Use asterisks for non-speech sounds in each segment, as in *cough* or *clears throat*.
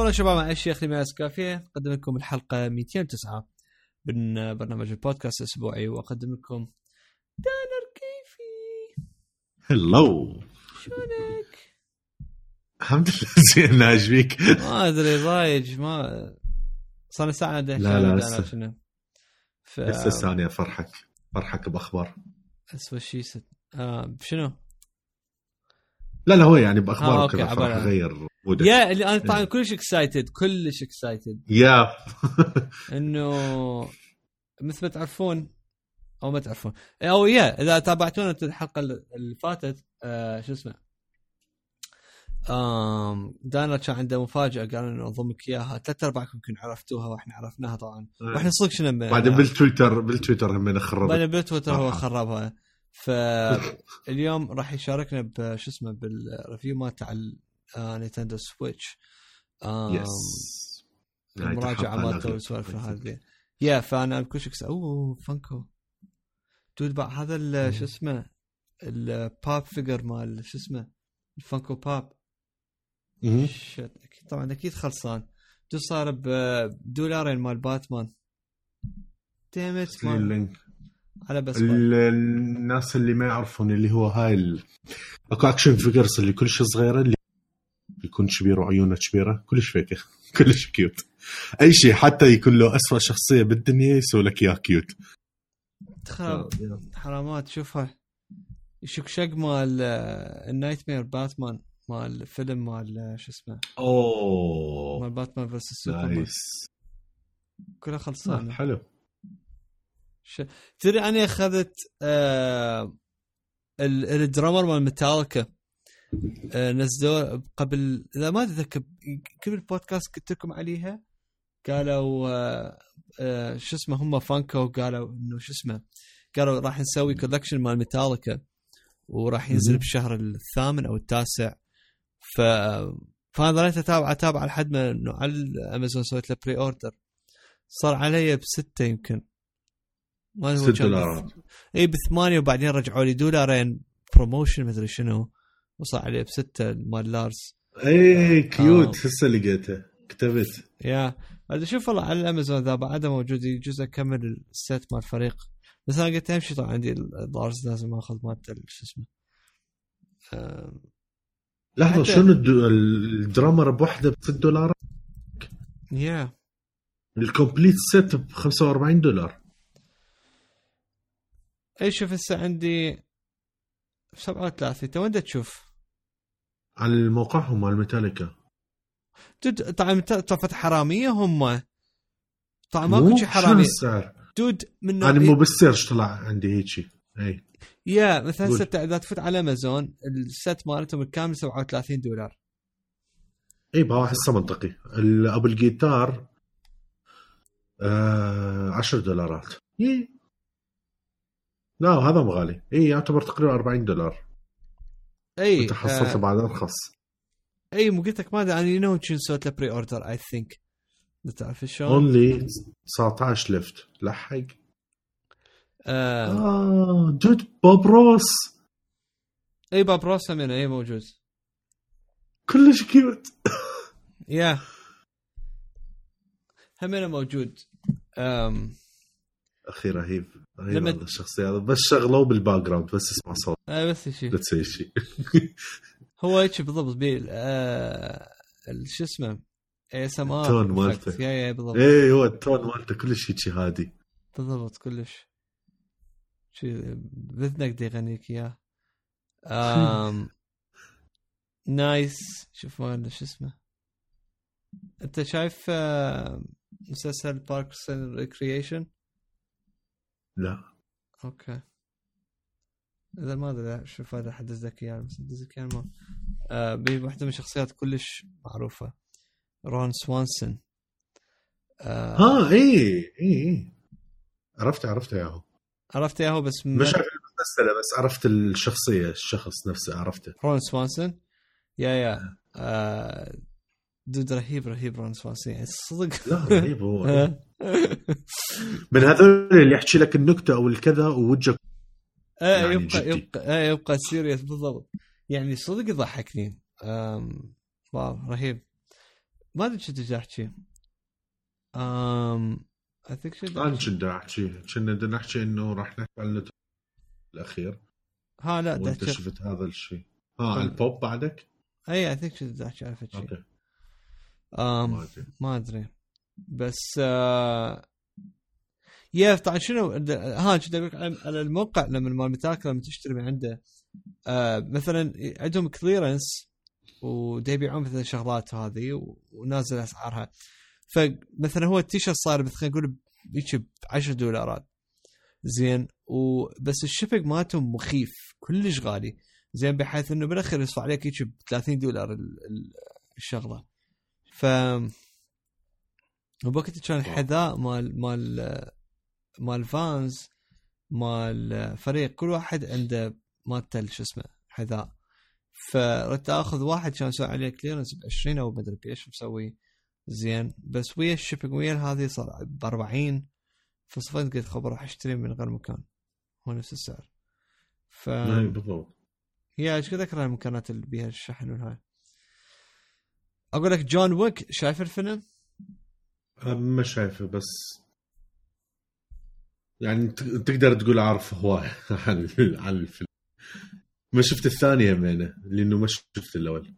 الله شباب مع الشيخ لمياس كافية. اقدم لكم الحلقة 209 من برنامج البودكاست الأسبوعي. وأقدم لكم دانر كيفي هلو شلونك؟ الحمد لله *laughs* زين عاجبيك ما أدري ضايج. ما صار ساعة لا، لا،. شنو؟ ف لسه ثانية فرحك. فرحك بأخبار. اسوء شيء ست آه شنو؟ لا لا هو يعني آه، باخبار أوكي، كذا عبالي. فرح غير مودك. يا اللي أنا طبعا كلش اكسايتد كلش اكسايتد يا. إنه مثل ما تعرفون أو ما تعرفون. أو يا إذا تابعتونا الحلقة اللي فاتت آه شو اسمه؟ آم دانا كان عنده مفاجأة قال إنه نضمك إياها. ثلاث أرباعكم يمكن عرفتوها وإحنا عرفناها طبعا. وإحنا صدق شنو بعدين بالتويتر بالتويتر هم نخرب بعدين بالتويتر هو آه. خربها. فاليوم راح يشاركنا بشو اسمه بال review مال تاع آه، نينتندو سويتش. آم، yes المراجعة مالته والسوالف. هذه. يا فأنا بكل شيء أوه فانكو. dude بقى هذا شو اسمه ال pop figure مال شو اسمه الفانكو pop. shit أكيد طبعا أكيد خلصان. dude صار بدولارين مال باتمان. damn it مال. على بس الناس اللي ما يعرفون اللي هو هاي ال... اكو action figures اللي كلش صغيرة اللي يكون كبير وعيونه كبيرة. كلش فيكه *laughs* كلش cute أي شيء حتى يكون له اسوء شخصية بالدنيا يسوي لك اياه cute تخرب. حرامات. شوفها شقشق مال ال nightmare باتمان مال فيلم مال آه، شو اسمه؟ أوه. مال باتمان versus سوبرمان nice كلها آه، خلصانه حلو. ش... تدري أنا أخذت آه ال- ال drummer مال ميتاليكا آه نزلوه قبل إذا ما أتذكر كل البودكاست قلت لكم عليها قالوا آه آه شو اسمه هم فانكو قالوا إنه شو اسمه قالوا راح نسوي collection مال ميتاليكا وراح ينزل. بالشهر الثامن أو التاسع. ف فأنا ظليت اتابع أتابع لحد ما إنه على الامازون سويت له pre-order صار علي بستة يمكن. ما أدري هو 6 كان دولارات. اي بثمانية وبعدين رجعوا لي دولارين promotion مدري شنو. وصار عليه بستة مال لارس. اي cute آه. هسه لقيته. كتبت yeah أشوف والله على الامازون ذا بعده موجود يجوز اكمل ال set مال الفريق. بس أنا قلت أمشي طبعا عندي اللارس لازم آخذ مالته ال- شو اسمه. آم، لحظة حتى- شنو ال drummer بوحدة ب 6 دولار yeah. ال complete set ب 45 دولار. اي شوف هسه عندي 37 تو وين تشوف؟ على موقعهم مال ميتاليكا. dude طبعا طفت حرامية هم. طبعا ماكو شي شنو حراميه السعر dude من أنا مو بال search طلع عندي هيجي. إي. yeah مثلا. هسه إذا تفوت على أمازون ال set مالتهم الكامل 37 دولار. إي بها هسه منطقي أبو الجيتار آه 10 دولارات. لا هذا مو غالي اي يعتبر تقريبا 40 دولار. أي انت حصلته آه بعد ارخص أي مو قلت لك ما ادري أنا no شنو سويت له pre-order I think تعرف شلون؟ only 19 left. لحق آه. آه dude بوب روس. أي بوب روس همين أي موجود. كلش cute yeah همين موجود. آم. أخي رهيب رهيب لما- هذا الشخصيه هذا. بس شغلوه بال background بس اسمع صوت آه بس شيء لا تسوي شيء *laughs* هو هيك بالضبط بي آه شو اسمه؟ ASMR ال tone مالته. yeah yeah بالضبط. إيه هو ال tone مالته كلش هيك هادي. بالضبط كلش. شي باذنك دي يغنيك إياه. آم، *laughs* nice. شوف ما شو اسمه؟ أنت شايف آه، مسلسل Parks Recreation لا. okay. اذا ما ادري شوف هذا حدث لك اياه بس لك اياه ما. آه بي واحدة من الشخصيات كلش معروفة. رون سوانسون. آه ها اي اي اي عرفت عرفت اياه عرفت اياه بس مش عارف الممثلة بس عرفت الشخصية الشخص نفسه عرفته. رون سوانسون. yeah yeah. آه dude رهيب رهيب رون سوانسون يعني صدق. لا رهيب هو. من هذول اللي يحكي لك النكتة أو الكذا ووجهك إيه يعني يبقى جدي. يبقى إيه يبقى serious بالضبط. يعني صدق يضحكني. wow رهيب. ما أدري شو بدي أحكي. امم I think شو أنا. كنت أحكي؟ كنا بدنا نحكي إنه راح نحكي عن الأخير. ها لا وأنت احكي شفت هذا الشيء. ها على البوب بعدك؟ اي I think شو بدي أحكي شيء okay. ما أدري. ما أدري. بس آه yeah طبعا شنو ها كنت أقول لك على الموقع لما مال ميتاليكا لما تشتري من عنده آه مثلا عندهم clearance ودا يبيعون مثلا شغلات هذه ونازل أسعارها. فمثلا هو التيشيرت صار مثلا خلينا نقول هيك ب 10 دولارات. زين وبس ال shipping مالتهم مخيف كلش غالي. زين بحيث إنه بالأخير يصفى عليك هيك ب 30 دولار ال- ال- الشغلة. ف وبوقت كان الحذاء مال مال مال فانز مال فريق. كل واحد عنده مالته شو اسمه حذاء. فردت أخذ واحد كان مسوي عليه clearance ب 20 أو ما أدري بإيش مسوي. زين. بس ويا ال shipping ويا هذه صار ب 40 فصفيت قلت خبر راح أشتري من غير مكان. هو نفس السعر. ف بالضبط. يا إيش كذا أكره المكانات اللي بيها الشحن والهاي؟ أقول لك جون ويك شايف الفيلم؟ ما شايفه بس يعني تقدر تقول عارف هواية *laughs* عن ال- عن الفيلم. ما شفت الثانية همينة لأنه ما شفت الأول.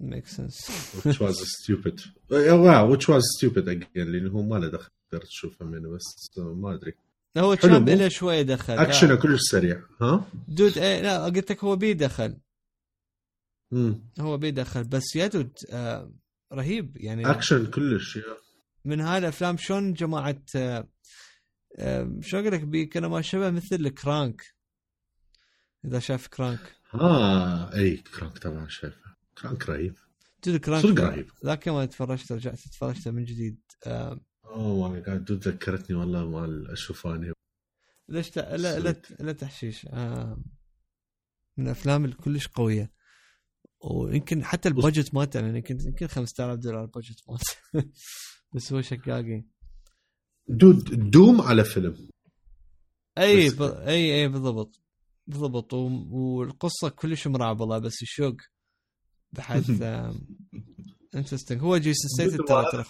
make sense which was stupid. yeah, which was stupid again لأنه هو ما له دخل تقدر تشوف همينة بس ما أدري. هو كان؟ له شوية دخل. اكشنه. كلش سريع. ها؟ dude إيه لا قلت لك هو بيه دخل. هو بيه دخل بس يا dude آه رهيب يعني. اكشن كلش. من هاي الافلام شلون جماعة آه آه شلون أقول لك كان ما شبه مثل كرانك. إذا شاف كرانك. ها إي كرانك طبعا شايفه. كرانك رهيب. dude كرانك صدق رهيب. ذاك يوم تفرجت رجعت تفرجت من جديد. آه اوه ماي جاد ذكرتني والله مال اشوفاني ليش. لا لا لا تحشيش. آه من الأفلام اللي كلش قوية. ويمكن حتى البادجت مالته يعني يمكن يمكن 5000 دولار البادجت مالته. *laughs* بس هو شقاقي. دود دوم على فيلم. أي ب... اي أي بالضبط. بالضبط. و... والقصة كلش مرعبله بس الشوق بحيث *laughs* interesting هو جيسون ستيثم ترى ترى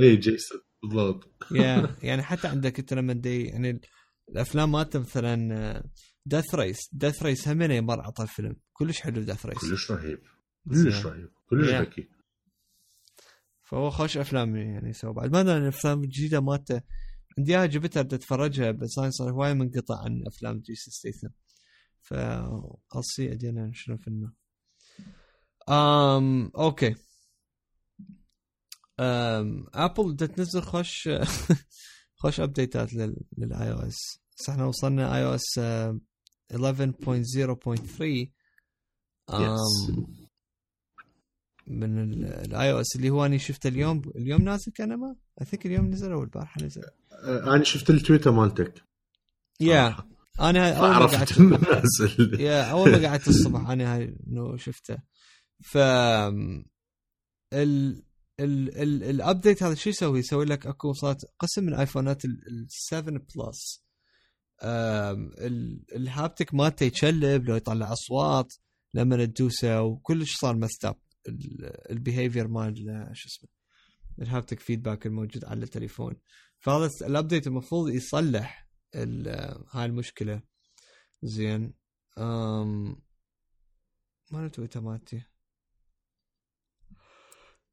اي جيسون بالضبط. yeah *laughs* يعني حتى عندك انت لما دي يعني ال- الأفلام مالته مثلا داث ريس داث ريس همين يمر عطى الفيلم. كلش حلو داث ريس كلش رهيب. كلش. رهيب كلش. ذكي فهو خوش أفلام يعني يسوي بعد ما الافلام الجديده مالته عندي إياها جبتها بدي أتفرجها بس أنا صار هواي منقطع عن أفلام جيسون ستيثم ف I'll see ادينا شنو فيلمه. أم okay. أم ابل بدها تنزل خوش *laughs* خوش ابديتات لل لل iOS بس إحنا وصلنا iOS 11.0.3 yes من ال iOS اللي هو أنا شفته اليوم اليوم نازل كان ما؟ I think اليوم نزل أو البارحة نزل. آه، أنا شفت التويتر مالتك. yeah أنا أول ما قعدت نازل. yeah أول ما قعدت الصبح أنا هاي إنه شفته. ف ال ال ال ال update هذا شو يسوي؟ يسوي لك أكو صارت قسم من ايفونات ال 7 Plus ال haptic مالته يتشلب لو يطلع أصوات لما تدوسه وكلش صار messed up ال behavior مال آه، شو اسمه ال haptic feedback الموجود على التليفون. فهذا ال update المفروض يصلح آه، هاي المشكلة. زين أم... ما تويتر مالتي.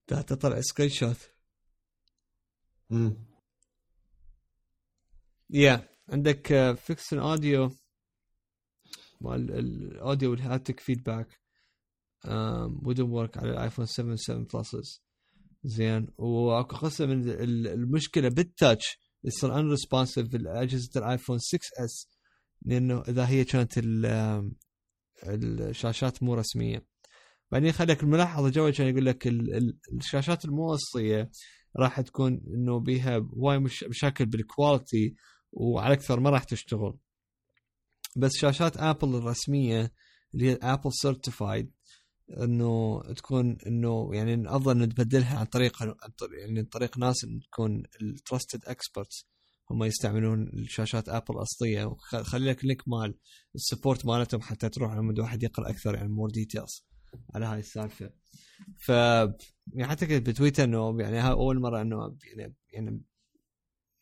دا تطلع screenshot مم. yeah عندك fix audio مال ال audio وال haptic feedback ودن work على الايفون 7 7 Pluses زين. وأكو قصه من ال- المشكلة بال touch يصير unresponsive باجهزه الايفون 6S لأنه إذا هي كانت آم، الشاشات مو رسمية. بعدين خليك الملاحظه جوا كان يقول لك ال- ال- الشاشات المو راح تكون إنه بيها هواي مش مشاكل بال quality وعلى أكثر ما راح تشتغل. بس شاشات ابل الرسمية اللي هي ابل certified إنه تكون إنه يعني الافضل إنه تبدلها عن طريق عن طريق- يعني عن طريق ناس إن تكون ال trusted experts هم يستعملون الشاشات ابل الأصلية وخلي لك link مال ال support مالتهم حتى تروح لما واحد يقرأ أكثر يعني more details على هاي السالفة. ف يعني حتى كنت بتويتر إنه يعني هاي أول مرة إنه يعني يعني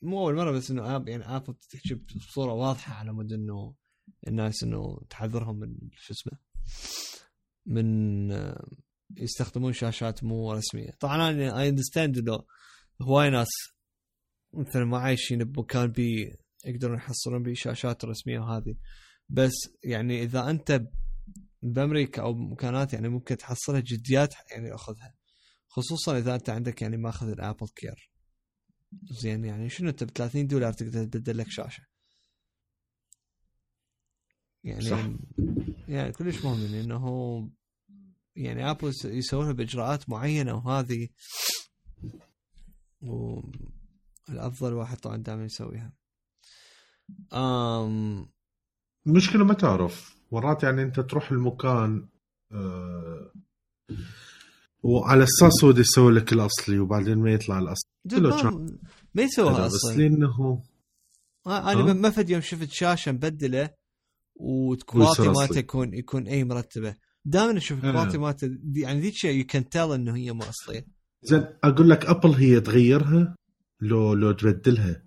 مو أول مرة بس إنه آب يعني ابل تحكي بصورة واضحة على مود إنه الناس إنه تحذرهم من شو اسمه. من آه، يستخدمون شاشات مو رسمية. طبعا أنا I understand إنه هواي ناس مثلا ما عايشين بمكان بي يقدرون يحصلون بيه شاشات رسمية وهذه. بس يعني إذا أنت بأمريكا أو بمكانات يعني ممكن تحصلها جديات يعني أخذها. خصوصا إذا أنت عندك يعني ماخذ ال AppleCare زين يعني شنو أنت ب 30 دولار تقدر تبدل لك شاشة. يعني صح. يعني كلش مهم إنه يعني ابل يسوونها بإجراءات معينة وهذه والافضل واحد طبعا دائما يسويها. أم المشكلة ما تعرف. مرات يعني أنت تروح المكان آه وعلى أساس هو يسوي لك الأصلي وبعدين ما يطلع الأصلي. ما, ما يسويها بس لأنه أنا؟ ما- فد يوم شفت شاشة مبدلة أصلي. مالته يكون يكون اي مرتبة. دائما أشوف آه. ال quality مالته يعني ذيك شيء you can tell إنه هي مو اصليه زين أقول لك ابل هي تغيرها لو لو تبدلها.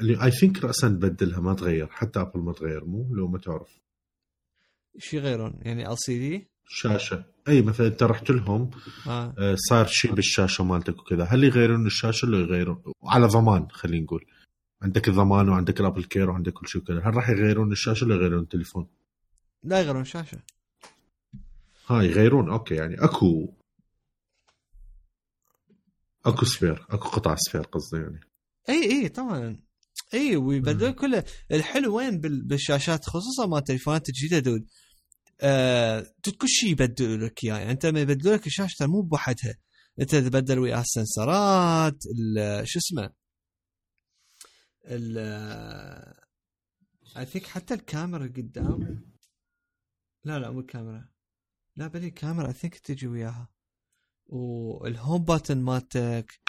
اللي I think راسا تبدلها ما تغير. حتى ابل ما تغير مو لو ما تعرف. شو يغيرون يعني LCD شاشة. أي مثلا أنت رحت لهم آه. آه، صار شيء بالشاشة مالتك وكذا. هل يغيرون الشاشة ولا يغيرون؟ على ضمان خلينا نقول. عندك الضمان وعندك الأبل كير وعندك كل شيء وكذا. هل راح يغيرون الشاشة ولا يغيرون التليفون؟ لا يغيرون شاشة. ها يغيرون okay يعني أكو أكو سفير أكو قطع سفير قصدي يعني. إي إي طبعا. إي ويبدلون كله الحلو وين؟ بال- بالشاشات خصوصا مال التليفونات الجديده dude. آه كل شيء يبدلوا لك إياه. يعني أنت لما يبدلوا لك الشاشة مو بوحدها. أنت تبدل وياها السنسرات ال- شو اسمه؟ ال I think حتى الكاميرا قدام. لا لا مو الكاميرا. لا بلي الكاميرا think تجي وياها. وال home button مالتك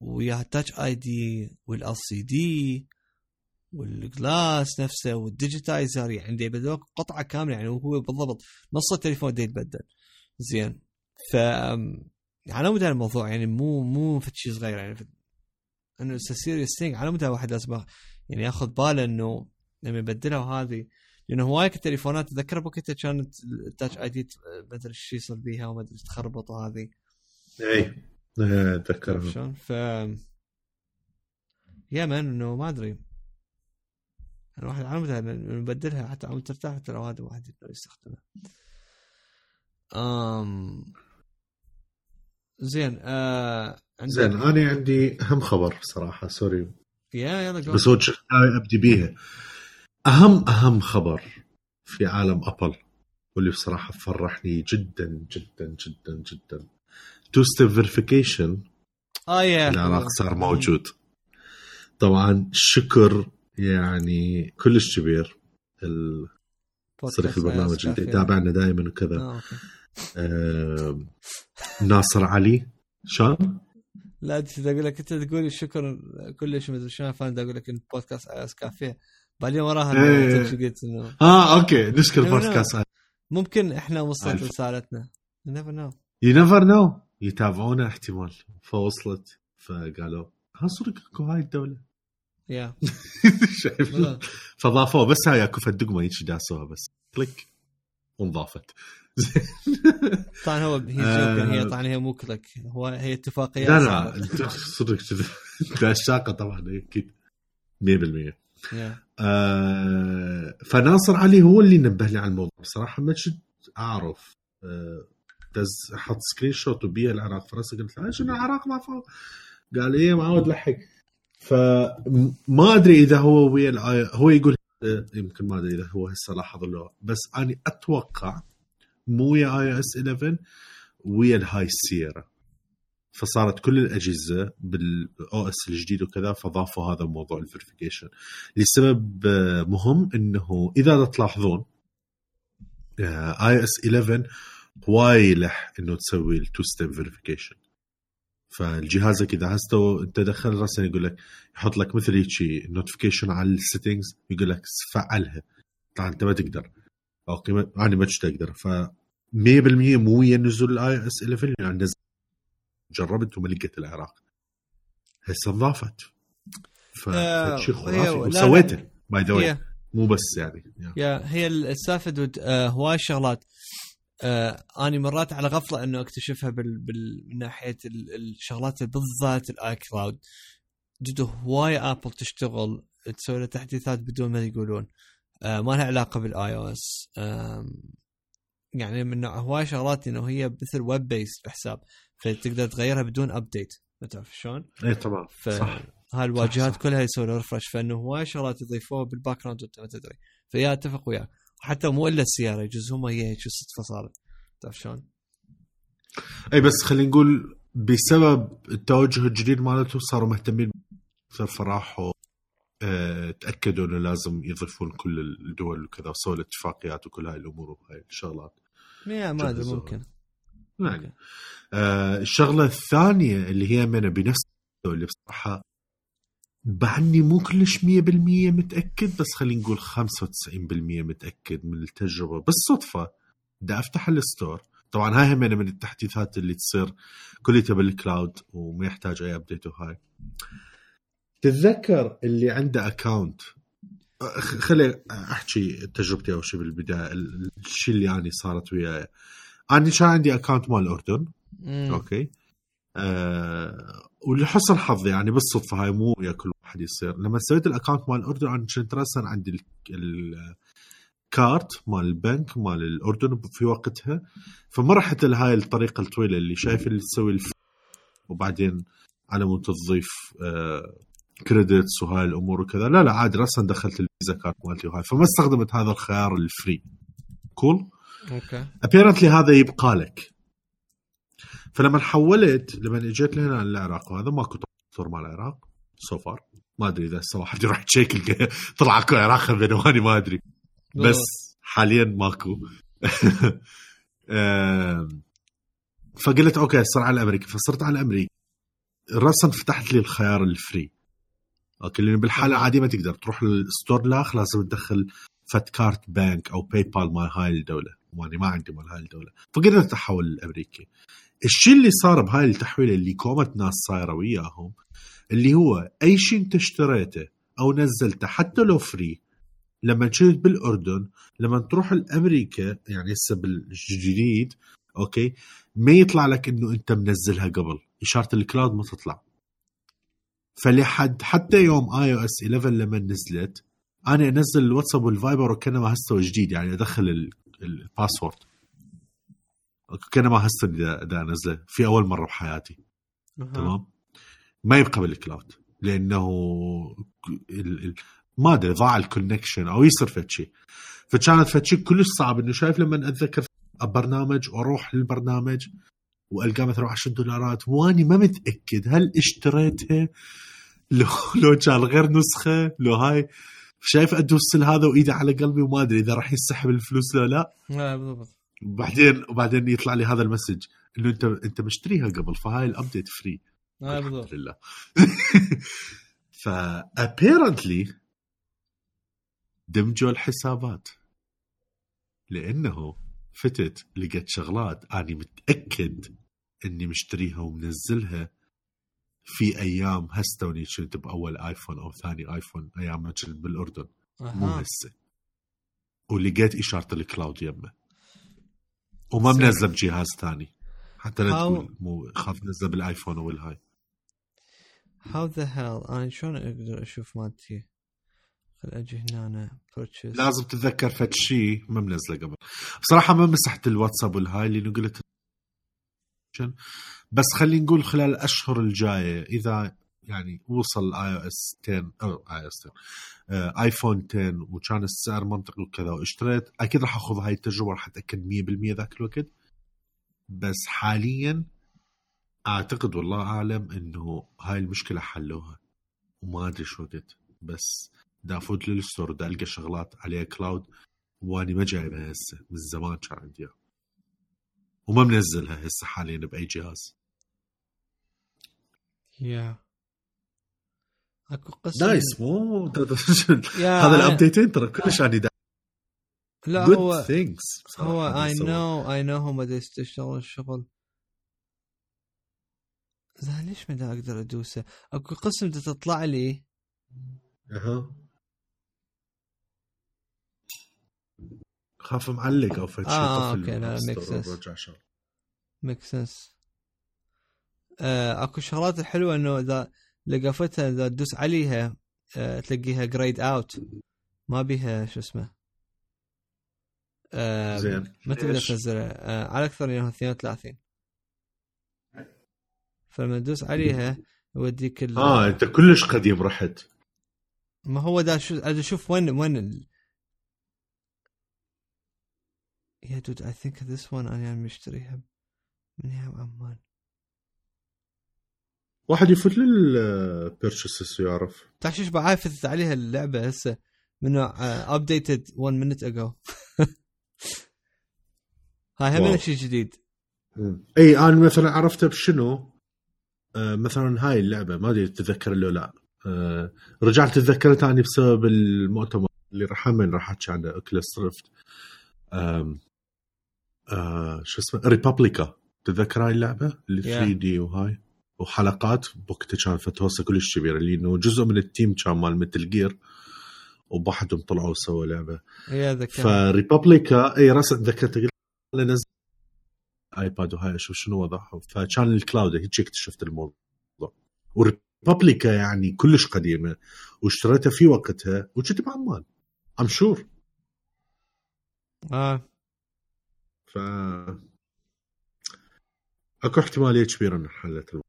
وياها ال Touch ID وال LCD وال glass نفسه وال digitizer يعني دي يبدلوك قطعة كاملة يعني وهو بالضبط نص التليفون دي يتبدل. زين. ف على مدى الموضوع يعني مو مو في شيء صغير يعني انه serious thing على مدى واحد لازم يعني ياخذ باله إنه لما يبدلها وهذه لأنه هوايك التليفونات تذكر بوقتها كانت ال Touch ID ما أدري إيش يصير بيها وما أدري تخربط وهذه اي إيه، أتذكرها. عرفت شلون؟ ف yeah man إنه ما أدري. الواحد مدى نبدلها حتى عم ترتاح ترى هذا واحد يقدر يستخدمه. امم زين آه عندك زين أنا عندي أهم خبر صراحة sorry. يا يلا جو بس هو أبدي بيها. أهم أهم خبر في عالم أبل واللي بصراحة فرحني جدا جدا جدا جدا. two step verification آه يا العراق صار موجود. طبعا شكر يعني كلش كبير ال- صديق البرنامج اللي يتابعنا دائما وكذا. آه،. آه ناصر علي. شلون؟ لا أقول لك أنت تقول الشكر كلش مدري شلون فأنا أقول لك إن بودكاست اي اس كافيه بعدين وراها إيه. قلت إنه؟ آه okay نشكر لا، لا. بودكاست ممكن إحنا وصلت. رسالتنا. never know you never know يتابعونا احتمال. فوصلت فقالوا ها صدق اكو هاي الدولة؟ yeah *laughs* شايف. والله. فضافوها بس هاي أكو فد دقمه هيك داسوها بس click وانضافت *laughs* طبعا هو هي آه. هي طبعا هي مو click هو هي اتفاقيات لا لا صدق كذا انت عشاقه طبعا أكيد. 100% yeah. آه فناصر علي هو اللي نبه لي على الموضوع. بصراحة ما كنت أعرف آه دز حط screenshot وبيها العراق فرنسا قلت له شنو العراق ما فوق؟ قال إيه معود لحق. فما أدري إذا هو ويا. هو يقول آه، يمكن ما أدري إذا هو هسه لاحظ له بس أنا أتوقع مو ويا iOS 11 ويا الهاي سيرا فصارت كل الأجهزة بال OS الجديد وكذا فضافوا هذا موضوع ال verification لسبب آه، مهم إنه إذا تلاحظون iOS 11 هواي لح إنه تسوي ال two step verification فالجهازك إذا هسه أنت دخل راسا يقول لك يحط لك مثل هيك notification على ال settings يقول لك فعلها. طبعا أنت ما تقدر. okay ما أنا ما كنت أقدر. ف مو ويا نزول ال iOS 11 يعني نزل جربت لقيت العراق. هسه انضافت فشيء خرافي. وسويته by the مو بس يعني yeah هي السالفه dude آه هواي شغلات آه أني مرات على غفلة إنه أكتشفها بال, بال من ناحية ال- الشغلات بالذات ال iCloud dude هواي ابل تشتغل تسوي له تحديثات بدون ما يقولون. آه ما لها علاقة بال iOS يعني من هواي شغلات إنه هي مثل web base بحساب. فتقدر تغيرها بدون update تعرف شلون؟ اي طبعا ف صح هاي الواجهات صح. كلها يسوي له refresh فإنه هواي شغلات يضيفوها بال background وانت ما تدري ف yeah أتفق وياك وحتى مو إلا السيارة يجوز هم هي هيك صدفه صارت تعرف شلون؟ اي بس خلينا نقول بسبب التوجه الجديد مالته صاروا مهتمين أكثر فراحوا آه، تأكدوا إنه لازم يضيفون كل الدول وكذا وسووا الاتفاقيات وكل هاي الأمور وهاي الشغلات ما أدري. ممكن يعني آه الشغلة الثانية اللي هي من بنفس اللي بصراحة بعدني مو كلش 100% متأكد بس خلينا نقول 95% متأكد من التجربة. بالصدفة بدي أفتح الستور. طبعا هاي هم من التحديثات اللي تصير كلها بال cloud وما يحتاج أي update وهاي. تتذكر اللي عنده account خلي أحكي تجربتي أول شيء بالبداية. ال- الشيء اللي اني صارت وياي. أنا كان عندي account مال الاردن. okay. آه ولحسن حظي يعني بالصدفة هاي مو ويا كل واحد يصير. لما سويت ال account مال الاردن أنا كنت راسا عندي ال- الكارت مال البنك مال الأردن في وقتها. فما رحت لهاي الطريقة الطويلة اللي شايف اللي تسوي الف وبعدين على مود تضيف آه credits وهاي الأمور وكذا. لا لا عادي راسا دخلت ال Visa card مالتي وهاي. فما استخدمت هذا الخيار ال free كول okay. apparently هذا يبقى لك. فلما حولت لما اجيت لهنا على العراق وهذا ماكو store مال العراق so far ما أدري إذا هسه واحد يروح check طلع أكو عراق بينواني ما أدري. بس حاليا ماكو. *laughs* فقلت okay صار على الامريكي فصرت على الامريكي راسا فتحت لي الخيار ال free okay لأن بالحالة العاديه ما تقدر. تروح لل store لاخ لازم تدخل فد card bank أو PayPal مال هاي الدولة. ماني ما عندي مال هاي الدولة. فقدرت احول الأمريكي. الشيء اللي صار بهاي التحويلة اللي كومة ناس صايره وياهم اللي هو أي شيء أنت اشتريته أو نزلته حتى لو free لما كنت بالأردن لما تروح لأمريكا يعني هسه بالجديد okay ما يطلع لك إنه أنت منزلها قبل. إشارة ال cloud ما تطلع. فلحد حتى يوم iOS 11 لما نزلت أنا أنزل الواتساب والفايبر وكانما هسه جديد يعني أدخل ال- ال- ال password كانما هسه اذا إذا أنزله. في أول مرة بحياتي. تمام؟ ما يبقى بال cloud لأنه ال... ال... ما أدري ضاع ال connection أو يصير فد شيء فكانت فد شيء كلش صعب. إنه شايف لما أتذكر برنامج وأروح للبرنامج وألقاه مثلا 10 دولارات. وأني ما متأكد هل اشتريتها *laughs* لو لو كان غير نسخة؟ لو هاي؟ شايف ادوس هذا وايدي على قلبي وما أدري إذا راح يسحب الفلوس لو لا؟ لا بالضبط. وبعدين وبعدين يطلع لي هذا ال message إنه انت أنت مشتريها قبل فهاي ال update free لا بالضبط. الحمد لله. *laughs* ف apparently دمجوا الحسابات. لأنه فتت لقيت شغلات أنا متأكد إني مشتريها ومنزلها في أيام هسه توني كنت بأول آيفون أو ثاني آيفون أيام ما كنت بالأردن. مو أها. هسه. ولقيت إشارة ال cloud يمه. وما. منزل بجهاز ثاني. حتى لا تقول مو خاف نزل بالآيفون أو الهاي. how the hell أنا شلون أقدر أشوف مالتي؟ خل أجي هنا أنا purchase. لازم تتذكر فد شيء ما منزله قبل. بصراحة ما مسحت الواتساب والهاي لأنه قلت بس خلينا نقول خلال الأشهر الجاية إذا يعني وصل iOS 10 أو iOS 10 آه، ايفون 10 وكان السعر منطقي وكذا واشتريت أكيد راح أخذ هاي التجربة راح أتأكد 100% ذاك الوقت. بس حاليا أعتقد والله أعلم إنه هاي المشكلة حلوها وما أدري شو وقت. بس دا أفوت لل store دا ألقى شغلات عليها cloud وأني ما جايبها هسه من زمان كان عندي. وما منزلها هسه حاليا بأي جهاز. يا أكو قصه نايس مو هذا الابديتين ترى كلش اني دا لا good هو things هو اي. نو اي نو هم يشتغلون الشغل لا ليش ما أقدر أدوسه؟ أكو قسم تطلع لي أها خاف معلق أو فد شيء آه، أوكي، لا،. ورجع شغل. make sense اكو شغلات الحلوه انه اذا لقفتها اذا تدوس عليها آه، تلاقيها grayed out ما بيها شو اسمه. آه، زين. ما تقدر؟ تنزلها. آه، على أكثر من 32 فلما تدوس عليها يوديك ال... آه انت كلش قديم رحت. ما هو دا شو أشوف وين وين ال... yeah dude I think this one أنا مشتريها من أيام عمان. واحد يفوت لل purchases ويعرف تعرف شو بعاي فتت عليها اللعبة هسه؟ من updated 1 minute اجو هاي هم. شيء جديد. إي أنا مثلا عرفته بشنو؟ آه مثلا هاي اللعبة ما أدري تتذكر لو لا. آه رجعت تذكرت أني بسبب المؤتمر اللي راح من راح أحكي عنه؟ Oculus Rift آه شو اسمه؟ ريبابليكا تتذكر هاي اللعبة؟ اللي Yeah. 3 دي وهاي؟ وحلقات بوقتها كان فتوسه كلش كبيرة لأنه جزء من التيم كان مال متل جير وبحدهم طلعوا وسووا لعبة. يا ذكر فريبابليكا اي راسا تذكرت قلت أنا نزل ايباد وهاي أشوف شنو وضعهم. فكان الكلاود هيك اكتشفت الموضوع. وريبابليكا يعني كلش قديمة واشتريتها في وقتها وكنت بعمان I'm sure آه. ف أكو احتمالية كبيرة ان حلت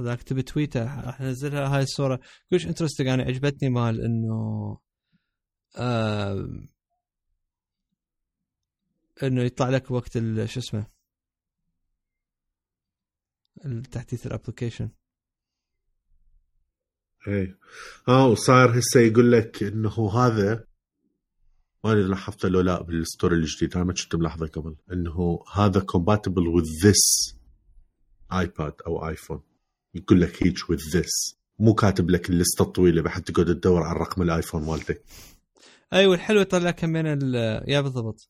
هذا اكتب تويتر راح انزلها هاي الصورة. كلش interesting أنا عجبتني مال إنه آه إنه يطلع لك وقت شو اسمه تحديث ال application اي آه وصار هسه يقول لك إنه هذا ما ادري لاحظته لو لا بال store الجديد. أنا ما كنت ملاحظه قبل. إنه هذا compatible with this ايباد أو ايفون يقول لك هيك with this. مو كاتب لك اللسته الطويلة بحيث تقعد تدور على رقم الآيفون مالتك. أيوه الحلو يطلع لك من ال yeah بالضبط.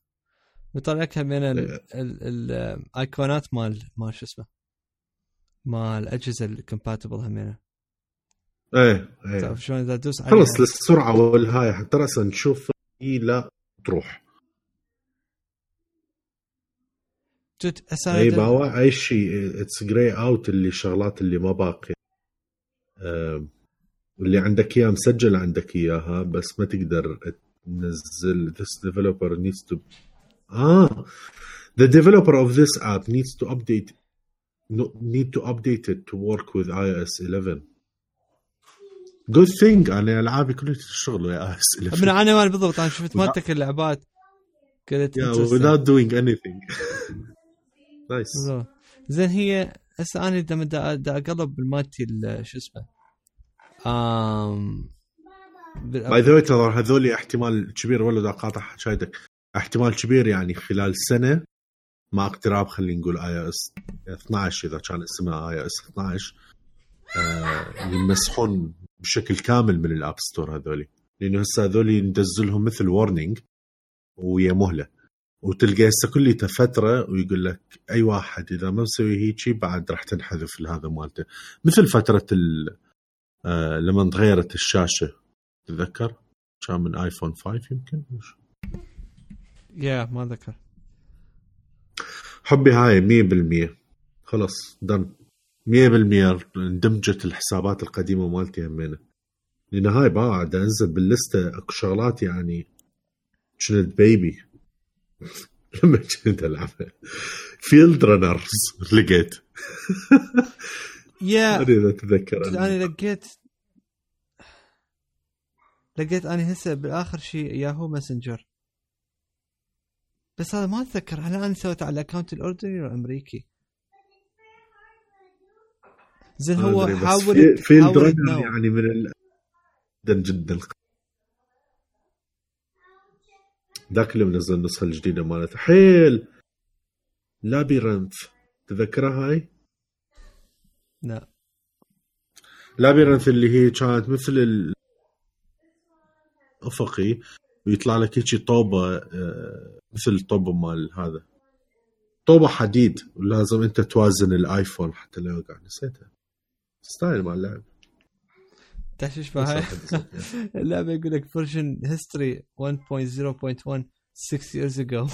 يطلع لك من ال- الايقونات مال مال شو اسمه؟ مال الاجهزه ال compatible همينة. إيه إيه. تعرف شلون إذا تدوس خلص للسرعة والهاي. حتى راسا نشوف إيه لا تروح. جد هسه إي أنا باوا أي شيء it's grayed out اللي الشغلات اللي ما باقي آم، اللي عندك إياها مسجل عندك إياها بس ما تقدر تنزل this developer needs to آه the developer of this app needs to update no, need to update it to work with iOS 11 good thing أنا العابي كلها تشتغل ويا iOS 11 من أنا بالضبط أنا شفت مالتك اللعبات قلت yeah, without doing anything. بالضبط. زين هي هسه أنا لما دا, دا أقلب بالمالتي ال- شو اسمه؟ بال- by the ترى هذول احتمال كبير ولا دا أقاطع حكايتك احتمال كبير يعني خلال سنة مع اقتراب خلينا نقول iOS 12 إذا كان اسمها iOS 12 آه يمسحون بشكل كامل من ال App Store هذول لأنه هسه هذول ندزلهم مثل warning ويا مهلة. وتلقى هسه كليته فترة ويقول لك أي واحد إذا ما مسوي هيجي بعد راح تنحذف هذا مالته. مثل فترة ال آه لما تغيرت الشاشة تتذكر؟ كان من آيفون 5 يمكن؟ يا ما ذكر حبي هاي 100% خلص دن 100% اندمجت الحسابات القديمة مالتي همينة. لأن هاي بعد أنزل باللستة أكو شغلات يعني كنت بيبي *laughs* لما كنت العبها Fieldrunners لقيت. ما يا ادري إذا تتذكر أنا لقيت لقيت أنا هسه بالاخر شيء Yahoo Messenger بس هذا ما أتذكر. هل أنا سويته على ال account الأردني ولا الأمريكي؟ زين ما هو حاول في- Fieldrunner. يعني من ال... جدا جدا. ذاك اللي منزل النسخة الجديدة مالته حيل! Labyrinth. تذكرها هاي؟ لا. Labyrinth اللي هي كانت مثل ال... افقي ويطلع لك هيك طوبة آه، مثل الطوبه مال هذا. طوبة حديد ولازم أنت توازن الآيفون حتى لا يوقع نسيتها. style مال اللعب تعرف إيش هاي اللعبة يقول لك version history 1.0.1 6 years ago.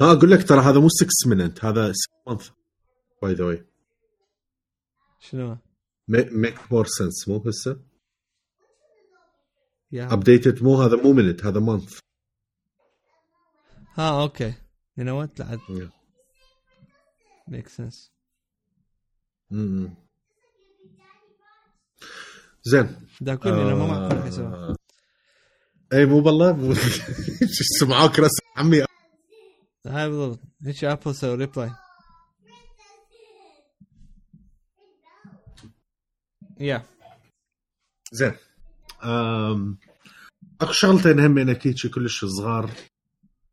ها أقول لك ترى هذا مو 6 minute هذا 6 month by the way شنو؟ make more sense مو هسه؟ yeah updated مو هذا مو minute هذا month ها okay. يو نو وات لا. ميك سنس م-م. زين. داكوني أنا ما معقول آه، اي مو بالله. *laughs* سمعوك رسم عمي. هاي بالضبط. هيك ابل سوي ريبلاي يا زين. أكو شغلتين همين أكيد كلش صغار.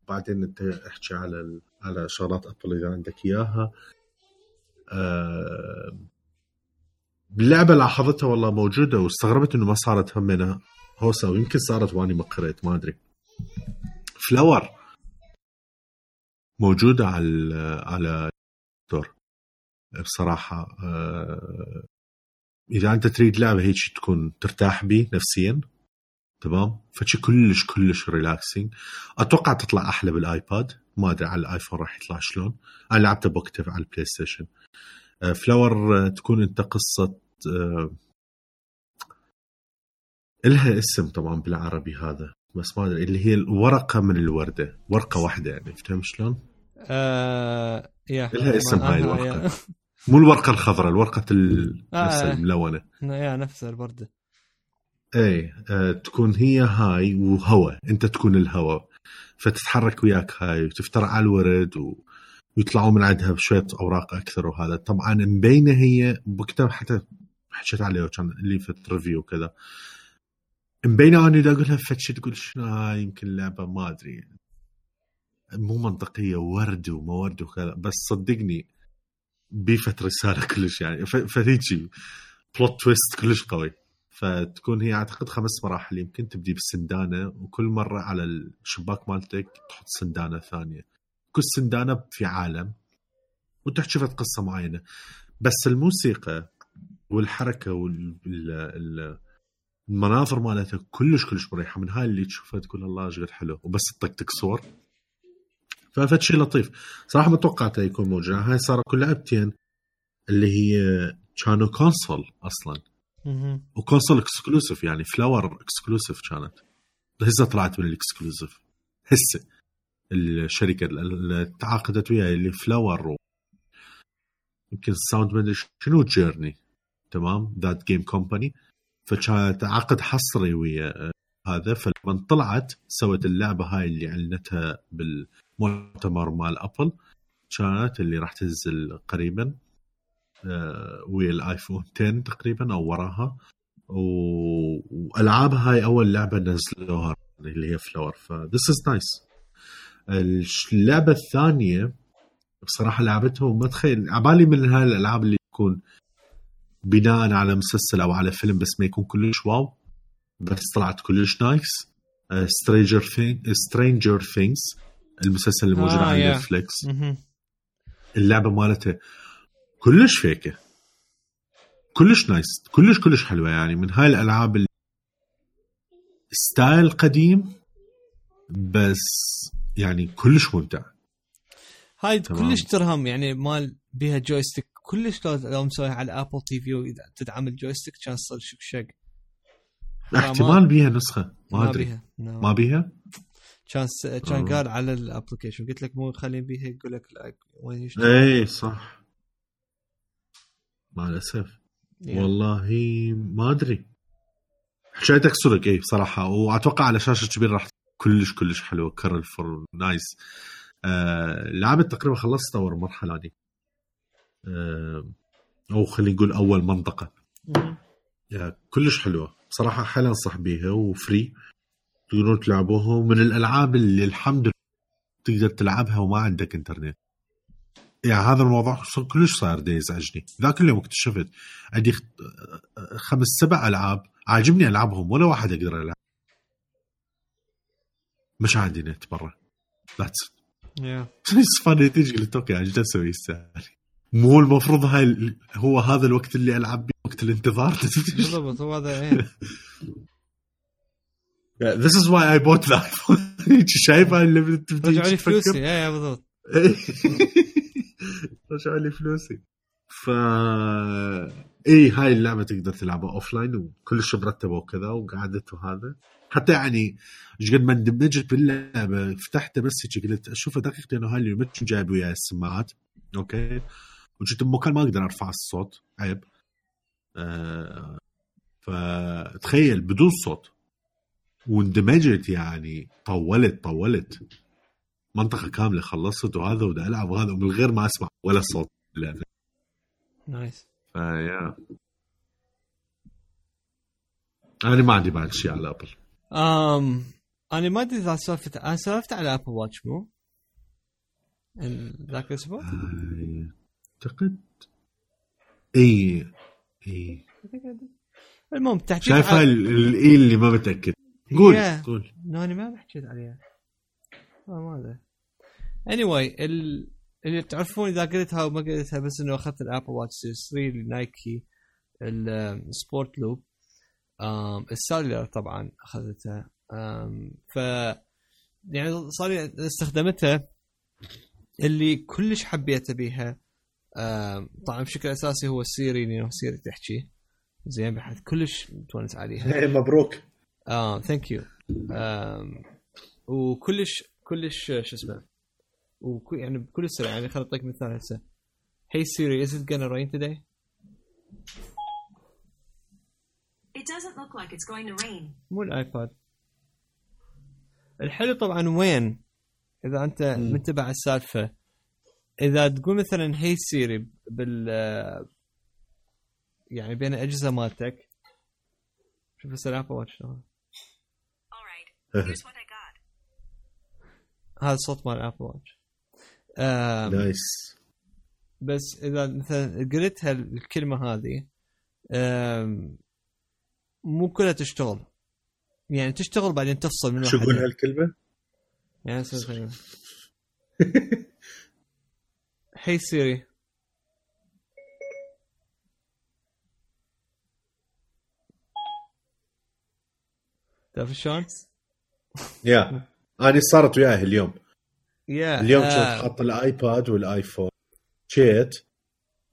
بعدين أنت احكي على ال... على شغلات ابل إذا عندك إياها. أم، باللعبه لاحظتها والله موجودة واستغربت إنه ما صارت همينه هوسه ويمكن صارت واني ما قريت ما أدري. Flower موجودة على على store بصراحة أه، إذا أنت تريد لعبة هيك تكون ترتاح بيه نفسيا تمام؟ فشي كلش كلش relaxing أتوقع تطلع أحلى بالآيباد. ما أدري على الآيفون راح يطلع شلون أنا لعبته بوقتها على البلاي ستيشن آه، Flower آه، تكون أنت قصة آه، إلها اسم طبعا بالعربي هذا بس ما أدري اللي هي الورقة من الوردة ورقة واحدة يعني فهمت شلون؟ آه yeah اسم هاي آه، الورقة. يا. مو الورقة الخضراء الورقة ال- *laughs* آه، نفسها آه. الملونه يا نفسها البرده إيه آه، تكون هي هاي وهواء أنت تكون الهواء فتتحرك وياك هاي وتفترع على الورد و... ويطلعوا من عندها بشوية أوراق أكثر وهذا. طبعا مبينة هي بوقتها حتى حكيت عليه وكان اللي في ريفيو وكذا. مبينة أنا إذا أقول لها فتشي تقول شنو هاي يمكن لعبة ما أدري. مو منطقية ورد وما ورد وكذا. بس صدقني بيه فد رسالة كلش يعني. ف- فهيجي plot twist كلش قوي. فتكون هي أعتقد خمس مراحل يمكن تبدي بالسندانه وكل مرة على الشباك مالتك تحط سندانة ثانية. كل سندانة في عالم وتحكي قصة معينة. بس الموسيقى والحركة والمناظر مالتها كلش كلش مريحة. من هاي اللي تشوفها تقول الله إيش قد حلو وبس تطقطق صور. ففد شيء لطيف. صراحة ما توقعته يكون موجود هاي صار كل لعبتين اللي هي كانوا console أصلا. و console exclusive يعني Flower exclusive كانت. هسه طلعت من ال exclusive. هسه الشركة اللي تعاقدت وياها اللي Flower. يمكن ال sound مدري شنو Journey تمام؟ thatgamecompany فكانت عقد حصري ويا هذا. فلما طلعت سوت اللعبة هاي اللي اعلنتها بالمؤتمر مال ابل كانت اللي راح تنزل قريبا. ويا الآيفون 10 تقريبا أو وراها وألعابها هاي أول لعبة نزلوها اللي هي Flower ف this is nice اللعبة الثانية بصراحة لعبتها وما تخيل عبالي من هاي الالعاب اللي تكون بناء على مسلسل أو على فيلم بس ما يكون كلش wow بس طلعت كلش nice Stranger Stranger Things المسلسل اللي موجود آه، على. نتفليكس. اللعبة مالتها كلش كيكة. كلش nice. كلش كلش حلوة يعني. من هاي الألعاب اللي style قديم بس يعني كلش ممتع. هاي تمام. كلش ترهم يعني مال بيها جويستيك كلش لو مسويها على ابل تي في وإذا تدعم الجويستيك كان صار شق. احتمال بيها نسخة. ما ما أدري. بيها. No. ما بيها؟ كان. كان. قال على الابلكيشن قلت لك مو خلين بيها يقول لك لا وين يشتغل اي صح. مع الأسف. يعني. والله ما أدري. حكايتك صدق اي بصراحه وأتوقع على شاشة كبيرة راح كلش كلش حلوة كرل فور nice آه لعبت تقريبا خلصت أول مرحلة دي آه أو خلينا نقول أول منطقة. يا كلش حلوة. بصراحه حيل أنصح بيها. و free. تقدرون تلعبوها. ومن الألعاب اللي الحمد لله تقدر تلعبها وما عندك إنترنت. يعني هذا الموضوع كلش صار دي يزعجني ذاك اليوم اكتشفت عندي خمس سبع ألعاب عاجبني ألعبهم ولا واحد أقدر العب مش عندي نت برا. that's يا funny تيجي قلت أوكي إيش أسوي الساعة مو المفروض هاي هو هذا الوقت اللي ألعب بيه وقت الانتظار. *laughs* بالضبط هو هذا إيه. *laughs* This is why I bought that *laughs* شايف هاي اللي رجعوا لي؟ فلوسي. إيه بالضبط. رجعوا لي فلوسي. ف اي هاي اللعبة تقدر تلعبها offline وكلش مرتبة وكذا وقعدت وهذا. حتى يعني إيش قد ما اندمجت باللعبة فتحتها بس هيك قلت أشوف دقيقتي انه هاي اللي مش جايب وياي السماعات. أوكي؟ وجيت بمكان ما أقدر أرفع الصوت عيب. آه فتخيل بدون صوت. واندمجت يعني طولت طولت. منطقة كاملة خلصت وهذا ودا ألعب وهذا ومن غير ما أسمع ولا صوت باللعبة. nice. فيا أنا ما عندي بعد شيء على أبل امم أنا ما أدري إذا سولفت أنا سولفت على ابل واتش مو؟ ذاك الأسبوع؟ آه، أعتقد. إي إي. المهم تحديد شايف هاي ال- الإي اللي ما متأكد. قول. قول. لا أنا ما حكيت عليها. ما ادري anyway ال... اللي تعرفون إذا قلتها وما قلتها بس إنه أخذت الابل واتش series 3 النايكي ال sport loop آم، ال cellular طبعا أخذتها. ف يعني صار استخدمتها. اللي كلش حبيت بيها طبعا بشكل أساسي هو السيري انه سيري تحكي. زين بحيث كلش متونس عليها. *laughs* مبروك. آه thank you وكلش كلش شو اسمه وكل يعني بكل سرعه يعني خليني أعطيك مثال هسه Hey Siri, is it gonna rain today? It doesn't look like it's going to rain. مو الآيباد الحلو طبعا وين إذا أنت. منتبه السالفة إذا تقول مثلا hey Siri بال يعني بين الأجهزة مالتك شوف هسه الابل واتش شلون. *laughs* هذا الصوت مال الابل واتش nice بس إذا مثلا قلتها الكلمة هذه مو كلها تشتغل يعني تشتغل بعدين تفصل من شو. قول هالكلمة؟ يعني hey Siri *laughs* تعرف شلون؟ yeah *laughs* أنا صارت وياي اليوم. yeah اليوم آه، كنت حاط الآيباد والآيفون. shit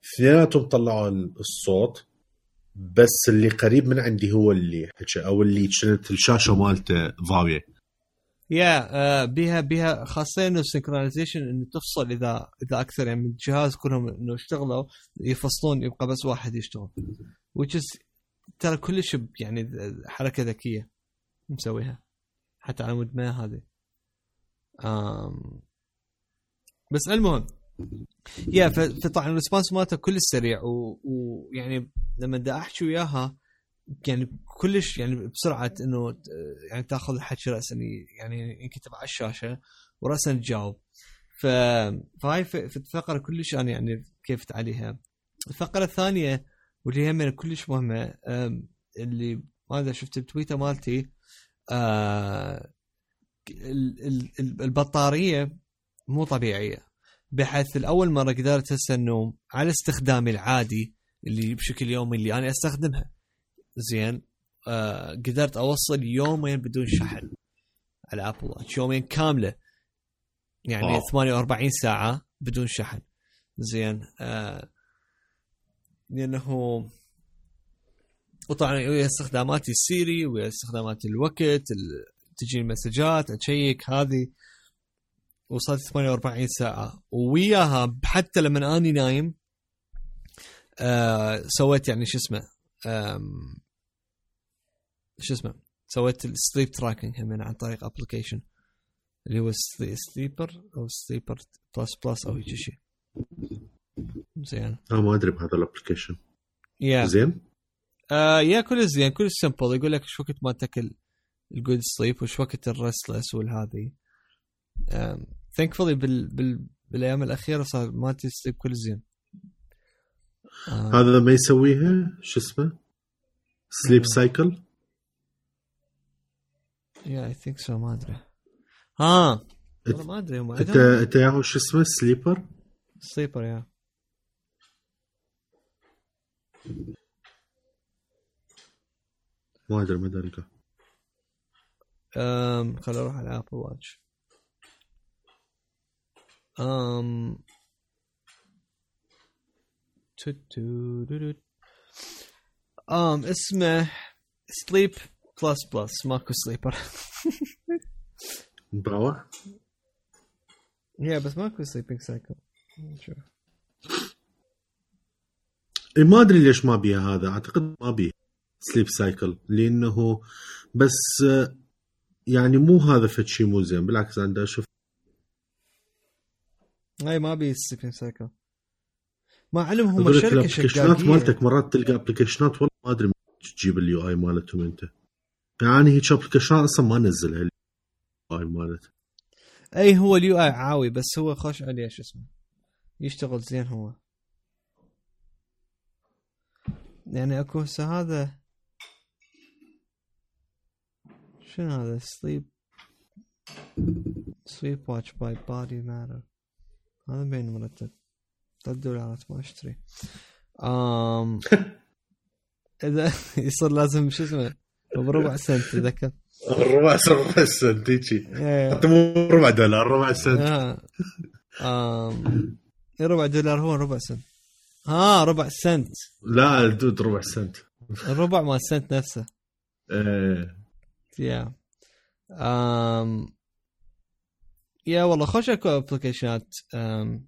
اثنيناتهم طلعوا الصوت بس اللي قريب من عندي هو اللي حكى أو اللي كانت الشاشة مالته ضاوية. yeah آه، بيها بيها خاصة إنه ال synchronization إنه تفصل إذا إذا أكثر يعني من الجهاز كلهم إنه اشتغلوا يفصلون يبقى بس واحد يشتغل. Which is ترى كلش يعني حركة ذكية مسويها حتى على مود ما هذه. آم بس المهم yeah فطبعا ال response مالته كلش سريع ويعني لما بدي أحكي وياها يعني كلش يعني بسرعة إنه يعني تأخذ الحكي راسا يعني ينكتب على الشاشة وراسا تجاوب. ف فهاي ف- ف- الفقرة كلش أنا يعني كيفت عليها الفقرة الثانية واللي هم كلش مهمة اللي ما أدري شفت بتويتر مالتي آه، البطارية مو طبيعية. بحيث الأول مرة قدرت هسه إنه على استخدامي العادي اللي بشكل يومي اللي أنا أستخدمها. زين آه قدرت أوصل يومين بدون شحن على ابل واتش يومين كاملة. يعني wow. 48 ساعة بدون شحن. زين آه لأنه وطبعا ويا استخداماتي السيري ويا استخدامات الوقت ال- تجي المسجات أشيك هذه وصلت 48 ساعة. وياها حتى لما أني نايم آه سويت يعني شو اسمه شو اسمه سويت ال sleep tracking هم عن طريق application اللي هو sleeper أو sleeper plus plus أو شيء. زين. أنا ما أدري بهذا ال application يا زين؟ آه yeah كل زين كل simple يقول لك إيش وقت ما تاكل ال good sleep وايش وقت ال restless والهذه thankfully بال بال بالأيام الأخيرة صار مالتي sleep كل زين. هذا ما يسويها؟ شو اسمه؟ sleep. cycle yeah I think so ما أدري. ها ما أدري أنت أنت ياهو شو اسمه؟ sleeper sleeper yeah ما أدري ما أدري. أم خل أروح على ابل واتش أم. أم اسمه sleep plus plus ماكو sleeper *laughs* مبروع؟ yeah بس ماكو sleeping cycle ما أدري ليش ما بيها هذا. أعتقد ما بيه سليب سايكل لأنه بس يعني مو هذا فد شيء مو زين بالعكس أنا أشوف اي ما بي سليبنج سايكل. ما علم هم شركه الابلكيشنات مالتك مرات تلقى ابلكيشنات والله ما أدري تجيب اليو آي مالتهم أنت. يعني هيك ابلكيشنات أصلا ما نزلها اليو آي مالت. أي هو اليو آي عاوي بس هو خوش عليه شو اسمه. يشتغل زين هو. يعني أكو هسه هذا شنو هذا sleep sleep watch by Body Matter هذا بين مرتب. ثلاث دولارات ما أشتري. um *laughs* إذا يصير لازم شو اسمه؟ بربع سنت تذكر ربع ربع سنت هيجي إيه. حتى مو ربع دولار ربع سنت. آه. um. ربع دولار هو ربع سنت. ها ربع سنت. لا ال dude ربع سنت. الربع مال السنت نفسه. إيه. yeah um. yeah والله خوش اكو application ات um.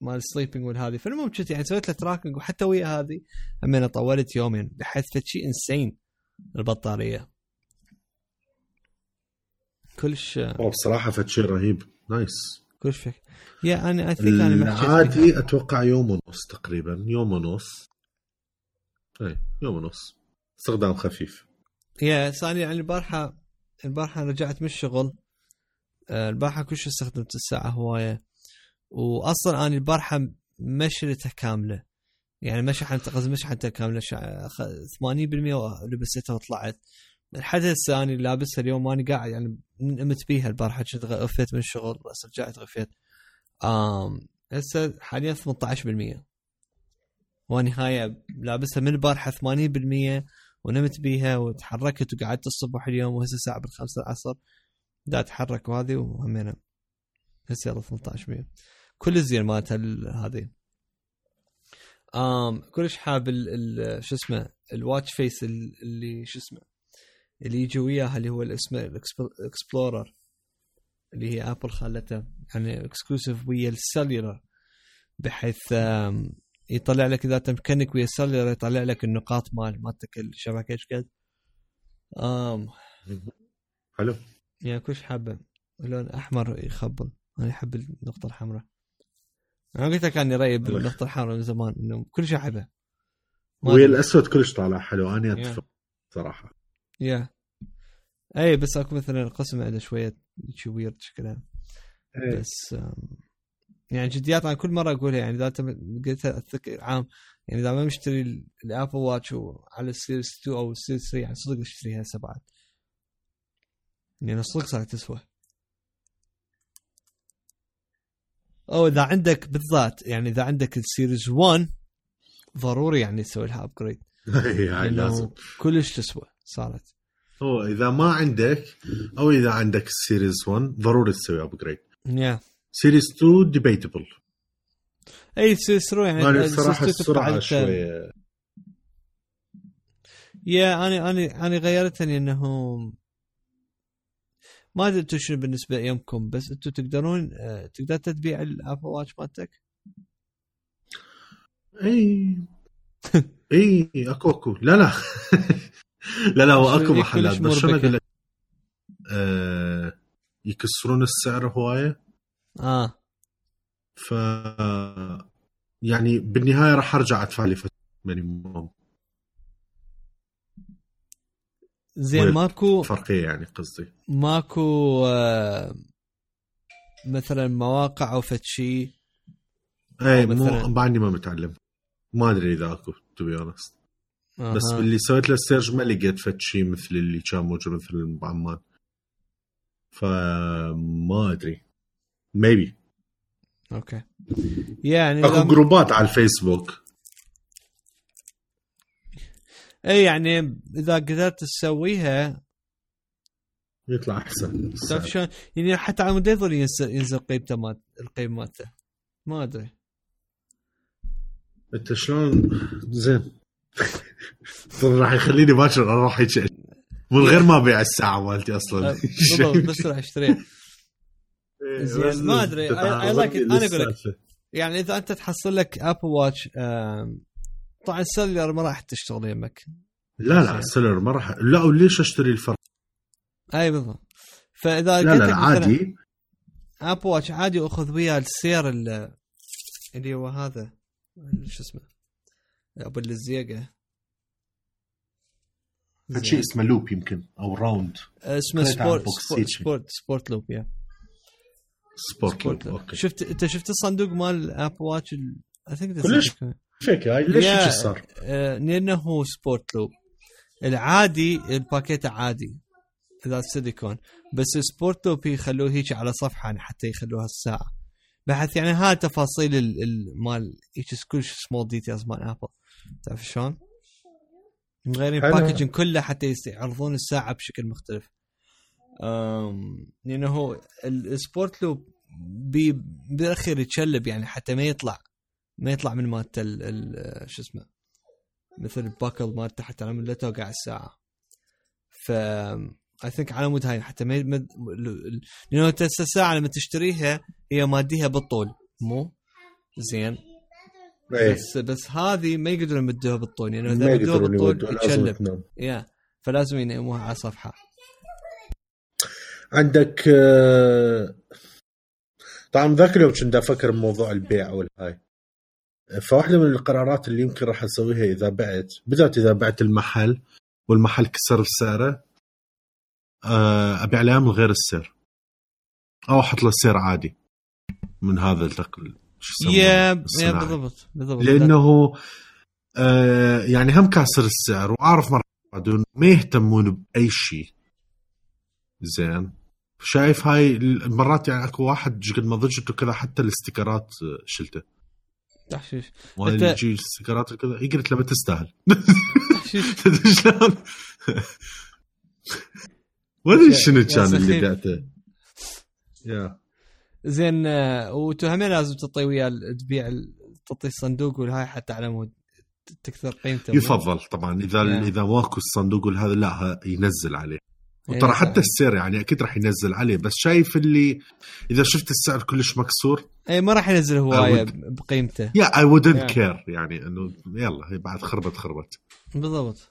مال sleeping والهذه فالمهم كنت يعني سويت له tracking وحتى ويا هذه همين طولت يومين بحيث شيء insane البطارية. كلش هو بصراحة شيء رهيب. nice كلش fuck yeah أنا I think أنا. العادي أتوقع يوم ونص تقريبا. يوم ونص. اي يوم ونص. استخدام خفيف. yeah صار يعني البارحة البارحة رجعت من الشغل آه، البارحة كل شيء استخدمت الساعة هواية وأصلا أنا البارحة ما شريتها كاملة. يعني ما شحنت قصدي ما شع- أخ- 80% لبستها وطلعت. لحد هسه أنا لابسها اليوم أنا قاعد يعني نمت بيها البارحة كنت غفيت من الشغل بس رجعت غفيت. هسه حاليا 18% وأنا هاي لابسها من البارحة 80% ونمت بيها وتحركت وقعدت الصبح اليوم وهسه الساعة بالخمسة العصر. دا أتحرك وهذه وهمينا هسه يلا 18 كل الزين مالت هذه. آم كلش حاب شو اسمه ال watch face ال- اللي شو اسمه اللي يجي وياها اللي هو اسمه ال Explorer اللي هي Apple خلته يعني exclusive ويا ال cellular بحيث يطلع لك اذا تمكنك ويا ال cellular يطلع لك النقاط مال مالتك الشبكة إيش قد؟ um. حلو. يعني كلش حابه. لون احمر يخبل. أنا أحب النقطة الحمراء. أنا قلت لك أني رأيي بالنقطة الحمراء من زمان إنه كل شيء احبه ويا الأسود كلش طالع حلو. أنا. أتفق صراحة. yeah اي بس أكو مثلا قسم عنده شوية شي ويرد شكلها. إيه. بس um، يعني جديات أنا كل مرة أقولها يعني إذا أنت قلت أتذكر عام يعني إذا ما مشتري ال- ال Apple Watch على ال Series 2 أو ال Series 3 يعني صدق اشتريها هسه بعد يعني صدق صارت تسوى أو إذا عندك بالذات يعني إذا عندك ال Series 1 ضروري يعني تسوي لها upgrade إيه، هاي لازم. كلش تسوى صارت. هو إذا ما عندك أو إذا عندك ال Series 1 ضروري تسوي upgrade yeah Series 2 debatable أي Series 3 يعني أنا الصراحه 2 السرعة شوية. yeah أنا أنا أنا غيرتني انه ما أدري أنتم شنو بالنسبة يمكم بس أنتم تقدرون آه، تقدر تبيع ال Apple Watch مالتك؟ إي. *laughs* إي أكو أكو. لا لا. *laughs* لا لا هو أكو محلات بس مربكة؟ أقول لك يكسرون السعر هواية. آه ف يعني بالنهاية راح أرجع أدفع لي minimum زين؟ ماكو فرقية يعني قصدي ماكو آه مثلا مواقع أو فد شيء اي. مو بعدني ما متعلم ما أدري إذا أكو to be honest بس. باللي سويت له search ما لقيت فد شيء مثل اللي كان موجود مثل بعمان فما أدري maybe okay يعني أكو إذا- group ات على الفيسبوك. اي يعني إذا قدرت تسويها يطلع أحسن. تعرف شلون؟ يعني حتى على مود يظل ينزل ينزل قيمته مات القيم مالته. ما أدري. أنت شلون؟ زين. راح يخليني باكر أروح هيك. من غير ما أبيع الساعة مالتي أصلا. أه، بالضبط بس راح أشتريها. زين، ما it. أنا أقول لك. يعني إذا أنت تحصل لك ابل واتش طبعا ال cellular ما راح تشتغل يمك. لا لا ال cellular ما راح. لا وليش أشتري الفرق؟ أي بالضبط. فإذا لا لا لا عادي. Apple Watch عادي وأخذ وياه السير ال- اللي هو هذا. شو اسمه؟ أبو الزيقة. شيء اسمه loop يمكن أو round اسمه sport sport. sport, sport loop yeah sport sport loop loop okay شفت أنت شفت الصندوق مال Apple Watch كلش فيك هاي ليش هيك صار؟ لأنه هو sport loop العادي الباكيت عادي إذا سيليكون بس ال sport loop يخلوه هيك على صفحة يعني حتى يخلوها الساعة بحيث يعني هاي تفاصيل ال- ال- مال هيك كل small details مال Apple تعرف شلون؟ مغيرين حلو. packaging كله حتى يعرضون الساعة بشكل مختلف. لأنه هو ال- ال sport loop بي بالاخير يتشلب يعني حتى ما يطلع ما يطلع من مالته ال- ال- شو اسمه مثل ال buckle مالته حتى لما لا توقع الساعة. ف I think على مود هاي حتى ما لأنه انت الساعة لما تشتريها هي ماديها بالطول مو؟ زين. إيه. بس بس هذه ما يقدرون يمدوها بالطول يعني إذا مدوها بالطول يتشلب. yeah فلازم ينيموها على صفحة. عندك آه، طبعا ذاك اليوم كنت أفكر بموضوع البيع والهاي فواحدة من القرارات اللي يمكن راح اسويها إذا بعت بالذات إذا بعت المحل والمحل كسر سعره آه، أبيع له من غير السعر أو أحط له سعر عادي من هذا التقل؟ يا. بالضبط بالضبط لأنه آه يعني هم كاسر السعر وأعرف مرات ما يهتمون بأي شيء زين شايف هاي مرات يعني اكو واحد قد ما ضجت وكذا حتى الاستيكرات آه، شلته تحشيش وأنا اللي يجي الاستيكرات وكذا هي قلت له تستاهل *laughs* تحشيش شلون؟ *laughs* ادري شنو كان اللي. بعته يا زين آه، وتهمين لازم تطي وياه ال- تبيع تعطي الصندوق والهاي حتى على مود تكثر قيمته؟ يفضل طبعا إذا. إذا ماكو الصندوق والهذا لا ينزل عليه وترى صح. حتى السعر يعني أكيد راح ينزل عليه بس شايف اللي إذا شفت السعر كلش مكسور اي ما راح ينزل هوايه أود. بقيمته. yeah I wouldn't Yeah. care يعني إنه يلا هي بعد خربت خربت. بالضبط.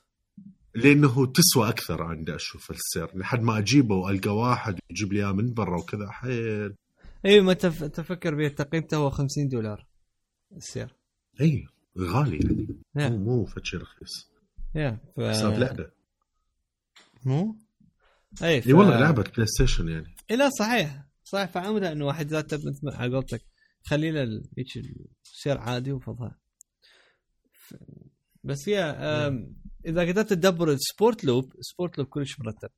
لأنه تسوى أكثر عندي أشوف السعر لحد ما أجيبه وألقى واحد يجيب لي إياه من برا وكذا حيل. اي ما تف... تفكر به قيمته هو 50 دولار السعر اي غالي يعني. مو مو فشي رخيص. يا ف... حساب لعبة. مو؟ اي ف... اي والله لعبه PlayStation يعني. اي لا صحيح. صحيح فعمدها إنه واحد ذات مثل ما على قولتك. خلي له هيك السعر عادي وفضها. ف... بس أم... إذا قدرت تدبر ال Sport Loop Sport Loop كلش مرتب.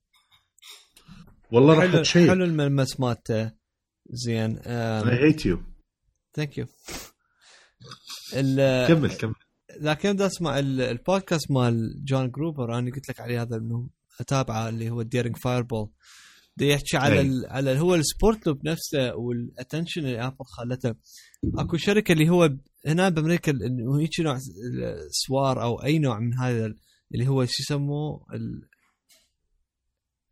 والله راح حلو حلو الملمس مالته. زين I hate you thank you ال... كمل كمل. لكن بدي أسمع ال- البودكاست مال جون جروبر أنا قلت لك عليه هذا إنه أتابعه اللي هو Daring Fireball دي يحكي على أي. ال على ال- هو ال Sport Loop نفسه وال attention اللي Apple خلته. أكو شركة اللي هو هنا بأمريكا هيك نوع سوار أو أي نوع من هذا ال- اللي هو شو يسموه؟ ال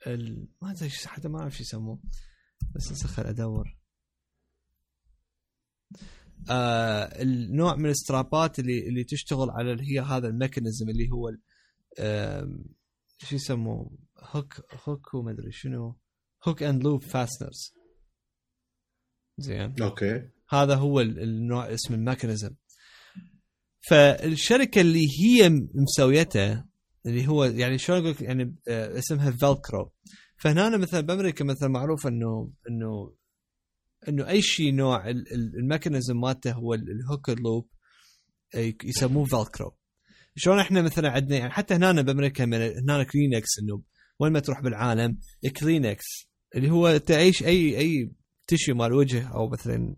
ال ما أدري حتى ما أعرف شو يسموه. بس هسه خل ادور آه النوع من ال strap ات اللي اللي تشتغل على اللي هي هذا ال mechanism اللي هو آم، شو يسموه؟ hook hook وما ادري شنو. hook and loop fasteners زين. okay. هذا هو ال- النوع اسم ال mechanism. فالشركة اللي هي مسويته اللي هو يعني شلون أقول يعني آه، اسمها Velcro فهنا مثلا بأمريكا مثلا معروف إنه إنه إنه أي شيء نوع ال- ال- ال mechanism مالته هو ال- ال hook or loop آه، يسموه Velcro شلون إحنا مثلا عندنا يعني حتى هنا بأمريكا من هنا كلينكس إنه وين ما تروح بالعالم كلينكس اللي هو تعيش أي أي تشي مال وجه أو مثلا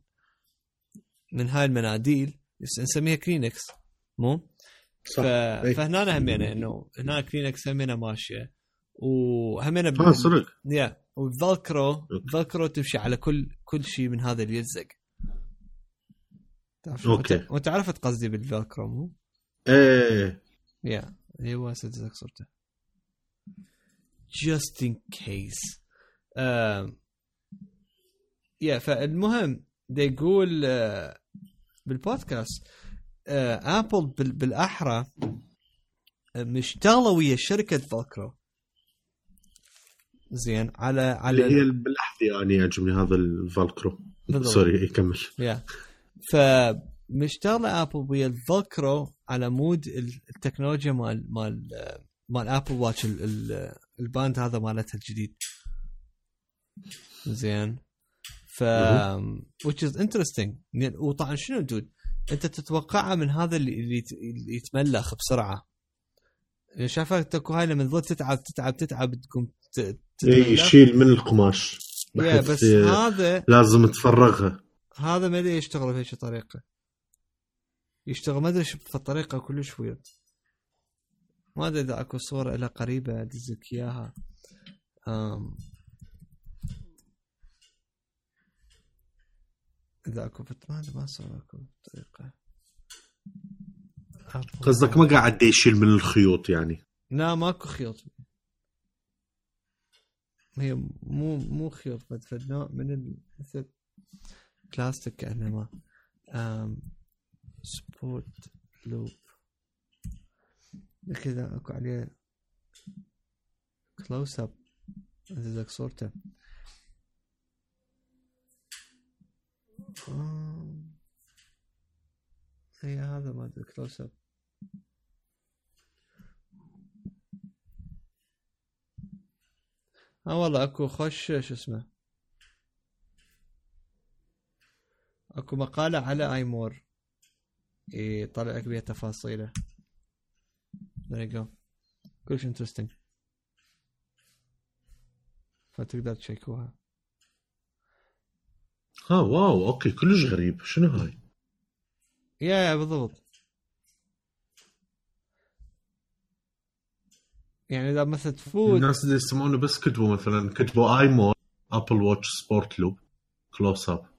من هاي المناديل نسميها كلينكس مو؟ صح ف... فهنا همينه إنه هنا كلينكس همينه ماشية وهمينه آه صدق yeah وال Velcro Velcro تمشي على كل كل شيء من هذا اللي يلزق. وانت- وانت عرفت قصدي بال Velcro مو؟ إيه. yeah اللي هو أدزلك صورته just in case. yeah فالمهم دا يقول آه، بالبودكاست آه، Apple بال- بالأحرى مشتغلة ويا شركة Velcro زين على على اللي هي بالاحذيه يعني يعجبني هذا ال Velcro. sorry كمل. yeah فمشتغله Apple ويا ال Velcro على مود التكنولوجيا مال مال مال Apple Watch ال- ال- ال band هذا مالتها الجديد. زين. ف which is interesting. يعني وطبعا شنو دود؟ انت تتوقعها من هذا اللي اللي يت- اللي يتملخ بسرعة. يعني شافك تكو هاي لما تظل تتعب تتعب تتعب تقوم إيه، يشيل من القماش. بس هذا لازم تفرغها. هذا ما يشتغل بهيك طريقة. يشتغل. ما أدري شو بطريقه كلش ويرد ما أدري إذا أكو صورة لها قريبة أدزك إياها. إذا أكو بت... ما أدري ما صار أكو طريقه قصدك ما قاعد يشيل من الخيوط يعني؟ لا ماكو خيوط. هي مو مو خيوط فد فد نوع من. مثل بلاستيك كانما أم... Sport Loop. كذا أكو عليه close up ازيدك صورته. هي هذا ما أدري close up آه والله أكو خوش شو اسمه. أكو مقالة على iMore يطلع لك بيها تفاصيله. There you go. كلش interesting فتقدر ت check وها. ها wow okay كلش غريب. شنو هاي؟ yeah yeah بالضبط. يعني إذا مثلا تفوت الناس اللي يسمعونه بس كتبوا مثلا كتبوا iMore Apple Watch Sport Loop close up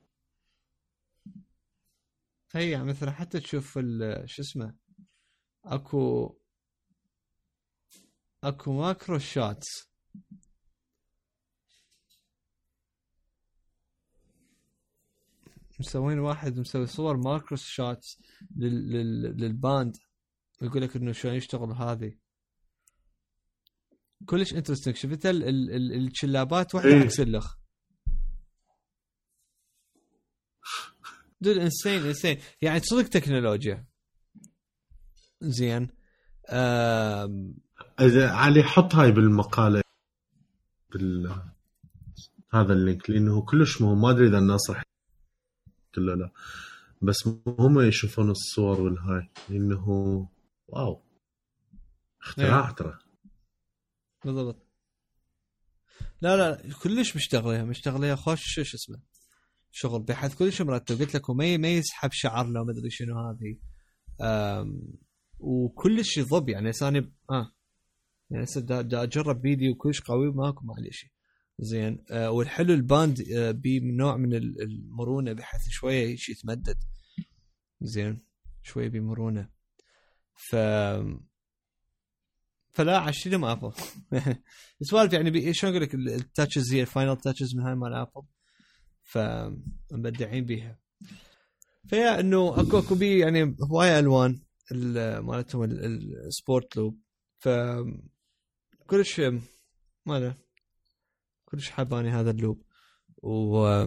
هي يعني مثلا حتى تشوف ال- شو اسمه أكو أكو macro shots. مسوين واحد مسوي صور macro shots لل... لل... لل band ويقول لك إنه شلون يشتغل هذه. كلش interesting شفت ال... ال... ال... الشلابات واحدة إيه. عكس الاخ dude insane insane يعني صدق تكنولوجيا زين. إذا علي حط هاي بالمقالة. بال هذا ال link لأنه كلش مهم. ما أدري إذا الناس راح كله لا. بس هم يشوفون الصور والهاي لأنه wow. اختراع ترى. بالضبط. لا لا كلش مشتغليها مشتغليها خوش شو اسمه. شغل بحيث كلش مرتب. قلت لك وما ما يسحب شعر لو ما أدري شنو هذه. وكلش يضب يعني. ثاني آه. يعني هسه دا, أجرب فيديو كلش قوي ماكو معلي شيء. زين. آه والحلو ال band آه بنوع من ال- المرونة. بحيث شوية هيك يتمدد. زين. شوية بمرونة. ف فلا عشتي ما Apple *laughs* السوالف يعني شلون أقول لك؟ ال- ال touches هي ال final touches من هاي مال Apple فمبدعين بيها. فيا إنه اكو أكو بي يعني هواية ألوان ال- مالتهم ال- ال- ال sport loop ف كلش ما أدري كلش حباني هذا ال loop. و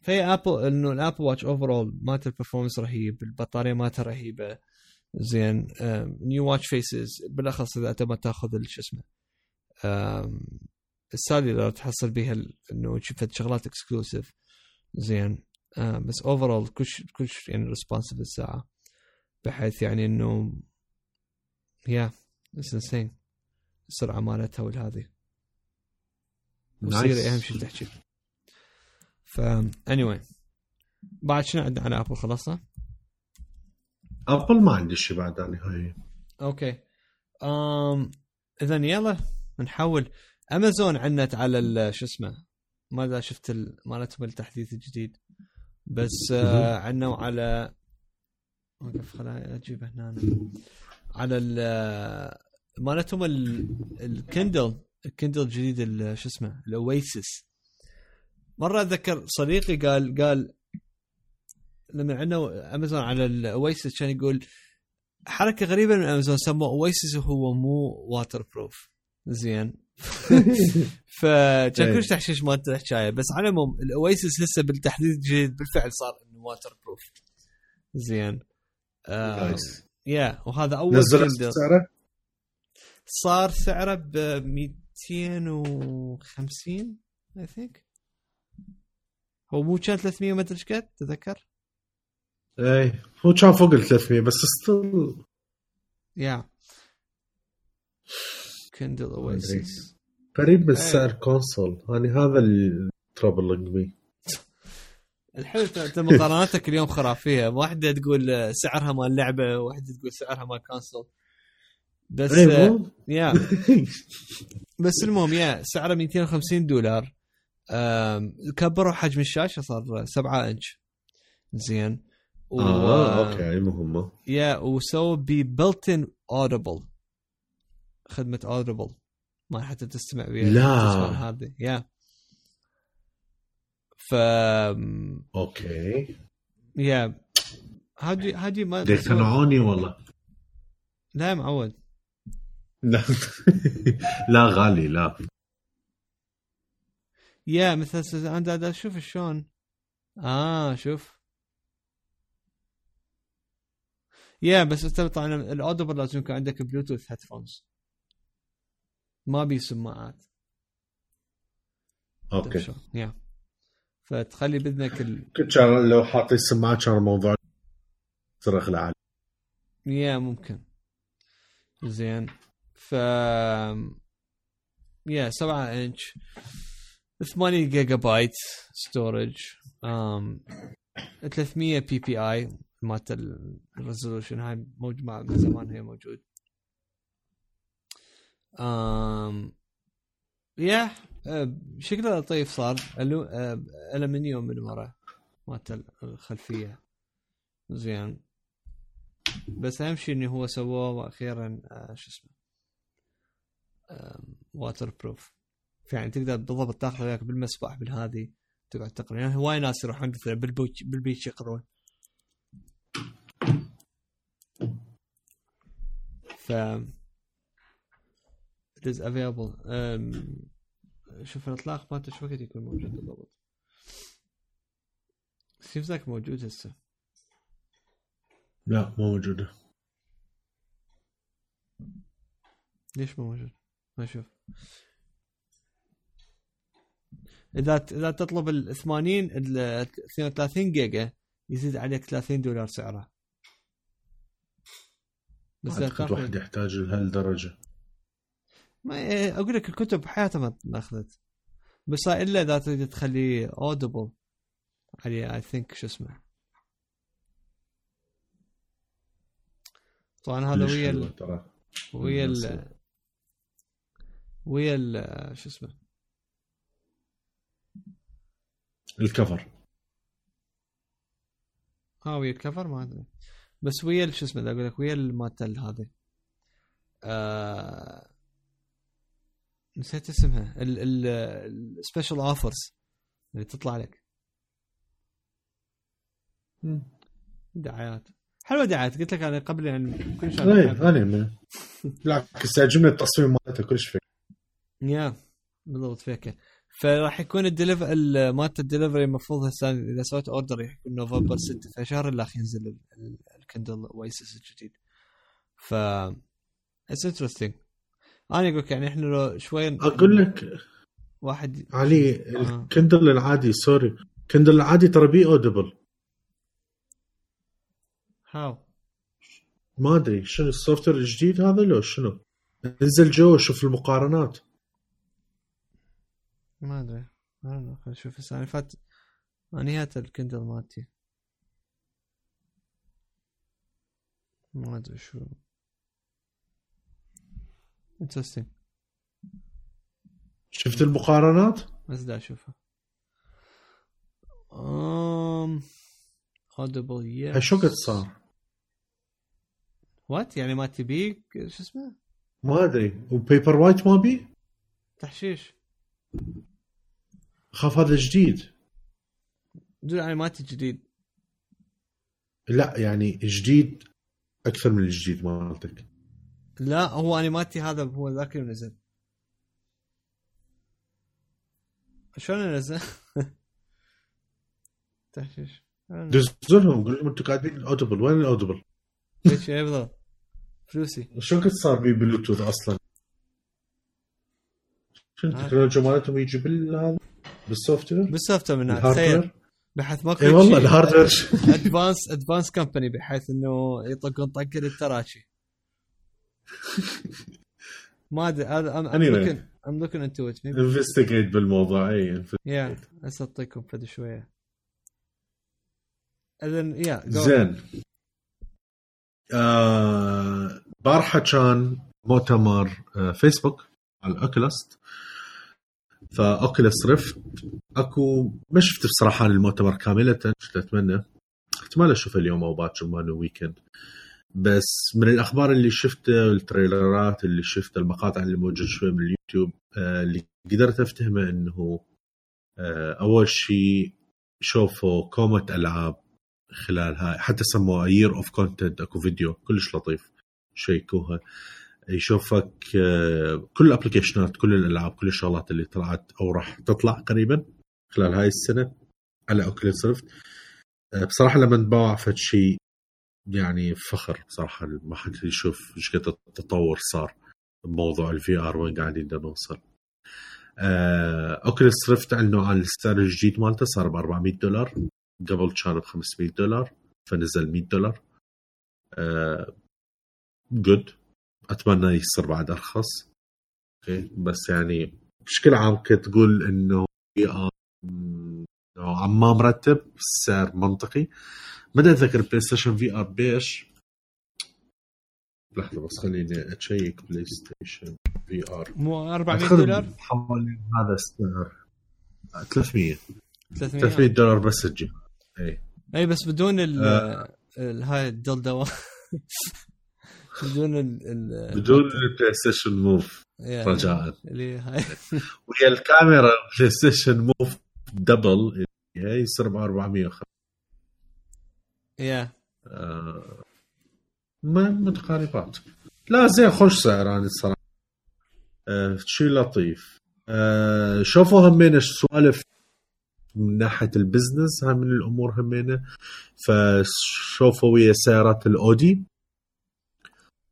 فهي Apple إنه ال Apple Watch overall مالت ال performance رهيب البطارية مالتها رهيبة. زين new watch faces بالأخص إذا أنت ما تاخذ شو اسمه آم، ال cellular تحصل بيها ال- إنه شفت شغلات exclusive زين. آه بس overall كلش كلش يعني responsive الساعة. بحيث يعني إنه yeah it's insane السرعة مالتها والهذه و Siri أهم شيء تحكي. ف anyway. بعد شنو عندنا على Apple خلصنا؟ ابل ما عندي شيء بعد أنا هاي. okay امم اذا يلا نحول امازون عنت على شو اسمه؟ ما شفت ال- مالتهم التحديث الجديد. بس آه أعلنوا على وقف خليني أجيبه هنا أنا. على ال مالتهم ال- ال Kindle ال Kindle الجديد ال- شو اسمه؟ ال Oasis مرة اتذكر صديقي قال قال لما عندنا امازون على ال Oasis كان يقول حركة غريبة من امازون سموه Oasis وهو مو waterproof زين. *laughs* فكان إيه. كلش تحشيش مالت الحكاية بس على العموم ال Oasis هسه بالتحديث الجديد بالفعل صار إنه waterproof زين. آه yeah وهذا أول نزل سعره؟ صار سعره ب 250 I think هو مو كان 300 ما أدري إيش قد تذكر؟ اي هو كان فوق ال 300 بس still yeah Kindle Oasis قريب من إيه. سعر console يعني هذا الترابل بي الحلو ت- ت- مقارناتك اليوم خرافية. واحدة تقول سعرها مال لعبة واحدة تقول سعرها مال console بس مو؟ *laughs* yeah. *laughs* بس المهم yeah سعره 250 دولار. كبروا حجم الشاشة صار 7 إنش. زين. و... آه okay مهمة. yeah وسووا ب built-in Audible خدمة Audible ما حتى تستمع بها لا. هذه yeah ف okay. yeah هادي هادي ما يقتنعوني والله. لا معود. لا. *laughs* لا غالي لا. يا مثل أنا أشوف شلون. آه شوف. yeah بس طبعا ال Audible لازم يكون عندك Bluetooth headphones ما بي سماعات. okay؟ yeah فتخلي باذنك ال... كنت لو حاطين السماعات كان الموضوع صرخ لعالي. yeah ممكن. زين. ف yeah 7 إنش. 8 جيجا بايت storage um, 300 PPI مالت ال resolution هاي موجود مع من زمان هي موجود. yeah آه، شكله لطيف صار. ألو... آه، الومنيوم من ورا مالت الخلفية. زين. بس أهم شيء إنه هو سووه وأخيرا آه شو اسمه waterproof يعني تقدر بالضبط تاخذ وياك بالمسبح بالهذه تقعد تقرأ. يعني هواي ناس يروحون مثلا بال beach يقرون ف it is available. أم... شوف الإطلاق مالته شو وقت يكون موجود بالضبط. seems like موجود هسه. لا مو موجوده ليش مو موجود؟ ما أشوف. إذا إذا تطلب ال 80 ال 32 جيجا يزيد عليك 30 دولار سعره. بس اعتقد واحد يحتاج لهالدرجة. ما إيه، أقول لك الكتب بحياتها ما أخذت. بس إلا إذا تريد تخليه Audible عليه I think شو اسمه. طبعا هذا ويا ال- ويا ال. ويا ال شو اسمه. ال cover. ها ويا ال cover ما أدري. بس ويا شو اسمه أقول لك ويا مالت ال- هذه. آه... نسيت اسمها. ال special offers اللي تطلع لك. دعايات. حلوة دعايات. قلت لك أنا قبل يعني كل شيء اي أنا من بالعكس يعجبني التصميم مالته كلش فيك. يا بالضبط فيك. فراح يكون ال deliv مالت الدليفري المفروض هسه إذا سويت order راح يكون نوفمبر 6 فشهر الاخ ينزل ال- ال- ال Kindle Oasis الجديد. ف It's interesting أنا أقول لك يعني إحنا لو شوي أقول لك واحد علي آه. ال Kindle العادي sorry Kindle العادي ترى بي Audible how. ما أدري شنو ال software الجديد هذا لو شنو؟ انزل جو شوف المقارنات. ما أدري. خلينا نشوف السنة اللي فات انهيت ال Kindle مالتي. ما أدري شو. interesting شفت المقارنات؟ بس دا أشوفها. Audible yes. هاي شو قد صار؟ what يعني ما تبيك شو اسمه؟ ما أدري. و Paperwhite ما بي؟ تحشيش. خاف هذا جديد. دول يعني ما جديد. لا يعني جديد أكثر من الجديد مالتك. لا هو أنيماتي هذا هو ذاك اللي نزل شلون نزل؟ *laughs* تحشيش دزلهم قول لهم أنتم كاتبين ال Audible وين ال Audible؟ إيه بالضبط فلوسي شو قد صار بي بلوتوث أصلا؟ شنو عارف. التكنولوجيا مالتهم يجي بالهذا بالسوفت وير؟ بالسوفت وير من؟ تخيل بحيث ماكو إي والله الهاردوير ادفانس ادفانس كمباني بحيث إنه يطقون طق للتراشي *laughs* ما أدري هذا ام looking into it. Maybe انفستيجيت بالموضوع إي يا هسه اعطيكم فد شوية. إذن يا. زين. آه بارحه كان مؤتمر فيسبوك على ال Oculus ف Oculus Rift اكو ما شفت بصراحة المؤتمر كاملة كنت أتمنى احتمال أشوفه اليوم أو باكر ما انه weekend بس من الأخبار اللي شفتها التريلرات اللي شفتها المقاطع اللي موجود شوي من اليوتيوب آه اللي قدرت أفتهمه إنه آه أول شيء شوفوا كومة ألعاب خلال هاي حتى سموها year of content أكو فيديو كلش لطيف شيكوها. يشوفك آه، كل الأبلكيشنات كل الألعاب كل الشغلات اللي طلعت أو راح تطلع قريبا خلال هاي السنة على Oculus Rift. آه، بصراحة لما نباوع فد شيء يعني فخر بصراحه ما حد يشوف إيش قد التطور صار بموضوع ال VR وين قاعدين نوصل Oculus Rift اعلنوا عن السعر الجديد مالته صار ب 400 دولار قبل كان ب 500 دولار فنزل 100 دولار. good أتمنى يصير بعد أرخص. أوكي بس يعني بشكل عام كنت تقول إنه VR نوعا ما مرتب السعر منطقي. ما اتذكر PlayStation VR بيش لحظة بس خليني اتشيك PlayStation VR مو 400 دولار؟ حوالي هذا السعر. 300 300 300 دولار بس الجهاز اي اي بس بدون ال آه. هاي الدلدوه *laughs* بدون ال بدون ال Play Station Move رجاء. اللي هاي. ويا الكاميرا PlayStation Move double هي يصير ب 450 يا آه، ما متقاربات لا زين خوش سعر يعني الصراحة. آه شيء لطيف. آه شوفوا همين سوالف من ناحية ال business هاي من الأمور همينه فشوفوا ويا سيارات الأودي.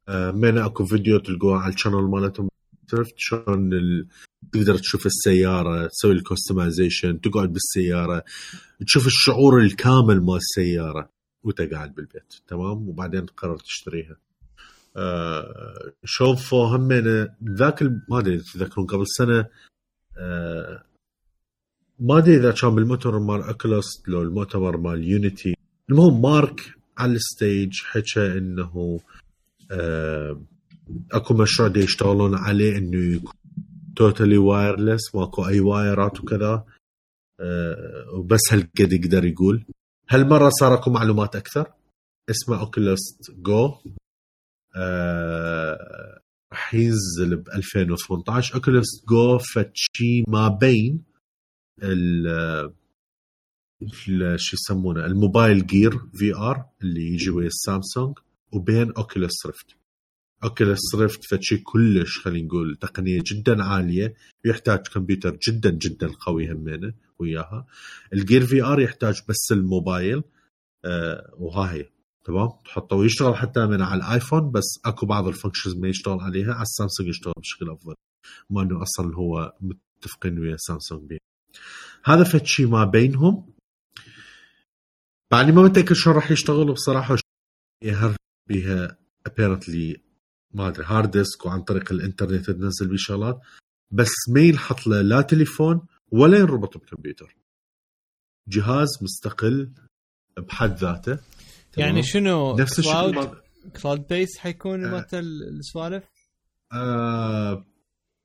آه همين أكو فيديو تلقوه على ال channel مالتهم. عرفت شلون ال... تقدر تشوف السيارة تسوي ال customization تقعد بالسيارة تشوف الشعور الكامل مال السيارة وانت قاعد بالبيت تمام؟ وبعدين تقرر تشتريها. آه شوفوا همين ذاك ما أدري تذكرون قبل سنة آه ما أدري إذا كان بالمؤتمر مال Oculus لو المؤتمر مال Unity المهم مارك على ال stage حكى إنه آه اكو مشروع ديشتغلون عليه انه يكون totally wireless ماكو اي وايرات وكذا آه وبس هالقد يقدر يقول هالمره صار اكو معلومات أكثر اسمه Oculus Go آه راح ينزل ب 2018 Oculus Go فد شي ما بين ال- شو يسمونه الموبايل Gear VR اللي يجي ويا السامسونج وبين Oculus Rift Oculus Rift فد شي كلش خلينا نقول تقنية جدا عالية يحتاج كمبيوتر جدا جدا قوي همينه وياها. ال Gear VR يحتاج بس الموبايل آه وها هي تمام؟ تحطه ويشتغل حتى من على الآيفون بس أكو بعض ال functions ما يشتغل عليها. على السامسونج يشتغل بشكل أفضل. ما إنه أصلا هو متفقين ويا سامسونج بيه. هذا فد شيء ما بينهم. بعدني ما متاكد شلون راح يشتغلوا بصراحة يهر بيها apparently ما أدري hard disk وعن طريق الإنترنت تنزل بيه شغلات بس ما ينحط له لا تليفون ولا ينربط بكمبيوتر. جهاز مستقل بحد ذاته؟ يعني شنو؟ نفس الشيء. cloud ما- cloud based حيكون آه. مالت ال- السوالف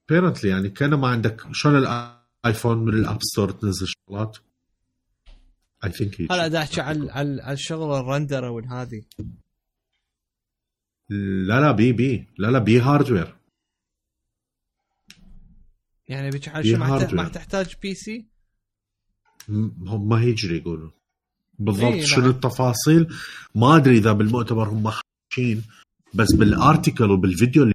apparently يعني كان ما عندك شلون الايفون من ال App Store تنزل شغلات؟ I think هلا دا احكي على على على الشغل ال render والهذه لا لا بي بي. لا لا بي hardware يعني شو ما تحتاج PC هم ما هيجري يقولوا. بالضبط. إيه، شنو. التفاصيل؟ ما أدري إذا بالمؤتمر هم حاكين بس بال article وبالفيديو اللي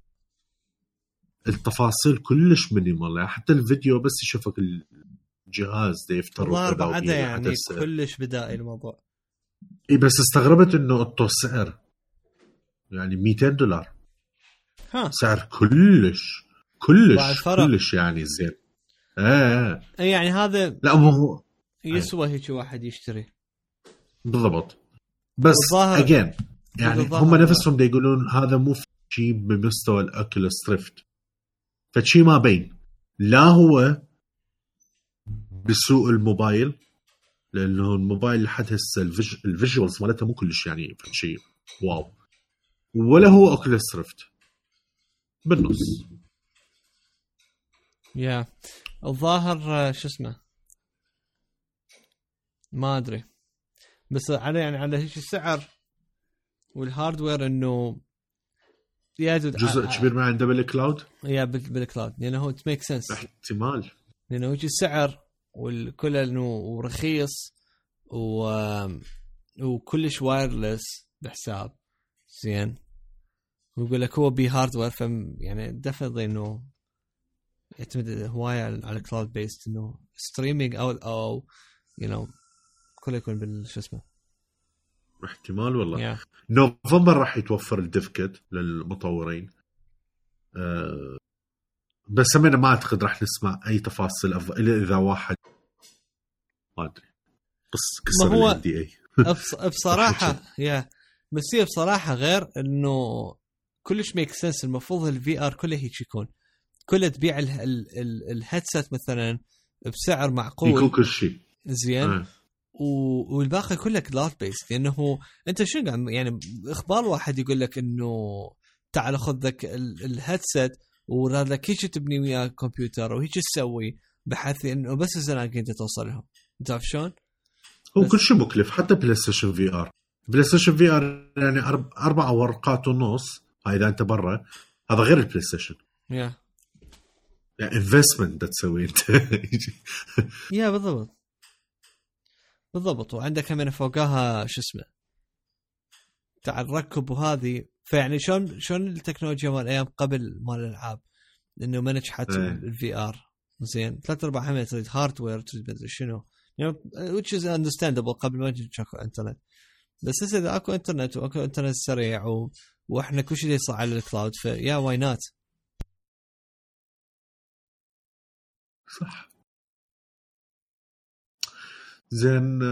التفاصيل كلش minimal يعني حتى الفيديو بس يشوفك الجهاز ده يفتر بعدها يعني. كلش بدائي الموضوع. إيه بس استغربت إنه السعر يعني 200 دولار. ها. سعر كلش كلش. كلش يعني زين. إيه إيه يعني هذا لا مو هو. يسوى هيك واحد يشتري. بالضبط. بس again يعني هم نفسهم دا يقولون هذا مو شيء بمستوى ال Oculus Rift فشي ما بين. لا هو بسوق الموبايل لأنه الموبايل لحد هسه ال vis- ال visuals مالته مو كلش يعني شيء wow. ولا هو Oculus Rift بالنص. yeah. الظاهر آه، شو اسمه؟ ما أدري. بس على يعني على هيك السعر وال hardware إنه yeah dude جزء كبير ما عنده بال cloud yeah بال- بال cloud لأنه هو make sense احتمال. لأنه هيك السعر والكل إنه ورخيص و وكلش wireless بحساب. زين. ويقول لك هو بي hardware ف يعني definitely إنه يعتمد هوايه على على cloud based إنه streaming أو أو you know كله يكون بال شو اسمه؟ احتمال والله. yeah نوفمبر راح يتوفر ال dev kit للمطورين. أه بس همين ما أعتقد راح نسمع أي تفاصيل إلا إذا واحد ما أدري. قص كسر ما هو- ال دي اي بص- بصراحة yeah بس هي بصراحة غير إنه كلش make sense المفروض ال VR كله هيك يكون. كله تبيع ال headset مثلا بسعر معقول. يكون كل شيء. زين. آه. والباقي كله cloud based لأنه أنت شنو يعني إخبار واحد يقول لك إنه تعال خذ لك ال headset وراد لك هيك تبني وياه كمبيوتر وهيك تسوي بحيث إنه بس الزناقه أنت توصل لهم. تعرف شلون؟ هو كل شيء مكلف حتى بلاي ستيشن في ار بلاي ستيشن في ار يعني أربع ورقات ونص. هاي إذا أنت برا هذا غير ال PlayStation yeah يعني investment تسوي أنت. *laughs* yeah بالضبط. بالضبط. وعندك هم فوقها شو اسمه تعال ركب وهذه. فيعني شلون شلون التكنولوجيا مال أيام قبل مال الألعاب؟ إنه ما نجحت. ال VR زين. ثلاث ارباع هم تريد hardware تريد مدري شنو. Which is understandable قبل ما يجي اكو انترنت بس هسه إذا أكو انترنت وأكو انترنت سريع و... وإحنا كل شيء يصير على ال cloud ف yeah why not صح. زين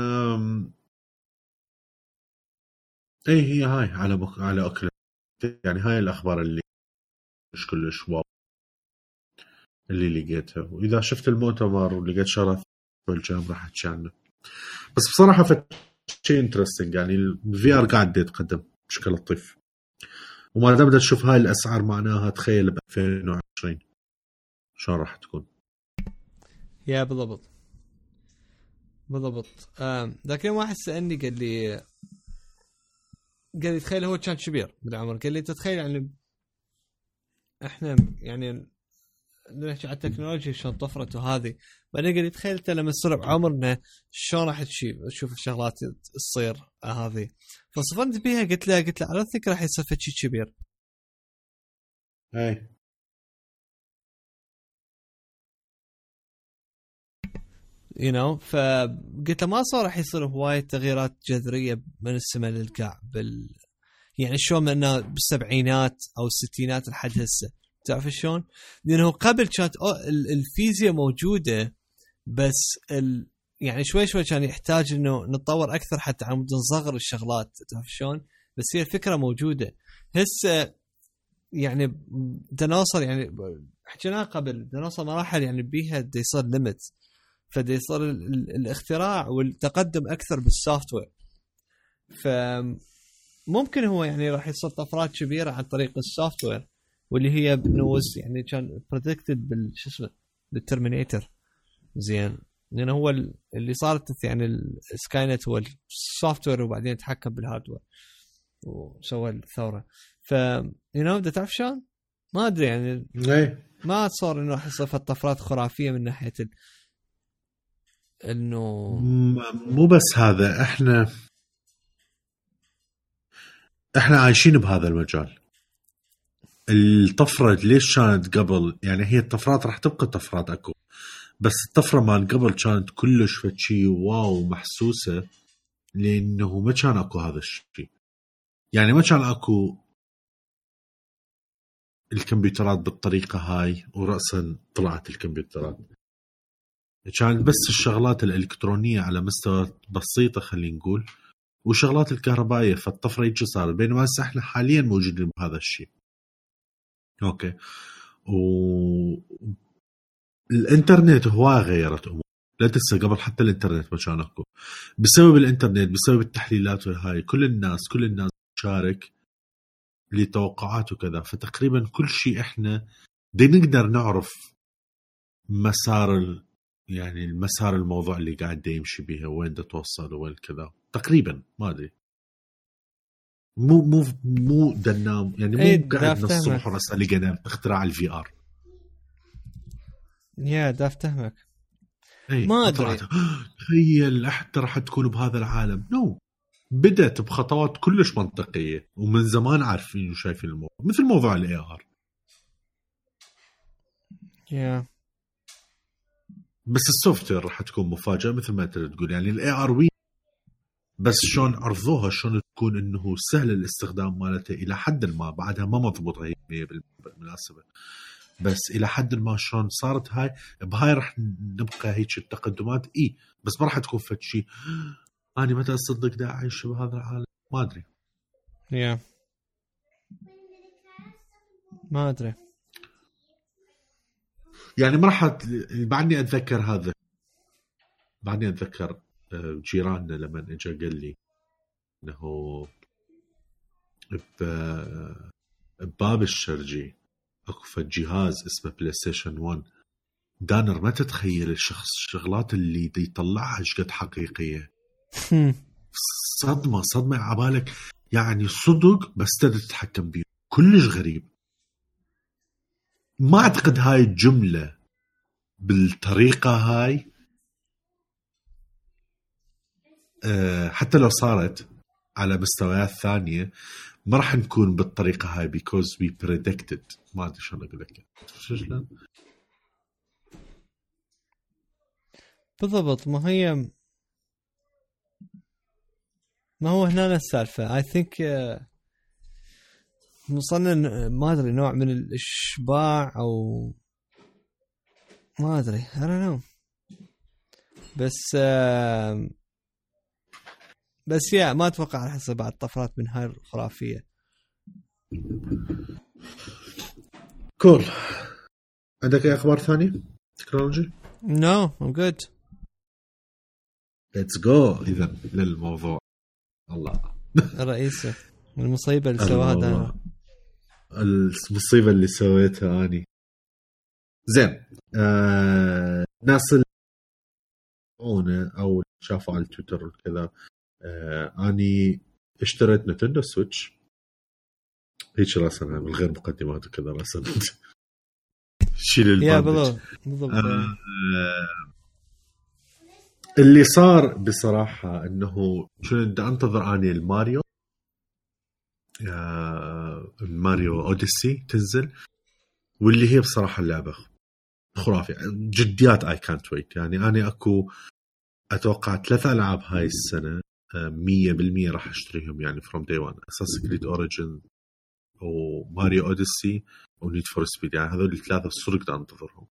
اي هي هاي على مك... على أكل. يعني هاي الأخبار اللي مش كلش wow. اللي لقيتها وإذا شفت المؤتمر ولقيت شغلات بالجام راح احكي عنه بس بصراحة فت شيء interesting يعني ال VR قاعد يتقدم بشكل لطيف. وما دام بدك تشوف هاي الأسعار معناها تخيل ب 2020 شلون راح تكون؟ yeah بالضبط. بالضبط. ذاك اليوم واحد سألني قال لي قال لي تخيل هو كان كبير بالعمر. قال لي انت تخيل يعني إحنا يعني نحكي على التكنولوجيا شلون طفرت وهذه بعدين لي تخيل انت لما تصير بعمرنا شلون راح تشوف الشغلات تصير هذه. فصفنت بيها قلت له قلت له على ذكر راح يصير فد شي كبير. اي you know فقلت له ما صار راح يصير هواية تغييرات جذرية من السماء للكعب بال يعني شلون إنه بالسبعينات أو الستينات لحد هسه. تعرف شلون؟ لأنه قبل كانت الفيزياء موجودة بس ال يعني شوي شوي كان يحتاج إنه نتطور أكثر حتى عم نصغر الشغلات تعرف شلون؟ بس هي الفكرة موجودة. هسه يعني بدنا نوصل يعني حكيناها قبل بدنا نوصل مراحل يعني بيها بده يصير ليمت فبده يصير ال- ال- الاختراع والتقدم أكثر بالسوفت وير. ف ممكن هو يعني راح يصير طفرات كبيرة عن طريق ال software واللي هي بنوز يعني كان predicted بال شو اسمه؟ بال Terminator. زين. لأنه هو ال- اللي صارت يعني ال Skynet هو ال software وبعدين تحكم بال hardware وسوى الثورة. ف you know تعرف شلون؟ ما أدري يعني. إيه. ما اتصور إنه راح يصير في طفرات خرافية من ناحية ال... إنه مو بس هذا إحنا إحنا عايشين بهذا المجال. الطفرة ليش كانت قبل؟ يعني هي الطفرات راح تبقى طفرات أكو. بس الطفرة مال قبل كانت كلش فشي واو محسوسة لأنه ما كان أكو هذا الشيء يعني ما كان أكو الكمبيوترات بالطريقة هاي ورأسا طلعت الكمبيوترات. كانت بس الشغلات الإلكترونية على مستوى بسيطة خلينا نقول وشغلات الكهربائية فالطفرة يجي صارت بينما هسه إحنا حاليا موجودين بهذا الشيء أوكي. و الإنترنت هواي غيرت أمور. لا تنسى قبل حتى الإنترنت ما كان اكو بسبب الإنترنت بسبب التحليلات والهاي كل الناس كل الناس تشارك لتوقعات وكذا. فتقريبا كل شيء إحنا دي نقدر نعرف مسار ال... يعني المسار الموضوع اللي قاعد يمشي بيها وين دا توصل وين كذا. تقريبا ما أدري. مو مو مو دا ننام يعني إيه، مو دا قاعد. الصبح ورسا لقينا اختراع ال VR يا دا أفتهمك. اي ما. طلعت، *gasps* تخيل حتى راح تكون بهذا العالم. no بدأت بخطوات كلش منطقية ومن زمان عارفين وشايفين الموضوع مثل موضوع ال AR yeah. بس ال software راح تكون مفاجأة مثل ما أنت تقول. يعني ال AR وي بس شلون عرضوها شلون تكون إنه سهل الاستخدام مالتها إلى حد ما بعدها ما مضبوطة هي 100% بالمناسبة. بس إلى حد ما شلون صارت هاي بهاي راح نبقى هيك التقدمات. إي بس ما راح تكون فد شيء *gasps* أنا متى اصدق دا أعيش بهذا العالم. ما أدري. يا. ما أدري. يعني ما راح بعدني أتذكر هذا. بعدني أتذكر آه، جيراننا لما اجى قال لي إنه ب- بباب الشرجي. اكو فد جهاز اسمه بلاي ستيشن 1 دانر ما تتخيل الشخص الشغلات اللي يطلعها إيش قد حقيقية. صدمة صدمة عبالك يعني صدق بس تقدر تتحكم بيه كلش غريب. ما أعتقد هاي الجملة بالطريقة هاي. أه حتى لو صارت على مستويات ثانية ما راح نكون بالطريقة هاي because we predicted. ما أدري شلون أقول لك شلون؟ بالضبط ما هي ما هو هنا السالفة. I think وصلنا ما أدري نوع من الإشباع أو ما أدري. Don't know. بس آم، بس yeah ما أتوقع راح يصير بعد طفرات من هاي الخرافية. cool عندك أي أخبار ثانية؟ technology؟ no I'm good let's go اذا للموضوع. الله. الرئيسي المصيبة اللي سواها. دانا المصيبة اللي سويتها أني. زين. آه ناس اللي أو شافوا على تويتر وكذا أني اشتريت Nintendo Switch. هيك راسا من غير مقدمات وكذا راسا *laughs* شيل ال bandage. بالضبط بالضبط. آه، اللي صار بصراحة إنه بدي أنتظر أني الماريو. آه، الماريو Odyssey تنزل واللي هي بصراحة اللعبة خرافي جديات اي كانت ويت يعني أنا أكو أتوقع ثلاث ألعاب هاي السنة. آه، مية بالمية راح أشتريهم يعني from day 1 Assassin's Creed Origins و Mario Odyssey و Need for Speed يعني هذول الثلاثة صدق بدي أنتظرهم.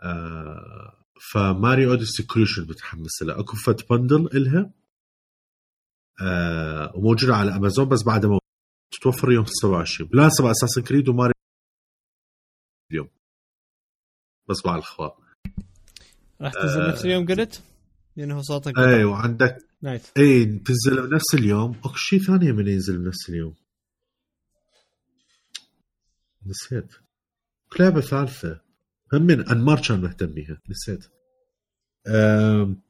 آه ف Mario Odyssey كلش متحمس لها. أكو فد bundle إلها. آه وموجودة على أمازون بس بعد ما تتوفر يوم 27 بمناسبه Assassin's Creed وماريو اليوم. بس مع الاخبار راح تنزل نفس اليوم قلت؟ لأنه صوتك اي وعندك nice. اي تنزل بنفس اليوم. أكو شيء ثاني من ينزل بنفس اليوم. نسيت. لعبة ثالثة. هم من أنمار كان مهتم بيها. نسيت. أم،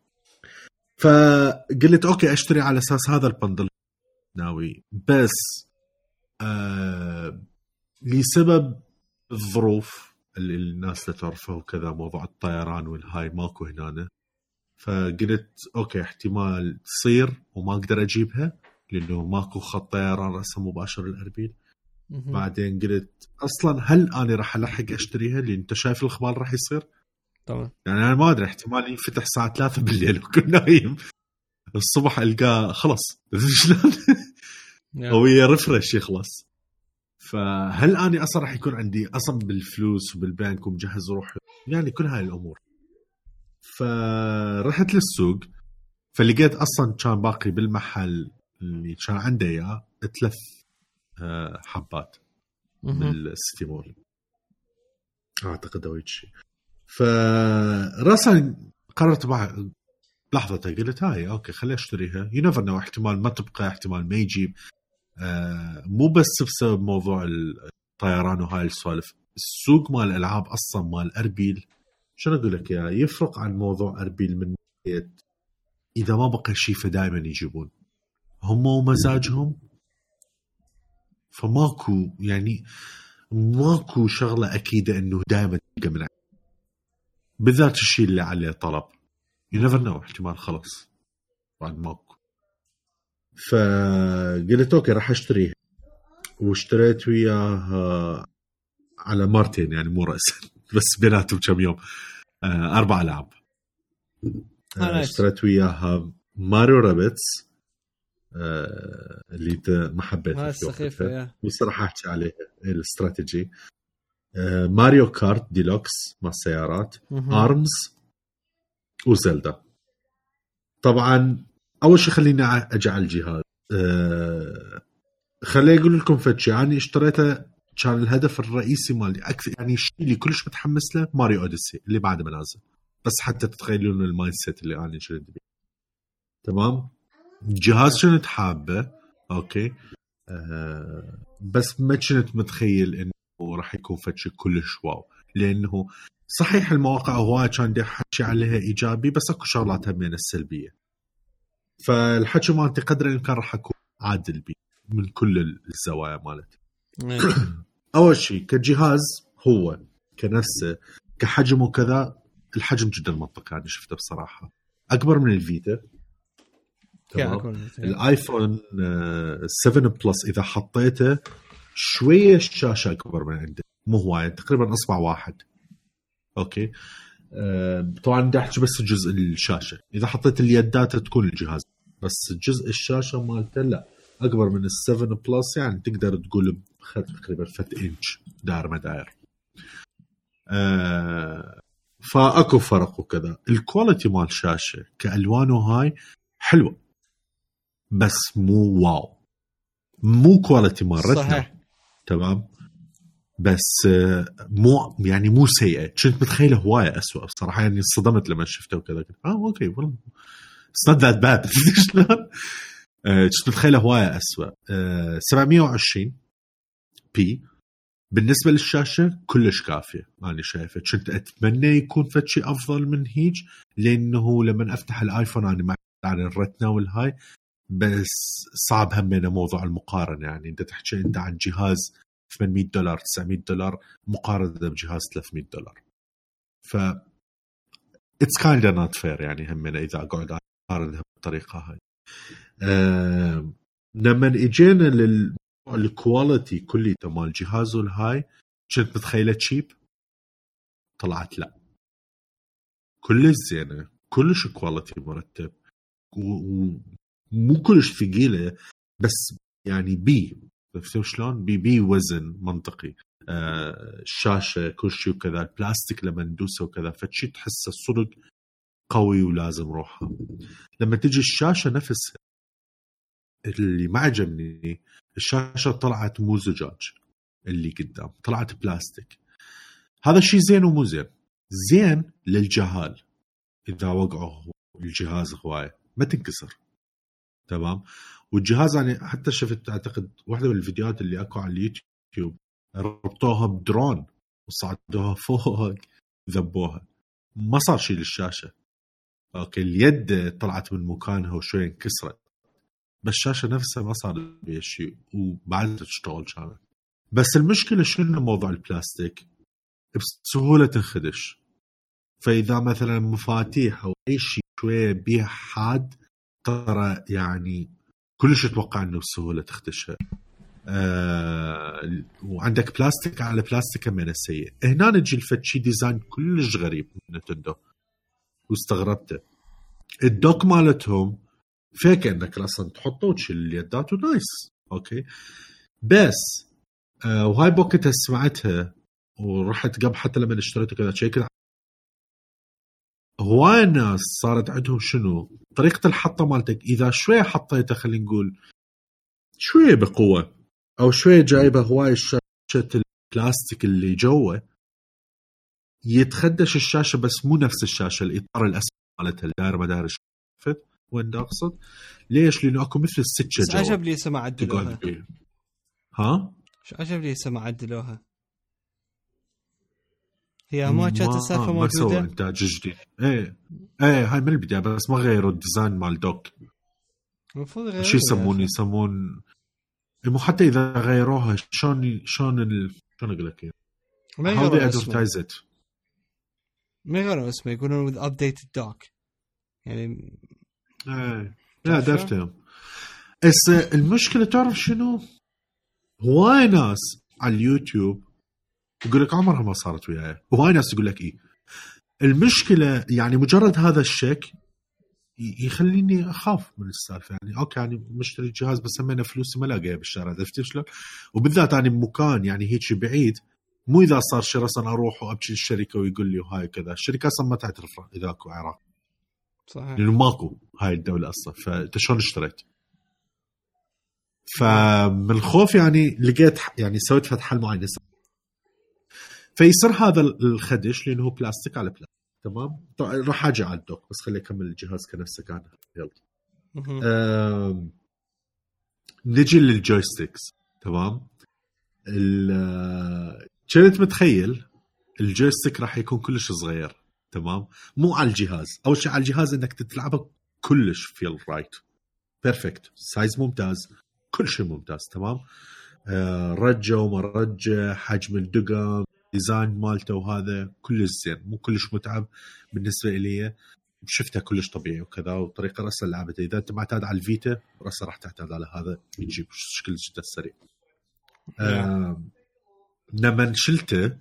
فقلت أوكي أشتري على أساس هذا ال bundle. ناوي. بس أه لسبب الظروف اللي الناس لا تعرفها وكذا موضوع الطيران والهاي ماكو هنا. فقلت أوكي احتمال تصير وما أقدر أجيبها لأنه ماكو خط طيران راسا مباشر الاربيل. بعدين قلت أصلا هل أنا راح ألحق أشتريها؟ لأن أنت شايف الإخبار راح يصير؟ طبعا. يعني أنا ما أدري احتمال ينفتح الساعة 3 بالليل *laughs* وكل نايم. الصبح القاه خلص *laughs* شلون. أو يرفرش يخلص فهل اني أصلا راح يكون عندي أصلا بالفلوس وبالبنك ومجهز روحي؟ يعني كل هاي الأمور. فرحت للسوق فلقيت أصلا كان باقي بالمحل اللي كان عنده إياه ثلاث آه، حبات مهم. بال City Mall. أعتقد أو شيء. فراسا قررت بعد لحظة قلت هاي أوكي خليني أشتريها. you never know احتمال ما تبقى احتمال ما يجيب. آه مو بس بسبب موضوع الطيران وهاي السوالف السوق مال الألعاب أصلا مال أربيل شنو أقول لك يا يفرق عن موضوع أربيل من إذا ما بقى شيء فدائما يجيبون. هم ومزاجهم فماكو يعني ماكو شغلة أكيدة إنه دائما تلقى من. بالذات الشيء اللي عليه طلب. you never know احتمال خلص بعد ماكو. فقلت أوكي راح أشتريها. واشتريت وياه على مرتين يعني مو راسا بس بيناتهم كم يوم. أربع ألعاب آه، آه،. اشتريت وياها Mario Rabbids آه، اللي انت ما حبيتها. السخيفه راح احكي عليه الاستراتيجي آه، Mario Kart Deluxe مع السيارات. Arms و Zelda طبعا أول شيء خليني أجي على الجهاز خليني أقول لكم فد شيء أنا اشتريته كان الهدف الرئيسي مالي. أكثر يعني الشيء اللي كلش متحمس له ماريو أوديسي اللي بعده منازل بس حتى تتخيلون ال mindset اللي أنا شريت بيه تمام؟ الجهاز كنت حابه okay. أه بس ما كنت متخيل إنه راح يكون شيء كلش wow. لأنه صحيح المواقع هواي كان حكي عليها إيجابي بس أكو شغلات همين السلبية. فالحكي مالتي قدر الإمكان راح أكون عادل بيه من كل الزوايا مالتي. *clears throat* أول شيء كجهاز هو كنفسه كحجم وكذا الحجم جدا منطقي أنا شفته بصراحة. أكبر من الفيتا. تمام. الآيفون آه، 7 بلس إذا حطيته شوية الشاشة أكبر من عنده. مو هواي تقريبا أصبع واحد. okay؟ آه، طبعا بدي أحكي بس جزء الشاشة. إذا حطيت اليدات تكون الجهاز. بس جزء الشاشة مالته لا. أكبر من ال7 بلس يعني تقدر تقول بفد تقريبا فت إنش داير ما داير آه فأكو فرق وكذا. ال quality مال الشاشه كألوانه هاي حلوة بس مو wow. مو quality مال Retina صحيح. تمام؟ بس آه، مو يعني مو سيئة. كنت متخيله هواية أسوأ بصراحة. يعني انصدمت لما شفته وكذا. قلت آه okay والله it's not that bad شلون؟ آه، كنت متخيله هواية أسوأ. آه، 720 p بالنسبة للشاشة كلش كافية. أنا شايفة. كنت أتمنى يكون فد شيء أفضل من هيج لأنه لما أفتح الآيفون أنا ما عن ال Retina والهاي بس صعب همينه موضوع المقارنة. يعني أنت تحكي أنت عن جهاز 800 دولار 900 دولار مقارنة بجهاز 300 دولار. ف it's kind not fair يعني همينه إذا أقعد أقارنها بالطريقة هاي. آه لما إجينا لل ال quality كليته مال الجهاز والهاي كنت متخيله cheap طلعت لا. كلش زينة كلش quality مرتب ومو كلش ثقيلة بس يعني بي فهمت شلون؟ بي بي وزن منطقي. آه، الشاشه كل شيء وكذا البلاستيك لما ندوسه وكذا فشي تحسه صدق قوي ولازم روحها لما تجي الشاشة نفسها اللي ما عجبني الشاشة طلعت مو زجاج اللي قدام طلعت بلاستيك. هذا الشيء زين ومو زين؟ زين للجهال. إذا وقعوا الجهاز هواية ما تنكسر. تمام؟ والجهاز يعني حتى شفت أعتقد واحدة من الفيديوهات اللي أكو على اليوتيوب ربطوها بدرون وصعدوها *laughs* فوق ذبوها. ما صار شيء للشاشة. أوكي اليد طلعت من مكانها وشوي انكسرت. بس الشاشه نفسها ما صار بها شيء وبعد تشتغل كانت بس المشكلة شنو موضوع البلاستيك؟ بسهولة تنخدش. فإذا مثلا مفاتيح أو أي شيء شوية بيها حاد ترى يعني كلش أتوقع إنه بسهولة تخدشها. آه وعندك بلاستيك على بلاستيك من سيء هنا نجي لفد شي design كلش غريب من نينتندو. واستغربته ال dock مالتهم فيك انك أصلا تحطه وتشيل اليدات و nice okay. بس آه وهاي بوكتها سمعتها ورحت قبل حتى لما اشتريته كذا شيء هواي ناس صارت عندهم شنو؟ طريقة الحطه مالتك. إذا شوية حطيته خلينا نقول شوية بقوة أو شوية جايبة هواي شاشه البلاستيك اللي جوا يتخدش الشاشة بس مو نفس الشاشة الإطار الاسفل مالتها الدائره مدار شفت وين اقصد؟ ليش؟ لأنه أكو مثل السكه جوا. عجب لي سمع عدلوها. ها؟ شو عجب لي سمع عدلوها هي ما كانت السالفة ما سووا موجودة؟ انتاج جديد إيه. إيه هاي من البداية بس ما غيروا الديزاين مال دوك. المفروض يغيروها شو يسمون. يسمون مو حتى إذا غيروها شلون شلون ال... شلون أقول لك ما يغيروا اسمه. ما يغيروا اسمه يقولون with updated dock. يعني إيه. لا؟ دفتهم بس المشكلة تعرف شنو؟ هواي ناس على اليوتيوب يقول لك عمرها ما صارت وياي. وهواي ناس يقول لك إيه. المشكلة يعني مجرد هذا الشك يخليني أخاف من السالفة. يعني okay يعني مشتري جهاز بس همينه فلوسي ما لاقيها بالشارع عرفت شلون؟ وبالذات أنا بمكان يعني هيك بعيد مو إذا صار شيء أصلا أروح وأحكي الشركة ويقول لي وهاي كذا، الشركة أصلا ما تعترف اذا اكو عراق صحيح. لأنه ماكو هاي الدولة أصلا. فأنت شلون اشتريت؟ فمن الخوف يعني لقيت يعني سويت فد حل معين فيصير هذا الخدش لأنه هو بلاستيك على بلاستيك. تمام؟ راح أجي على ال dock بس خلي أكمل الجهاز كنفسه كان يلا. نجي لل joysticks. تمام؟ كنت متخيل؟ ال joystick راح يكون كلش صغير. تمام؟ مو على الجهاز. أول شيء على الجهاز إنك تلعبه كلش feel right perfect size ممتاز. كل شيء ممتاز تمام؟ آه، رجة وما رجة حجم الدقم design مالته وهذا كلش زين. مو كلش متعب بالنسبة لي شفتها كلش طبيعي وكذا وطريقة رسل لعبته. إذا أنت معتاد على الفيتا رسل راح تعتاد على هذا. يجيب بشكل جدا سريع. آم، لما شلته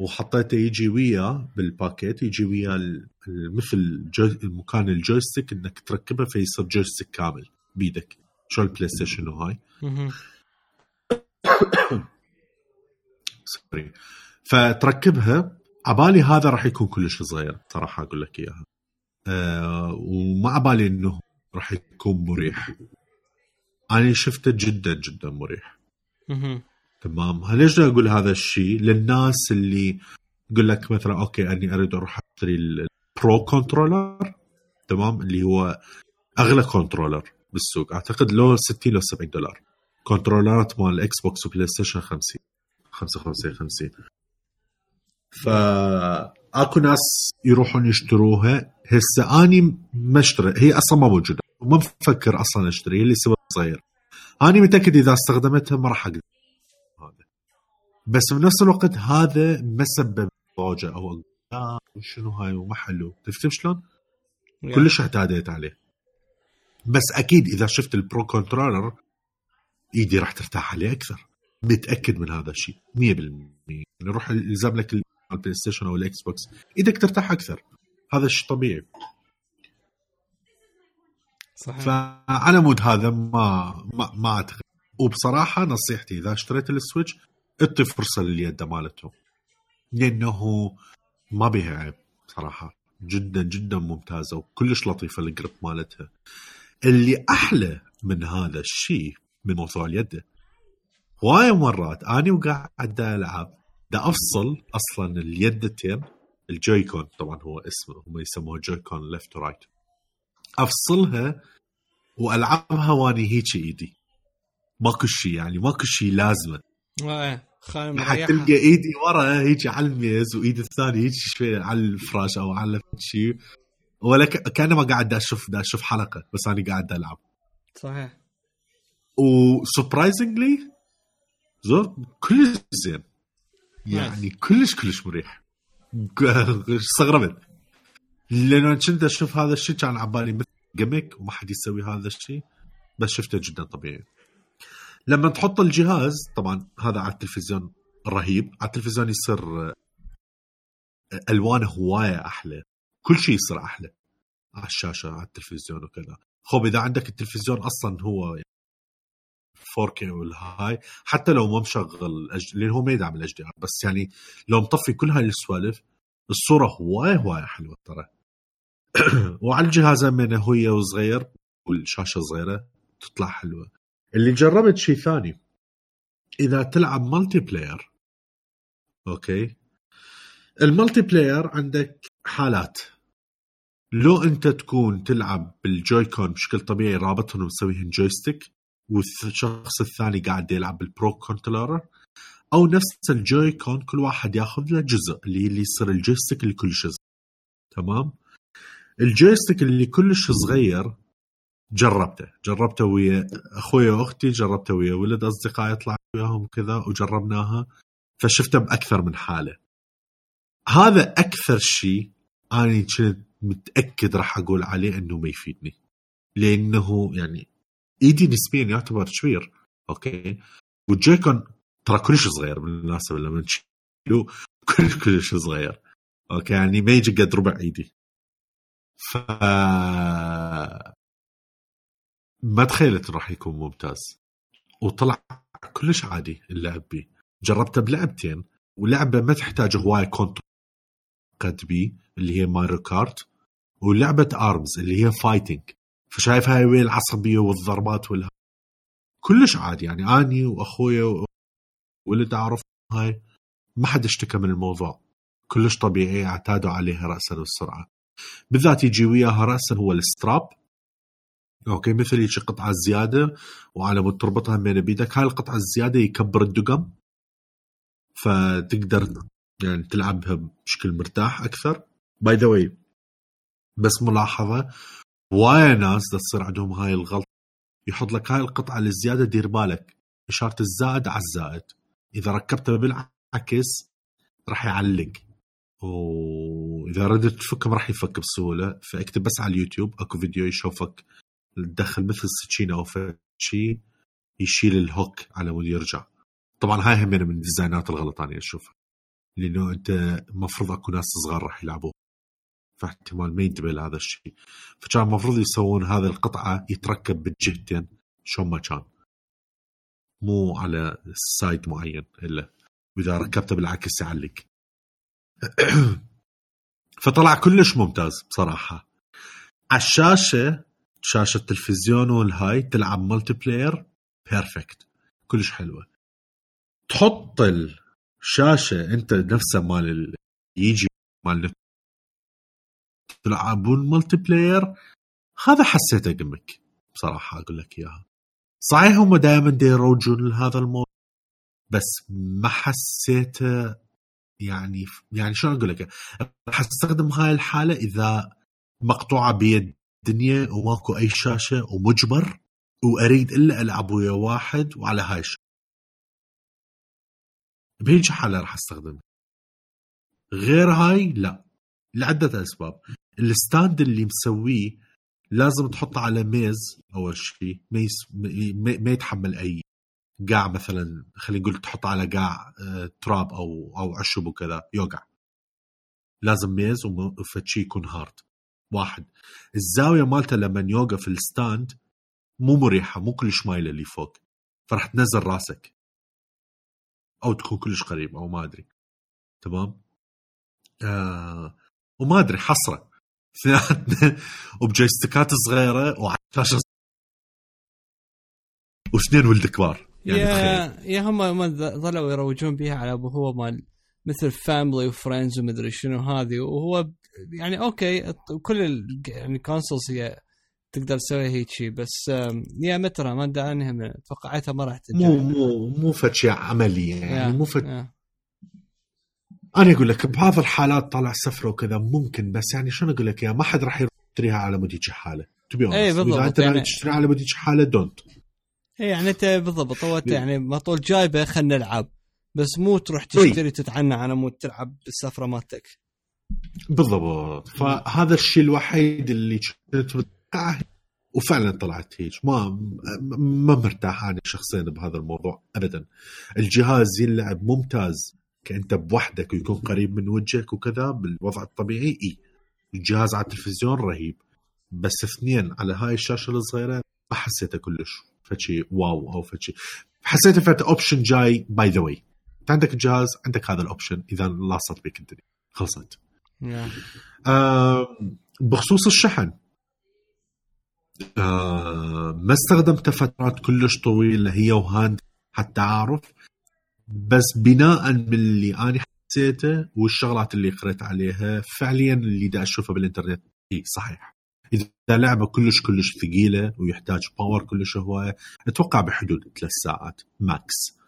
وحطيته يجي وياه بال package يجي وياه مثل جو المكان ال joystick إنك تركبه فيصير joystick كامل بيدك شو البلاي ستيشن وهاي. sorry فتركبها عبالي هذا راح يكون كلش صغير صراحة أقول لك إياها. أه وما عبالي إنه راح يكون مريح. أنا شفته جدا جدا مريح. تمام. ليش أقول هذا الشيء؟ للناس اللي يقول لك مثلا okay أني أريد أروح أشتري ال Pro Controller تمام؟ اللي هو أغلى controller بالسوق. أعتقد لو 60 لو 70 دولار. controllerات مال إكس بوكس وبلاي ستيشن 50 55 50 فأكو ناس يروحون يشتروها. هسه أني ما أشتري. هي أصلا ما موجودة. وما بفكر أصلا اشتري اللي سبب صغير. أني متأكد إذا استخدمتها ما راح أقدر. بس بنفس الوقت هذا ما سبب ضوجه أو شنو هاي وما حلو. تفهم شلون؟ كلش اعتاديت عليه. بس أكيد إذا شفت ال Pro Controller إيدي راح ترتاح عليه أكثر. متأكد من هذا الشيء 100% يعني روح الزم لك البلاي ستيشن أو الاكس بوكس إيدك ترتاح أكثر. هذا الشيء طبيعي. صحيح. فعلى مود هذا ما ما, ما اعتقد وبصراحة نصيحتي إذا اشتريت السويتش اعطي فرصة لليد مالته. لأنه ما بيها عيب صراحة. جدا جدا ممتازة وكلش لطيفة ال grip مالتها. اللي أحلى من هذا الشيء من موضوع اليد هواي مرات أني وقاعد ألعب دا أفصل أصلا اليدتين ال Joy-Con طبعا هو اسمه هم يسموها Joy-Con left و right أفصلها وألعبها وأني هيك إيدي. ماكو شيء يعني ماكو شيء لازمه إيه خايم حتلقى إيدي ورا هيك على الميز وايدي الثانية هيك شوي على الفراش أو على شيء ولا ك- كأنما قاعد أشوف دا أشوف حلقة بس أنا قاعد ألعب. صحيح. وسربرايزنجلي زود كلش زين. يعني كلش كلش مريح. استغربت. لأنه كنت أشوف هذا الشيء كان على بالي مثل جيمك وما حد يسوي هذا الشيء بس شفته جدا طبيعي. لما تحط الجهاز طبعا هذا على التلفزيون رهيب. على التلفزيون يصير آه، ألوانه هواية أحلى. كل شيء يصير أحلى. على الشاشة على التلفزيون وكذا. خب إذا عندك التلفزيون أصلا هو 4K والهاي حتى لو ما مشغل. لأن هو ما يدعم ال HDR بس يعني لو مطفي كل هاي السوالف الصورة هواية هواية حلوة ترى. *coughs* وعلى الجهاز من وصغير والشاشة صغيرة تطلع حلوة. اللي جربت شيء ثاني. إذا تلعب multiplayer okay. ال multiplayer عندك حالات. لو أنت تكون تلعب بال Joy-Con بشكل طبيعي رابطهم ومسويهن joystick والشخص الثاني قاعد يلعب بال Pro Controller أو نفس ال Joy-Con كل واحد ياخذ له جزء اللي اللي يصير ال joystick اللي كلش تمام؟ ال joystick اللي كلش صغير جربته. جربته ويا أخوي واختي جربته ويا ولد أصدقائي طلع وياهم كذا وجربناها فشفته بأكثر من حالة. هذا أكثر شيء أنا كنت متأكد راح أقول عليه إنه ما يفيدني. لأنه يعني ايدي نسبيا يعتبر كبير okay؟ وال Joy-Con ترى كلش صغير بالمناسبة لما تشيله كلش كلش صغير okay؟ يعني ما يجي قد ربع ايدي ف ما تخيلت راح يكون ممتاز. وطلع كلش عادي اللعب بيه. جربته بلعبتين ولعبة ما تحتاج هواي control قد بي اللي هي ماريو كارت ولعبة ارمز اللي هي fighting فشايف هاي وين العصبيه والضربات والها كلش عادي يعني أني وأخويا ولد اعرف هاي ما حد اشتكى من الموضوع. كلش طبيعي اعتادوا عليها راسا والسرعة. بالذات يجي وياها راسا هو ال strap. okay مثل هيك قطعة زيادة وعلى مود تربطها بين بيدك هاي القطعة الزيادة يكبر الدقم فتقدر يعني تلعبها بشكل مرتاح أكثر. by the way بس ملاحظة وايا ناس تصير عندهم هاي الغلطة يحط لك هاي القطعة الزياده دير بالك. إشارة الزائد على الزائد. إذا ركبتها بالعكس راح يعلق. وإذا ردت تفك ما راح يفك بسهولة. فأكتب بس على اليوتيوب أكو فيديو يشوفك تدخل مثل السكينه أو شيء يشيل ال hook على مود يرجع. طبعا هاي هم من ال designات الغلط أنا أشوفها. لأنه أنت المفروض أكو ناس صغار راح يلعبوا فاحتمال ما ينتبه لهذا الشيء فكان المفروض يسوون هذه القطعة يتركب بالجهتين شلون ما كان. مو على side معين إلا. وإذا ركبته بالعكس يعلق. *clears throat* فطلع كلش ممتاز بصراحة. على الشاشة شاشة التلفزيون والهاي تلعب ملتي بلاير بيرفكت كلش حلوة. تحط الشاشة انت نفسها مال ال... يجي مال تلعبون ملتي بلاير هذا حسيته قمك بصراحة أقول لك إياها. صحيح هم دائما يروجون لهذا الموضوع بس ما حسيته يعني يعني شلون أقول لك؟ راح أستخدم هاي الحالة إذا مقطوعة بيد الدنيا وماكو أي شاشة ومجبر وأريد إلا ألعب ويا واحد وعلى هاي الشاشه بهيج حالة راح استخدمها غير هاي لا لعدة أسباب. ال stand اللي مسويه لازم تحطه على ميز أول شيء ما. ما... يتحمل أي قاع مثلا خلينا نقول تحطه على قاع آه، تراب أو أو عشب وكذا يوقع. لازم ميز وفد شي يكون hard. واحد. الزاوية مالته لما يوقف ال stand مو مريحة مو كلش مايلة اللي فوق. فراح تنزل راسك. أو تكون كلش قريب أو ما أدري. تمام؟ آه وما أدري حصرة. *laughs* اثنيناتنا وب joystickات صغيرة وعلى شاشه واثنين ولد كبار. يعني تخيل. yeah yeah هم ظلوا يروجون بيها على أبو هو مال مثل family و friends ومدري شنو هذه وهو يعني okay كل ال- يعني consoles هي تقدر تسوي هيك شيء بس يا مترا ما أدري من توقعتها ما راح تنجح مو مو مو فد شيء عملي يعني مو فد yeah. أنا أقول لك بهذا الحالات طالع سفره وكذا ممكن بس يعني شلون أقول لك yeah ما حد راح يشتريها على مود هيك حاله تبي إيه بالضبط، إذا أنت يعني-. تشتريها على مود هيك حاله don't إيه يعني أنت بالضبط هو. يعني ما طول جايبه خلينا نلعب بس مو تروح إيه. تشتري تتعنى على مود تلعب بالسفرة مالتك بالضبط. فهذا الشيء الوحيد اللي كنت متوقعه وفعلا طلعت هيك. ما ما مرتاح أنا شخصيا بهذا الموضوع ابدا. الجهاز يلعب ممتاز. كأنت بوحدك ويكون قريب من وجهك وكذا بالوضع الطبيعي. إي الجهاز على التلفزيون رهيب. بس اثنين على هاي الشاشة الصغيرة ما حسيته كلش. فد شي wow أو فد شي حسيته فد option جاي by the way أنت عندك الجهاز عندك هذا ال option إذا لاصت بك الدنيا. خلصت. بخصوص الشحن. آه ما استخدمت فترات كلش طويلة هي و hand حتى أعرف. بس بناء من اللي أنا حسيته والشغلات اللي قريت عليها فعليا اللي دا أشوفه بالإنترنت اي صحيح. إذا لعبة كلش كلش ثقيلة ويحتاج power كلش هواية أتوقع بحدود ثلاث ساعات max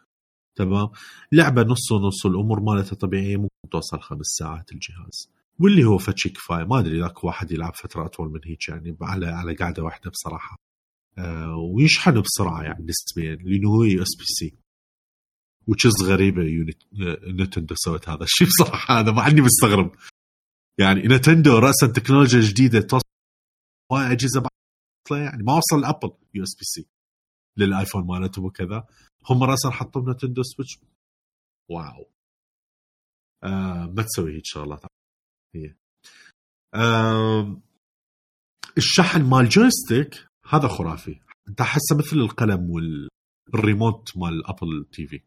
تمام؟ لعبة نص ونص الأمور مالتها طبيعية ممكن توصل خمس ساعات الجهاز. واللي هو فتشي كفايه ما أدري ذاك واحد يلعب فترة أطول من هيك يعني على على قاعدة واحدة بصراحة. آه ويشحن بسرعة يعني نسبيا. لأنه هو USB-C which is غريبة you know آه، Nintendo سوت هذا الشيء. *laughs* بصراحة هذا مع إني مستغرب. يعني Nintendo راسا تكنولوجيا جديدة توصل أجهزة يعني. ما وصل ال Apple USB-C لل iPhone مالتهم وكذا. هم راسا حطوا Nintendo Switch wow. آه ما تسوي هيك شغلات. آم، الشحن مال joystick هذا خرافي. أنت احسه مثل القلم والريموت مال Apple TV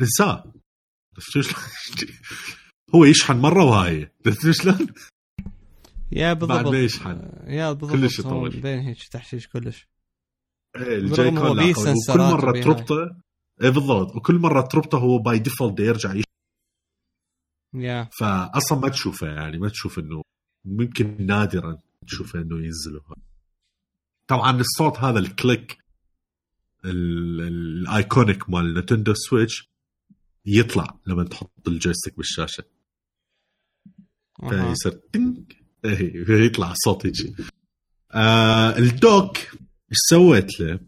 انساه؟ هو يشحن مره وهاي. *laughs* شلون؟ يا بعد بالضبط ما يشحن. يا بالضبط. كلش يطول. بين هيك تحشيش كلش. إيه، الجاي سنسرات مرة تربطه إيه بالضبط. وكل مرة تربطه هو باي ديفولت يرجع يا فاصلا ما تشوفه يعني ما تشوف إنه ممكن نادرا تشوفه إنه ينزله طبعا الصوت هذا الكليك ال- ال iconic مال Nintendo Switch يطلع لما تحط ال joystick بالشاشة. أها. يصير تنك. إيه يطلع صوت هيك آه ال dock إيش سويت له؟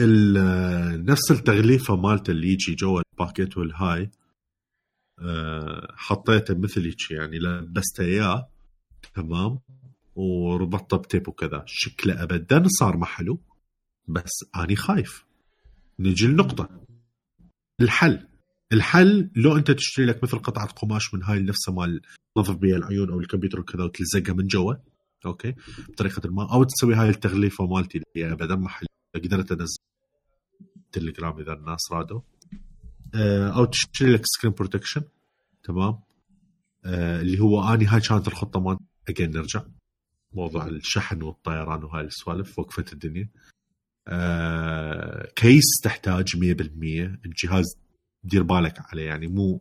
ال- نفس التغليفة مالته اللي يجي جوا الباكيت والهاي آه حطيته مثل هيك يعني لبسته إياه تمام؟ وربطته ب tape وكذا. شكله ابدا صار محلو بس أني خايف. نجي النقطه الحل. الحل لو أنت تشتري لك مثل قطعة قماش من هاي نفسها مال تنظف بها العيون أو الكمبيوتر وكذا وتلزقها من جوا okay؟ بطريقة ما. أو تسوي هاي التغليفة مالتي. اللي هي ابدا محل قدرت انزل diagram إذا الناس رادوا. أو تشتري لك screen protection تمام؟ آه، اللي هو آني هاي كانت الخطة مال اجين نرجع. موضوع الشحن والطيران وهاي السوالف وقفت الدنيا. آه، case تحتاج 100% الجهاز دير بالك عليه يعني مو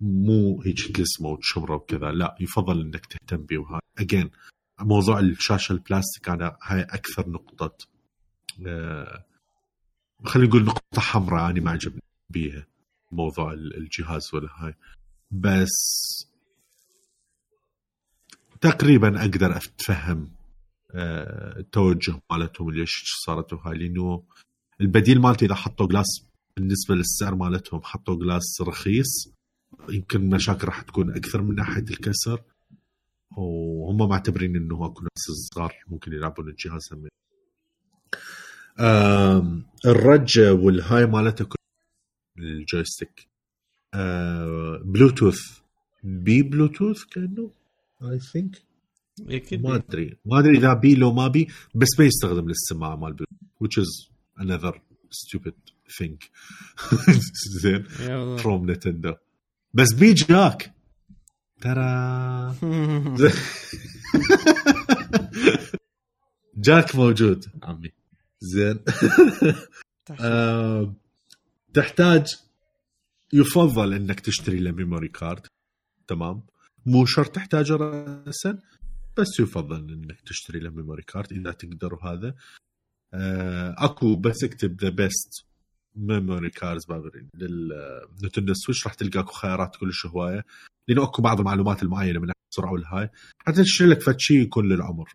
مو هيك تلسمه وتشمره وكذا. لا يفضل إنك تهتم به وهاي. اجين موضوع الشاشة البلاستيك أنا هاي أكثر نقطة آه، خلينا نقول نقطة حمراء أنا ما عجبني بيها. موضوع ال- الجهاز ولا هاي. بس تقريبا أقدر أتفهم آه، التوجه مالتهم ليش صارت هاي لأنه البديل مالتي إذا حطوا glass بالنسبة للسعر مالتهم حطوا glass رخيص يمكن مشاكل راح تكون أكثر من ناحية الكسر. وهم معتبرين إنه أكو ناس صغار ممكن يلعبون الجهاز. هم آم، الرجة والهاي مالته ال joystick. آه، بلوتوث. بي بلوتوث كأنه؟ I think ما أدري. ما أدري إذا بي لو ما بي بس ما يستخدم للسماعه مال Bluetooth which is another stupid thing *laughs* زين. from Nintendo بس بي jack. ترى. *laughs* jack موجود. عمي. زين. آه، تحتاج يفضل إنك تشتري له memory card تمام؟ مو شرط تحتاجه راسا بس يفضل إنك تشتري له memory card إذا تقدر وهذا. آه، أكو بس اكتب the best memory cards لل Nintendo Switch راح تلقى أكو خيارات كلش هواية لأنه أكو بعض المعلومات المعينة من السرعة والهاي. حتى تشتري لك فد شيء يكون للعمر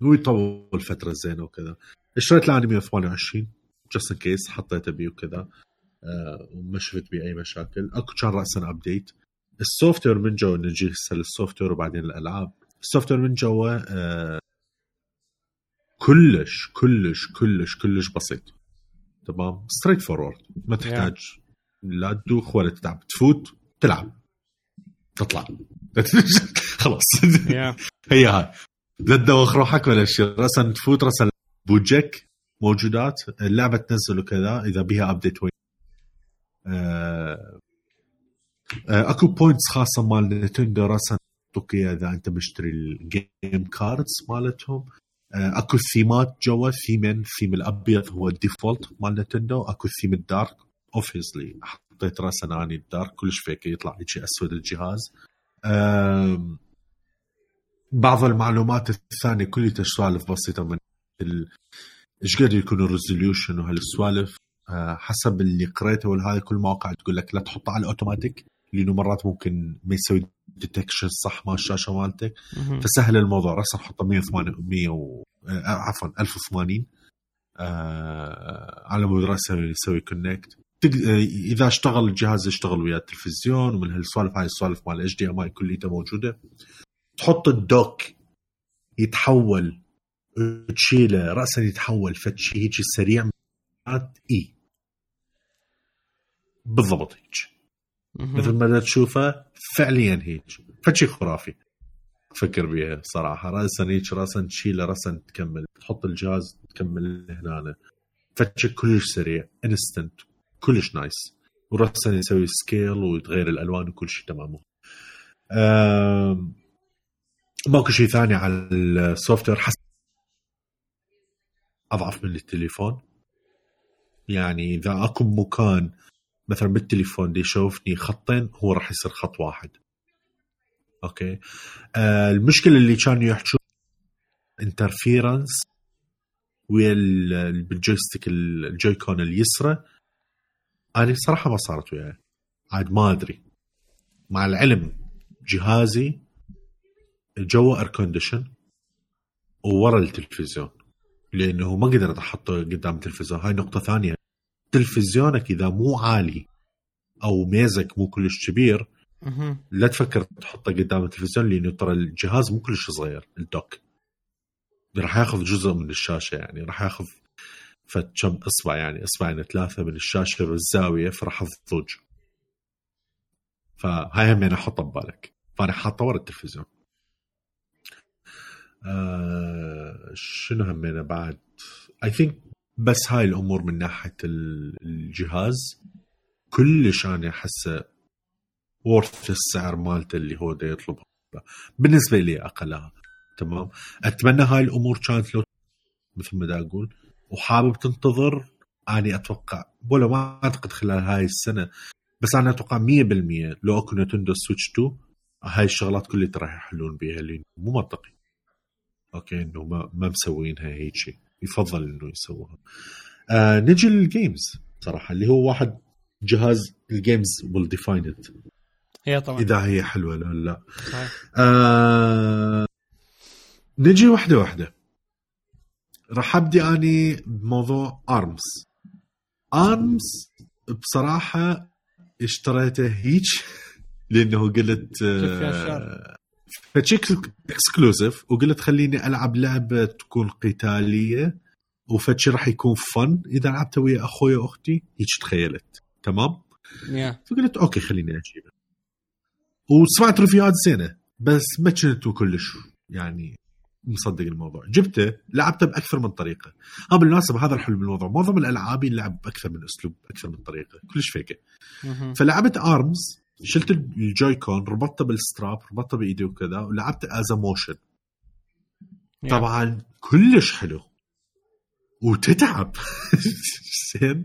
ويطول فترة زينة وكذا. اشتريت لاني 128 just in case حطيته بيه وكذا آه وما شفت بيه أي مشاكل. أكو كان راسا update ال software من جوا نجي هسه لل software وبعدين الألعاب. ال software من جوا آه كلش كلش كلش كلش بسيط. تمام؟ straightforward ما تحتاج لا تدوخ ولا تتعب. تفوت تلعب. تطلع. *laughs* خلاص. هي هاي. لا تدوخ روحك ولا شيء. راسا تفوت راسا بوجك موجودات اللعبة تنزل وكذا إذا بيها update وين. آه آه أكو points خاصة مال نتندو راسا يعطوك إذا أنت مشتري ال game cards مالتهم. آه أكو ثيمات جوا ثيمين ثيم الأبيض هو ال default مال نتندو. أكو theme ال dark obviously حطيت راسا أني ال dark كلش فيك يطلع هيك أسود الجهاز. بعض المعلومات الثانية كلها سوالف بسيطة من. إيش قد يكون ال resolution وهالسوالف آه، حسب اللي قريته والهاي كل مواقع تقول لك لا تحطه على الاوتوماتيك لأنه مرات ممكن ما يسوي detection صح مال الشاشة مالتك. فسهل الموضوع راسا نحطه 180 100 و... آه، عفوا 1080 آه على مود راسا يسوي connect إذا اشتغل الجهاز يشتغل ويا التلفزيون ومن هالسوالف هاي السوالف مال HDMI كليتها موجودة. تحط ال dock يتحول تشيله راسا يتحول فد شيء هيك سريع إي. بالضبط هيك مثل ما تشوفه فعليا هيك فد شيء خرافي. فكر بيها صراحة. راسا هيك راسا تشيله راسا تكمل. تحط الجهاز تكمل هنا. فد شي كلش سريع instant كلش nice. وراسا يسوي scale ويتغير الألوان وكل شيء تمام آم، ماكو شيء ثاني على ال software حسب أضعف من التليفون. يعني إذا أكو مكان مثلا بالتليفون دي يشوفني خطين هو راح يصير خط واحد. أوكي؟ آه المشكلة اللي كانوا يحكوا interference ويا ال- ال- بال joystick ال- ال Joy-Con اليسرى أنا صراحة ما صارت وياي. عاد ما أدري. مع العلم جهازي جوا air condition وورا التلفزيون. لأنه ما قدرت أحطه قدام التلفزيون هاي نقطة ثانية. تلفزيونك إذا مو عالي أو ميزك مو كلش كبير لا تفكر تحطه قدام التلفزيون لأنه ترى الجهاز مو كلش صغير الدوك. راح ياخذ جزء من الشاشة يعني راح ياخذ فد كم إصبع يعني اصبعين ثلاثة من الشاشة بالزاويه فراح تضوج فهاي هم احطها ببالك. فأنا حاطه ورا التلفزيون. آه شنو همينه بعد؟ اي ثينك بس هاي الأمور من ناحية ال- الجهاز كلش أنا احسه worth السعر مالته اللي هو دا يطلبه بالنسبة لي أقلها. تمام؟ أتمنى هاي الأمور كانت لو مثل ما دا أقول وحابب تنتظر. أني أتوقع ولا ما أعتقد خلال هاي السنة بس أنا أتوقع 100% لو اكو نتندو سويتش 2 هاي الشغلات كلها راح يحلون لأنه مو منطقي أوكي إنه ما ما مسوينها هيك شيء. يفضل إنه يسووها. آه نجي لل games صراحة اللي هو واحد جهاز ال games will define it. هي طبعا. إذا هي حلوة لا صحيح. آه نجي واحدة واحدة راح أبدي أني بموضوع ARMS ARMS بصراحة اشتريته هيك *laughs* لأنه قلت شوف فد شي هيك exclusive وقلت خليني ألعب لعبة تكون قتالية وفد شي راح يكون fun إذا لعبته ويا أخوي واختي هيك تخيلت. تمام؟ yeah فقلت okay خليني اجيبه وسمعت ريفيوهات زينة بس ما كنت كلش يعني مصدق الموضوع. جبته لعبته بأكثر من طريقة. ها بالمناسبة هذا الحلو بالموضوع. معظم الألعاب يلعب بأكثر من أسلوب بأكثر من طريقة. كلش فيكه. فلعبت ARMS شلت ال Joy-Con ربطته بال strap ربطته بإيدي وكذا ولعبته as motion. طبعا كلش حلو. وتتعب. *laughs* زين.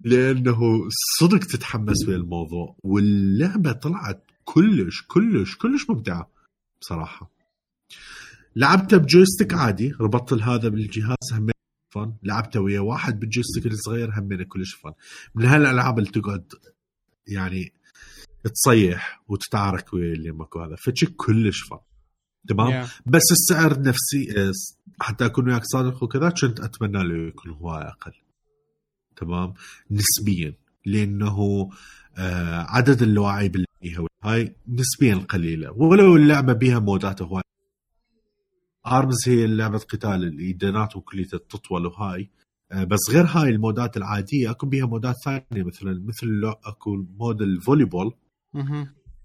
لأنه صدق تتحمس ويا الموضوع. واللعبة طلعت كلش كلش كلش ممتعة بصراحة. لعبته ب joystick عادي. ربطت هذا بالجهاز همين fun. لعبته ويا واحد بال joystick الصغير همين كلش fun. من هالألعاب اللي تقعد يعني تصيح وتتعارك ويا اللي ماكو هذا. فد شي كلش fun تمام؟ yeah. بس السعر نفسي حتى أكون وياك صادق وكذا كنت أتمنى له يكون هو أقل. تمام؟ نسبيا. لأنه آه عدد اللاعبين اللي هاي نسبيا قليلة. ولو اللعبة بيها مودات هواي ARMS هي لعبة قتال اللي دنات وكليتها تطول وهاي. آه بس غير هاي المودات العادية اكو بيها مودات ثانية مثلا مثل اكو mode ال volleyball.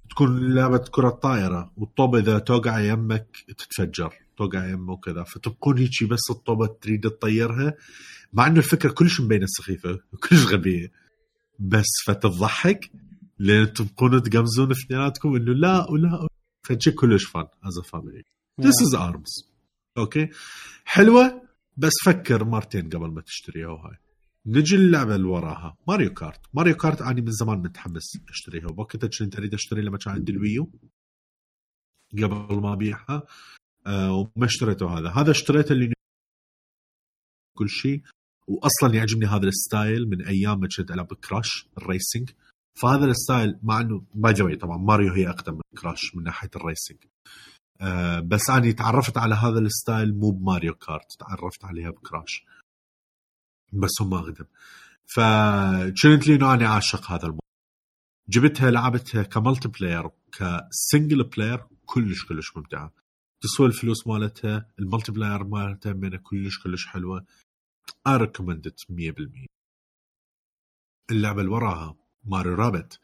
تكون لعبة كرة طائرة والطوبة إذا توقع يمك تتفجر توقع يمه وكذا. فتبقون هيجي بس الطوبة تريد تطيرها مع إنه الفكرة كلش مبينة سخيفة وكلش غبية. بس فتضحك لأن تبقون تقمزون اثنيناتكم إنه لا ولا فد شي كلش fun as family. This is ARMS. okay حلوة بس فكر مرتين قبل ما تشتريها وهاي. نجي اللعبة اللي وراها. Mario Kart. Mario Kart أنا من زمان متحمس أشتريها. وبوقتها كنت أريد أشتري لما كان عندي ال Wii U. قبل ما أبيعها. آه وما اشتريته هذا. هذا اشتريته اللي كل شيء. واصلا يعجبني هذا ال style من أيام ما كنت ألعب كراش ال racing فهذا ال style مع إنه by the way طبعا. ماريو هي أقدم من كراش من ناحية ال racing آه بس أنا تعرفت على هذا ال style مو بماريو كارت. تعرفت عليها بكراش. بس هم اقدم فكنت إنه أنا عاشق هذا الموضوع. جبتها لعبتها ك multiplayer ك single player كلش كلش ممتعة. تسوى الفلوس مالتها ال multiplayer مالتها منها كلش كلش حلوة. It 100% اللعبة اللي وراها ماريو رابيدز.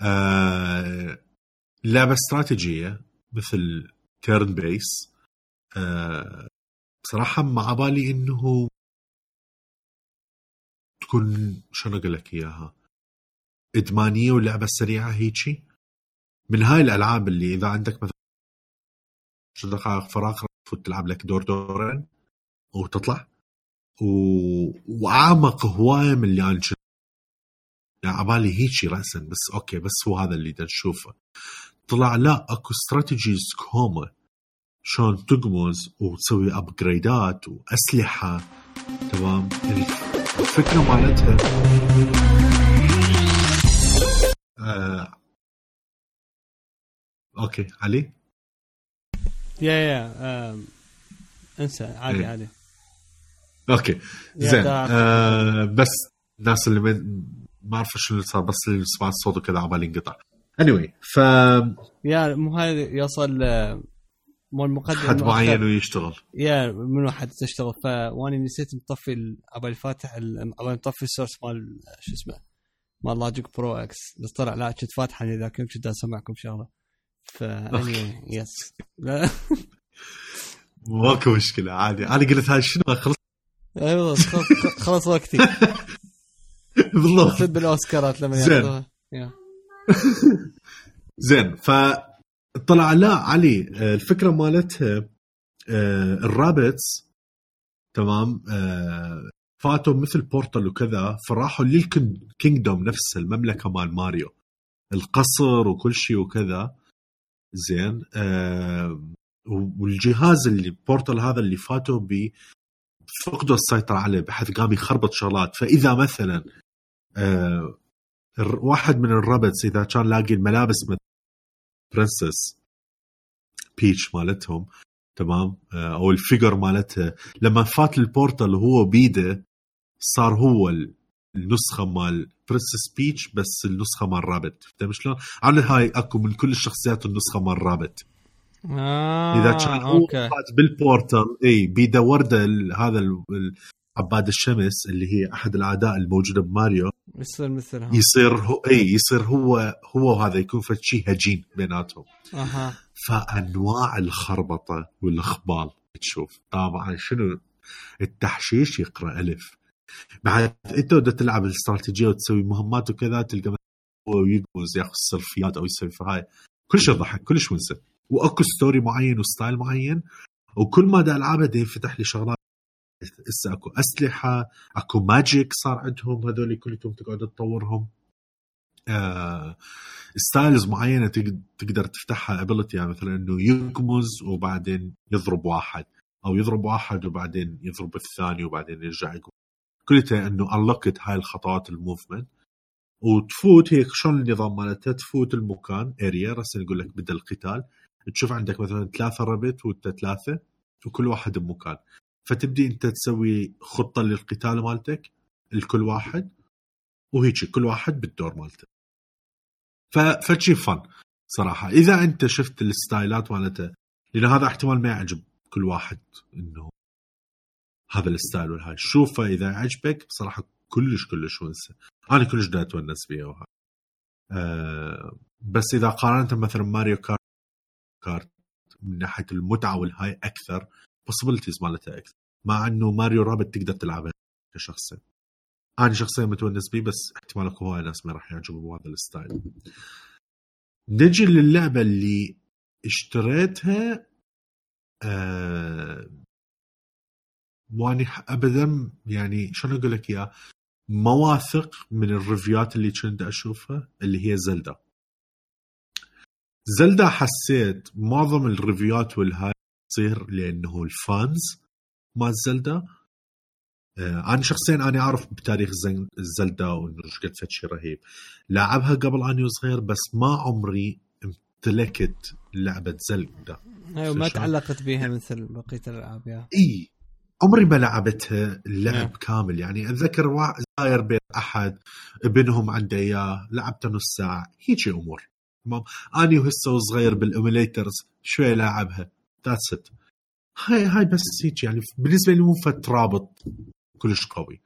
آه لعبة استراتيجية مثل turn-based آه بصراحه مع بالي إنه تكون شلون أقول لك إياها؟ إدمانية ولعبه سريعه هيجي؟ من هاي الألعاب اللي إذا عندك مثلا عشر دقائق فراغ تفوت تلعب لك دور دورين وتطلع؟ و... وأعمق هواية من اللي أنا يعني عبالي هيجي راسا بس أوكي بس هو هذا اللي نشوفه طلع لا أكو strategies كوما شلون تقمز وتسوي upgrade ات وأسلحة. تمام؟ الفكرة مالتها. آه... okay علي؟ yeah yeah um، انسى عادي إيه. عادي okay زين آه بس الناس اللي ما أعرف شنو اللي صار بس اللي سمعت الصوت وكذا عبالي انقطع anyway ف yeah مو هاي يوصل آه، مو المقدم حد. معين ويشتغل. يا من واحد تشتغل. فواني نسيت مطفي ابى فاتح ابى مطفي السورس مال شو اسمه مال لاجيك برو إكس بس طلع لا كنت فاتحه إذا كنت كنت أسمعكم شغلة. ف يس لا. *laughs* ماكو مشكلة عادي. أنا قلت هاي شنو؟ خلص. أيوة، خلص وقتي. *laughs* بالضبط بالأوسكارات لما زين. ياخذوها. *laughs* زين ف طلع لا علي آه، الفكرة مالتها آه، ال Rabbids تمام آه، فاتوا مثل portal وكذا فراحوا لل kingdom نفسه المملكة مال ماريو. القصر وكل شيء وكذا. زين آه والجهاز اللي portal هذا اللي فاتوا به فقدوا السيطرة عليه بحيث قام يخربط شغلات. فإذا مثلا آه واحد من ال Rabbids إذا كان لاقي الملابس Princess Peach مالتهم. تمام؟ آه أو ال figure مالتها. لما فات ال portal وهو بيده صار هو ال- النسخة مال Princess Peach بس النسخة مال Rabbid فهمت شلون؟ على هاي أكو من كل الشخصيات النسخة مال رابت آه إذا كان هو فات بال portal إي بيده ورده هذا عباد الشمس اللي هي أحد الأعداء الموجودة بماريو يصير مثلها. يصير هو إي يصير هو هو وهذا يكون فد شيء هجين بيناتهم. أها. فأنواع الخربطة والإخبال تشوف. طبعا شنو؟ التحشيش يقرأ ألف. بعد أنت بدك تلعب الاستراتيجية وتسوي مهمات وكذا تلقى هو يقمز ياخذ الصرفيات أو يسوي في هاي. كل شيء ضحك كلش ونسه وأكو story معين و style معين وكل ما دا العبها دا ينفتح لي شغلات. هسه أكو أسلحة أكو magic صار عندهم هذول كلهم تقعد تطورهم. آه styles معينة تق- تقدر تفتحها ability يعني مثلا إنه يقمز وبعدين يضرب واحد أو يضرب واحد وبعدين يضرب الثاني وبعدين يرجع يقوم. كلها إنه unlocked هاي الخطوات ال movement. وتفوت هيك شلون النظام مالتها؟ تفوت المكان area رسم يقول لك بدا القتال. تشوف عندك مثلا ثلاثة Rabbids وأنت ثلاثة وكل واحد بمكان. فتبدي انت تسوي خطة للقتال مالتك لكل واحد وهيك كل واحد بالدور مالته. فشي فن صراحة. إذا أنت شفت ال style ات مالته لأن هذا احتمال ما يعجب كل واحد إنه هذا ال style والهاي. شوفه إذا عجبك بصراحه كلش كلش ونسه أنا كلش دا أتونس وهاي. أه بس إذا قارنت مثلا ماريو كارت كارت من ناحية المتعة والهاي أكثر possibilities مالتها أكثر. مع إنه ماريو Rabbids تقدر تلعبها كشخصين. أنا شخصيا متونس بيه بس احتمال اكو هواي ناس ما راح يعجبوا بهذا ال style. نجي للعبة اللي اشتريتها آه واني ابدا يعني شلون أقول لك إياه؟ ما واثق من ال review ات اللي كنت أشوفها اللي هي زلدا. زلدا حسيت معظم ال review ات والهاي تصير لأنه ال fans. مال زلدا. آه، أنا شخصيا أنا أعرف بتاريخ زلدا وانه قد فد شيء رهيب. لعبها قبل اني صغير بس ما عمري امتلكت لعبة زلدا. أيوه ما؟ تعلقت بيها مثل بقية الألعاب yeah. إي عمري ما لعبتها اللعب نعم. كامل. يعني أتذكر واحد زاير بيت أحد ابنهم عنده إياه لعبته نص ساعة. هيك أمور. تمام؟ أني وهسه وصغير بال emulators شوي لاعبها. that's it هاي هاي بس هيك يعني. بالنسبة لي مو فد رابط كلش قوي.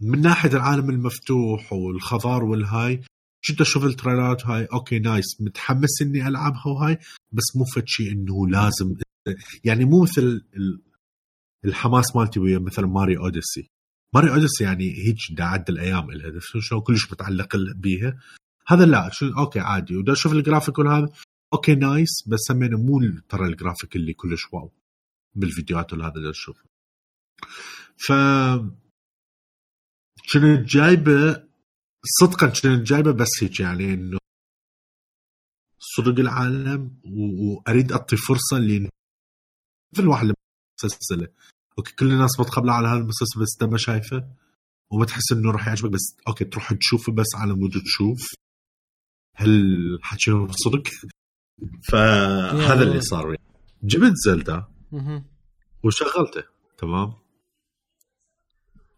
من ناحية العالم المفتوح والخضار والهاي كنت أشوف ال trailer ات هاي؟ okay nice. متحمس إني ألعبها وهاي بس مو فد شيء إنه لازم. يعني مو مثل ال- الحماس مالتي ويا مثلا ماريو أوديسي. ماريو أوديسي يعني هيك دا عد الأيام إلها. شلون كلش متعلق بيها. هذا لا. شو OK عادي. ودا أشوف الجرافيك وهذا. OK nice. بس همينه مو ترى الجرافيك اللي كلش wow بالفيديوهات وهذا اللي أشوفه. ف كنت جايبه؟ صدقا كنت جايبه؟ بس هيك يعني إنه صدق العالم وأريد أعطي فرصة لي مثل واحد لما مسلسله. OK كل الناس متقبلة على هذا المسلسل بس انت ما شايفه وما تحس إنه راح يعجبك. بس OK تروح تشوفه بس على مود تشوف. هالحكي صدق؟ فهذا اللي صار. جبت زلدا. وشغلته تمام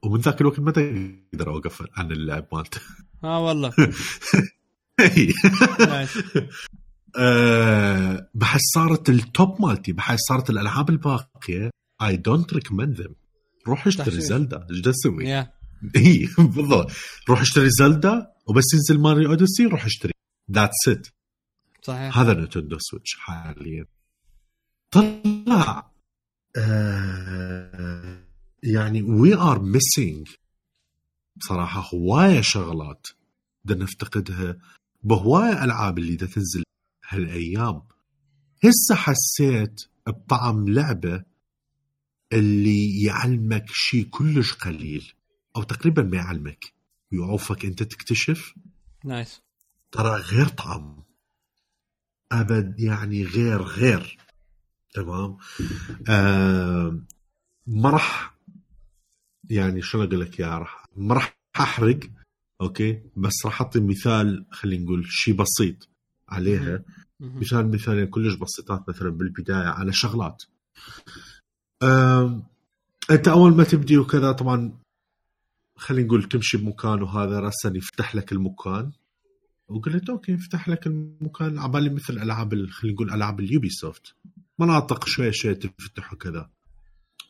ومن ذاك الوقت ما أقدر أوقف عن اللعب مالته آه والله *laughs* nice. أه بحس صارت ال top مالتي بحس صارت الألعاب الباقية I don't recommend them روح اشتري. زلدا إيش تسوي؟ اي بالضبط روح اشتري زلدا وبس ينزل ماريو أوديسي روح اشتري that's it صحيح. هذا نينتندو سويتش حاليا. طلع آه يعني we are missing بصراحة هواية شغلات بدنا نفتقدها بهواية ألعاب اللي دا تنزل هالأيام. هسه حسيت بطعم لعبة اللي يعلمك شيء كلش قليل أو تقريبا ما يعلمك. يعوفك أنت تكتشف. nice. ترى غير طعم. أبد يعني غير غير. تمام؟ آه ما راح يعني شلون أقول لك yeah راح ما راح أحرق OK؟ بس راح أعطي مثال خلينا نقول شيء بسيط عليها. مثال مثالين كلش بسيطات مثلا بالبداية على شغلات. آم، أنت أول ما تبدي وكذا طبعا خلينا نقول تمشي بمكان وهذا راسا يفتح لك المكان. وقلت OK يفتح لك المكان. عبالي مثل ألعاب ال- خلينا نقول ألعاب ال Ubisoft مناطق شوي شوي تفتح وكذا.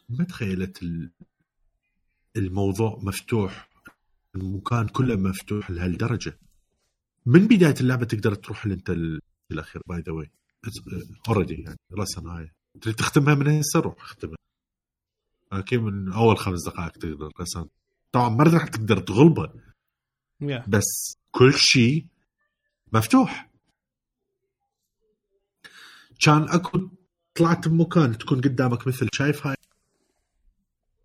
ما تخيلت ال- الموضوع مفتوح المكان كله مفتوح لهالدرجة. من بداية اللعبة تقدر تروح انت ال- الأخير by the way already يعني رسم هاي تريد تختمها من هسه؟ روح اختمها. OK من أول خمس دقائق تقدر بس طبعا ما راح تقدر تغلبه. yeah بس كل شيء مفتوح. كان أكو طلعت بمكان تكون قدامك مثل شايف هاي؟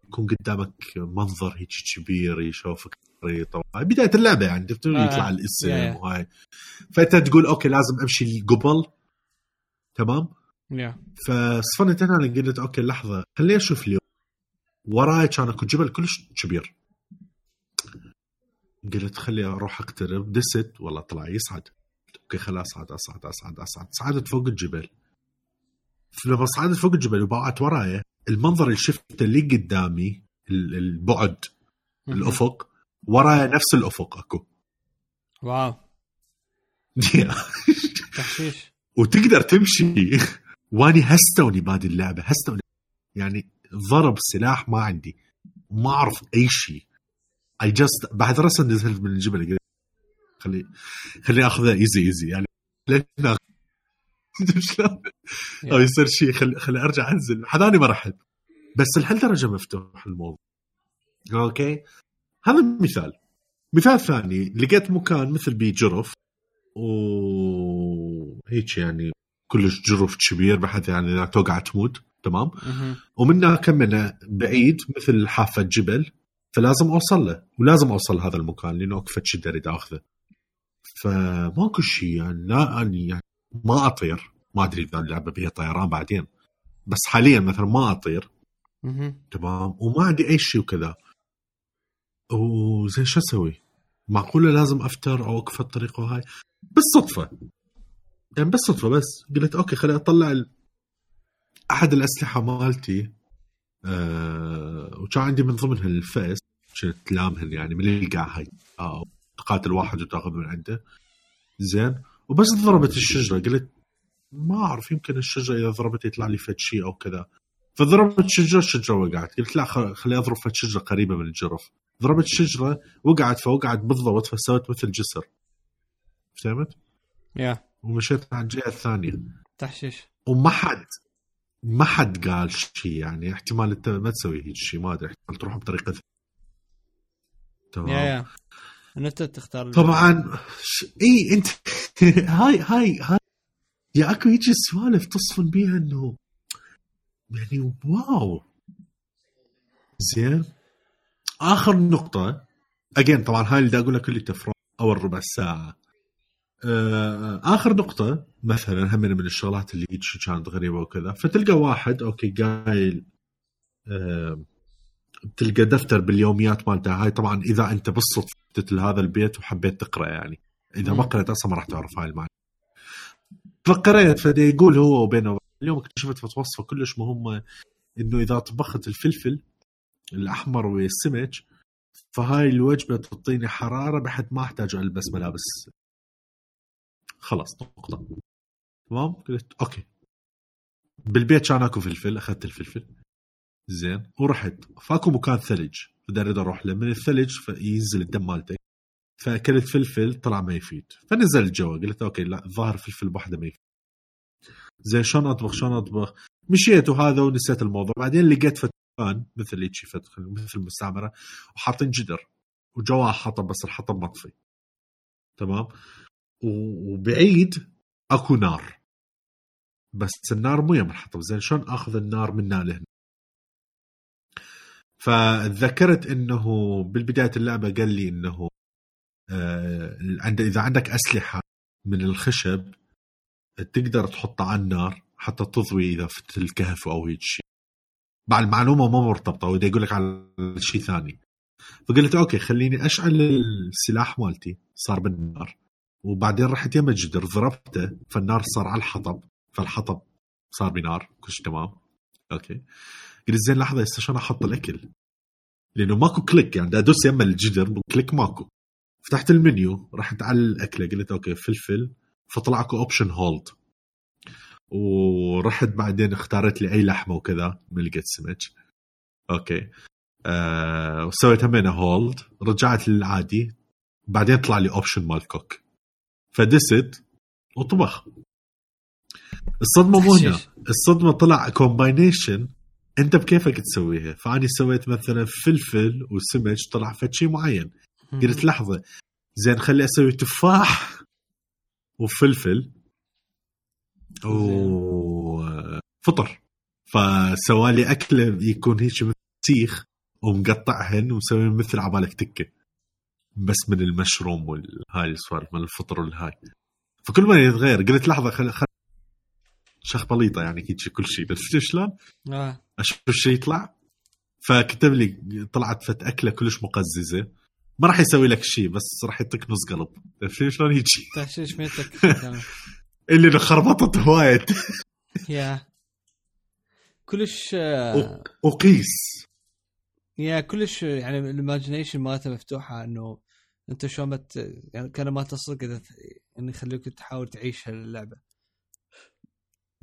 يكون قدامك منظر هيك كبير يشوفك خريطه بداية اللعبة يعني آه. يطلع الاسم yeah- yeah. وهاي. فأنت تقول OK لازم أمشي قبل تمام؟ yeah. فصفنت هنا قلت OK لحظة خليني أشوف اليوم. وراي كان أكو جبل كلش كبير. قلت خلي أروح أقترب. دست والله طلع يصعد OK خلاص أصعد أصعد أصعد أصعد. صعدت فوق الجبل. لما صعدت فوق الجبل وباوعت وراي المنظر اللي شفته اللي قدامي ال- البعد الأفق وراي نفس الأفق أكو. wow. *laughs* تحشيش. وتقدر تمشي. وأني هستوني بادي اللعبة هستوني. يعني ضرب سلاح ما عندي. ما أعرف أي شيء. I just بعد رسم نزلت من الجبل خلي خليني اخذها easy easy يعني شلون؟ أو يصير شيء خلي, خلي أرجع أنزل. حذاني ما رحت بس لهالدرجه مفتوح الموضوع. OK؟ هذا مثال. مثال ثاني. لقيت مكان مثل بيه جرف. وهيك يعني كلش جرف كبير بحيث يعني اذا توقع تموت. تمام. ومنها كمنا بعيد مثل حافة جبل. فلازم أوصل له. ولازم أوصل لهذا المكان لأنه اكو فد شيء أريد أخذه. فماكو شيء يعني لا أني يعني ما أطير. ما أدري إذا اللعبة بيها طيران بعدين. بس حاليا مثلا ما أطير. تمام. وما عندي أي شيء وكذا. وزين شو أسوي؟ معقولة لازم أفتر أو أوقف الطريق وهاي بالصدفة. يعني بالصدفة بس. قلت OK خليني أطلع ال... أحد الأسلحة مالتي. آه وكان عندي من ضمنها الفاس. كنت لامهن يعني من اللي يلقى هاي. آه. تقاتل واحد وتاخذ من عنده. زين. وبس ضربت الشجرة. قلت ما أعرف يمكن الشجرة إذا ضربت يطلع لي فد شيء أو كذا. فضربت شجره الشجرة وقعت. قلت لا خلي أضرب فد شجرة قريبة من الجرف. ضربت الشجرة وقعت فوقعت بالضبط فسوت مثل جسر. فهمت؟ يا. ومشيت على الجهة الثانية. تحشيش. وما حد ما حد قال شيء يعني احتمال أنت ما تسوي هيك شيء ما أدري. احتمال تروح بطريقة تمام يا يا. إن أنت تختار طبعا ش... إي أنت *laughs* هاي هاي هاي. يا اكو هيك سوالف تصفن بيها إنه يعني واو. زين. آخر نقطة اجين طبعا هاي اللي أقول لك اللي تفرق أول ربع ساعة. آه، آخر نقطة مثلا هم من الشغلات اللي كانت غريبة وكذا فتلقى واحد OK قايل آه، تلقى دفتر باليوميات مالته. هاي طبعا إذا أنت بالصدفة فتت لهذا البيت وحبيت تقرا يعني. إذا ما. قرأت أصلا ما راح تعرف هاي المعنى فقريت فدا يقول هو وبينه اليوم اكتشفت وصفه كلش مهمه إنه إذا طبخت الفلفل الأحمر والسمك فهاي الوجبة تعطيني حرارة بحيث ما أحتاج ألبس ملابس. خلاص نقطة. تمام؟ قلت OK. بالبيت كان أكو فلفل أخذت الفلفل. زين. ورحت فاكو مكان ثلج. بدي اريد أروح له. من الثلج فينزل الدم مالتي فاكلت فلفل طلع ما يفيد. فنزلت جوا قلت OK لا الظاهر فلفل بوحده ما يفيد. زين شلون أطبخ؟ شلون أطبخ؟ مشيت وهذا ونسيت الموضوع. بعدين لقيت فتان مثل هيك مثل مستعمرة. وحاطين جدر. وجواه حطب بس الحطب مطفي. تمام؟ وبعيد أكو نار. بس النار مو يم الحطب. زين شلون آخذ النار من هنا لهنا فتذكرت إنه بالبداية اللعبة قال لي إنه آه عند إذا عندك أسلحة من الخشب تقدر تحطها على النار حتى تضوي إذا في الكهف أو هيك شيء. مع المعلومة ما مرتبطة وده يقول لك على شيء ثاني. فقلت okay خليني أشعل السلاح مالتي صار بالنار وبعدين رحت يم الجدر ضربته فالنار صار على الحطب فالحطب صار بنار كل شيء تمام. okay. قلت زين لحظة هسه شلون أحط الأكل؟ لأنه ماكو click يعني دا ادوس يم الجدر و click ماكو. فتحت المنيو رحت على الأكلة قلت okay فلفل فطلع اكو option hold ورحت بعدين اختارت لي أي لحمة وكذا ما لقيت سمك okay. آه وسويت همينه hold رجعت للعادي. بعدين طلع لي اوبشن مال cook فدست وطبخ. الصدمة مو هنا. الصدمة طلع combination انت بكيفك تسويها؟ فاني سويت مثلا فلفل وسمك طلع فد شيء معين. قلت لحظة زين خلي أسوي تفاح وفلفل وفطر فسوالي اكله يكون هيك سيخ ومقطعهن ومسوي مثل عبالك تكة. بس من المشروم والهاي السوالف من الفطر والهاي. فكل ما يتغير قلت لحظة خل, خل... شخبليطة يعني هيك كل شيء بس شلون؟ آه. أشوف الشيء يطلع فكتب لي طلعت فت أكلة كلش مقززة. ما راح يسوي لك شيء بس راح يعطيك نص قلب. عرفت شلون هيك تحشيش ميتك اللي خربطت هواية. يا. كلش آه، وقيس يا كلش يعني الايماجينيشن مالته مفتوحة إنه أنت شلون بت يعني كان ما تصدق انه يخليك تحاول تعيش هاللعبة.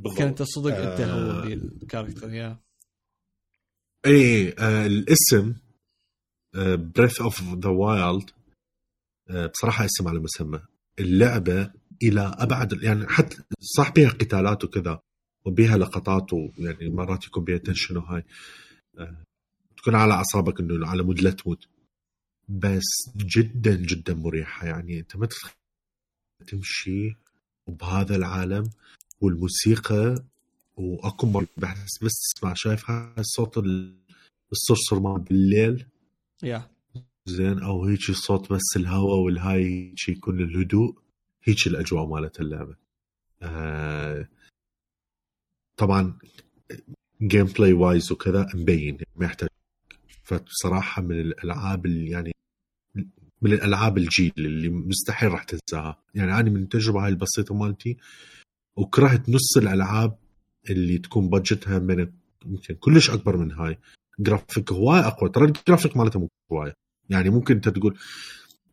كان انت صدق انت هو آه. ال character يا. إيه آه الاسم Breath of the Wild بصراحة اسم على مسمى. اللعبة إلى أبعد يعني حتى صح بها قتالات وكذا وبها لقطات ويعني مرات يكون بها tension وهاي. آه، تكون على أعصابك إنه على مود لا تموت. بس جدا جدا مريحة. يعني أنت ما تمشي وبهذا العالم والموسيقى واكو مرة بحس بس تسمع شايف هاي الصوت ال- الصرصر مال بالليل. يا زين أو هيك صوت بس الهواء والهاي هيك يكون الهدوء. هيك الأجواء مالت اللعبة. آه طبعا gameplay wise وكذا مبين ما يحتاج. فبصراحة من الألعاب اللي يعني من الألعاب الجيل اللي مستحيل راح تنساها. يعني أنا من التجربه هاي البسيطة مالتي وكرهت نص الألعاب اللي تكون budget ها من يمكن كلش أكبر من هاي. جرافيك هواي أقوى. ترى الجرافيك مالتها مو هواي يعني ممكن أنت تقول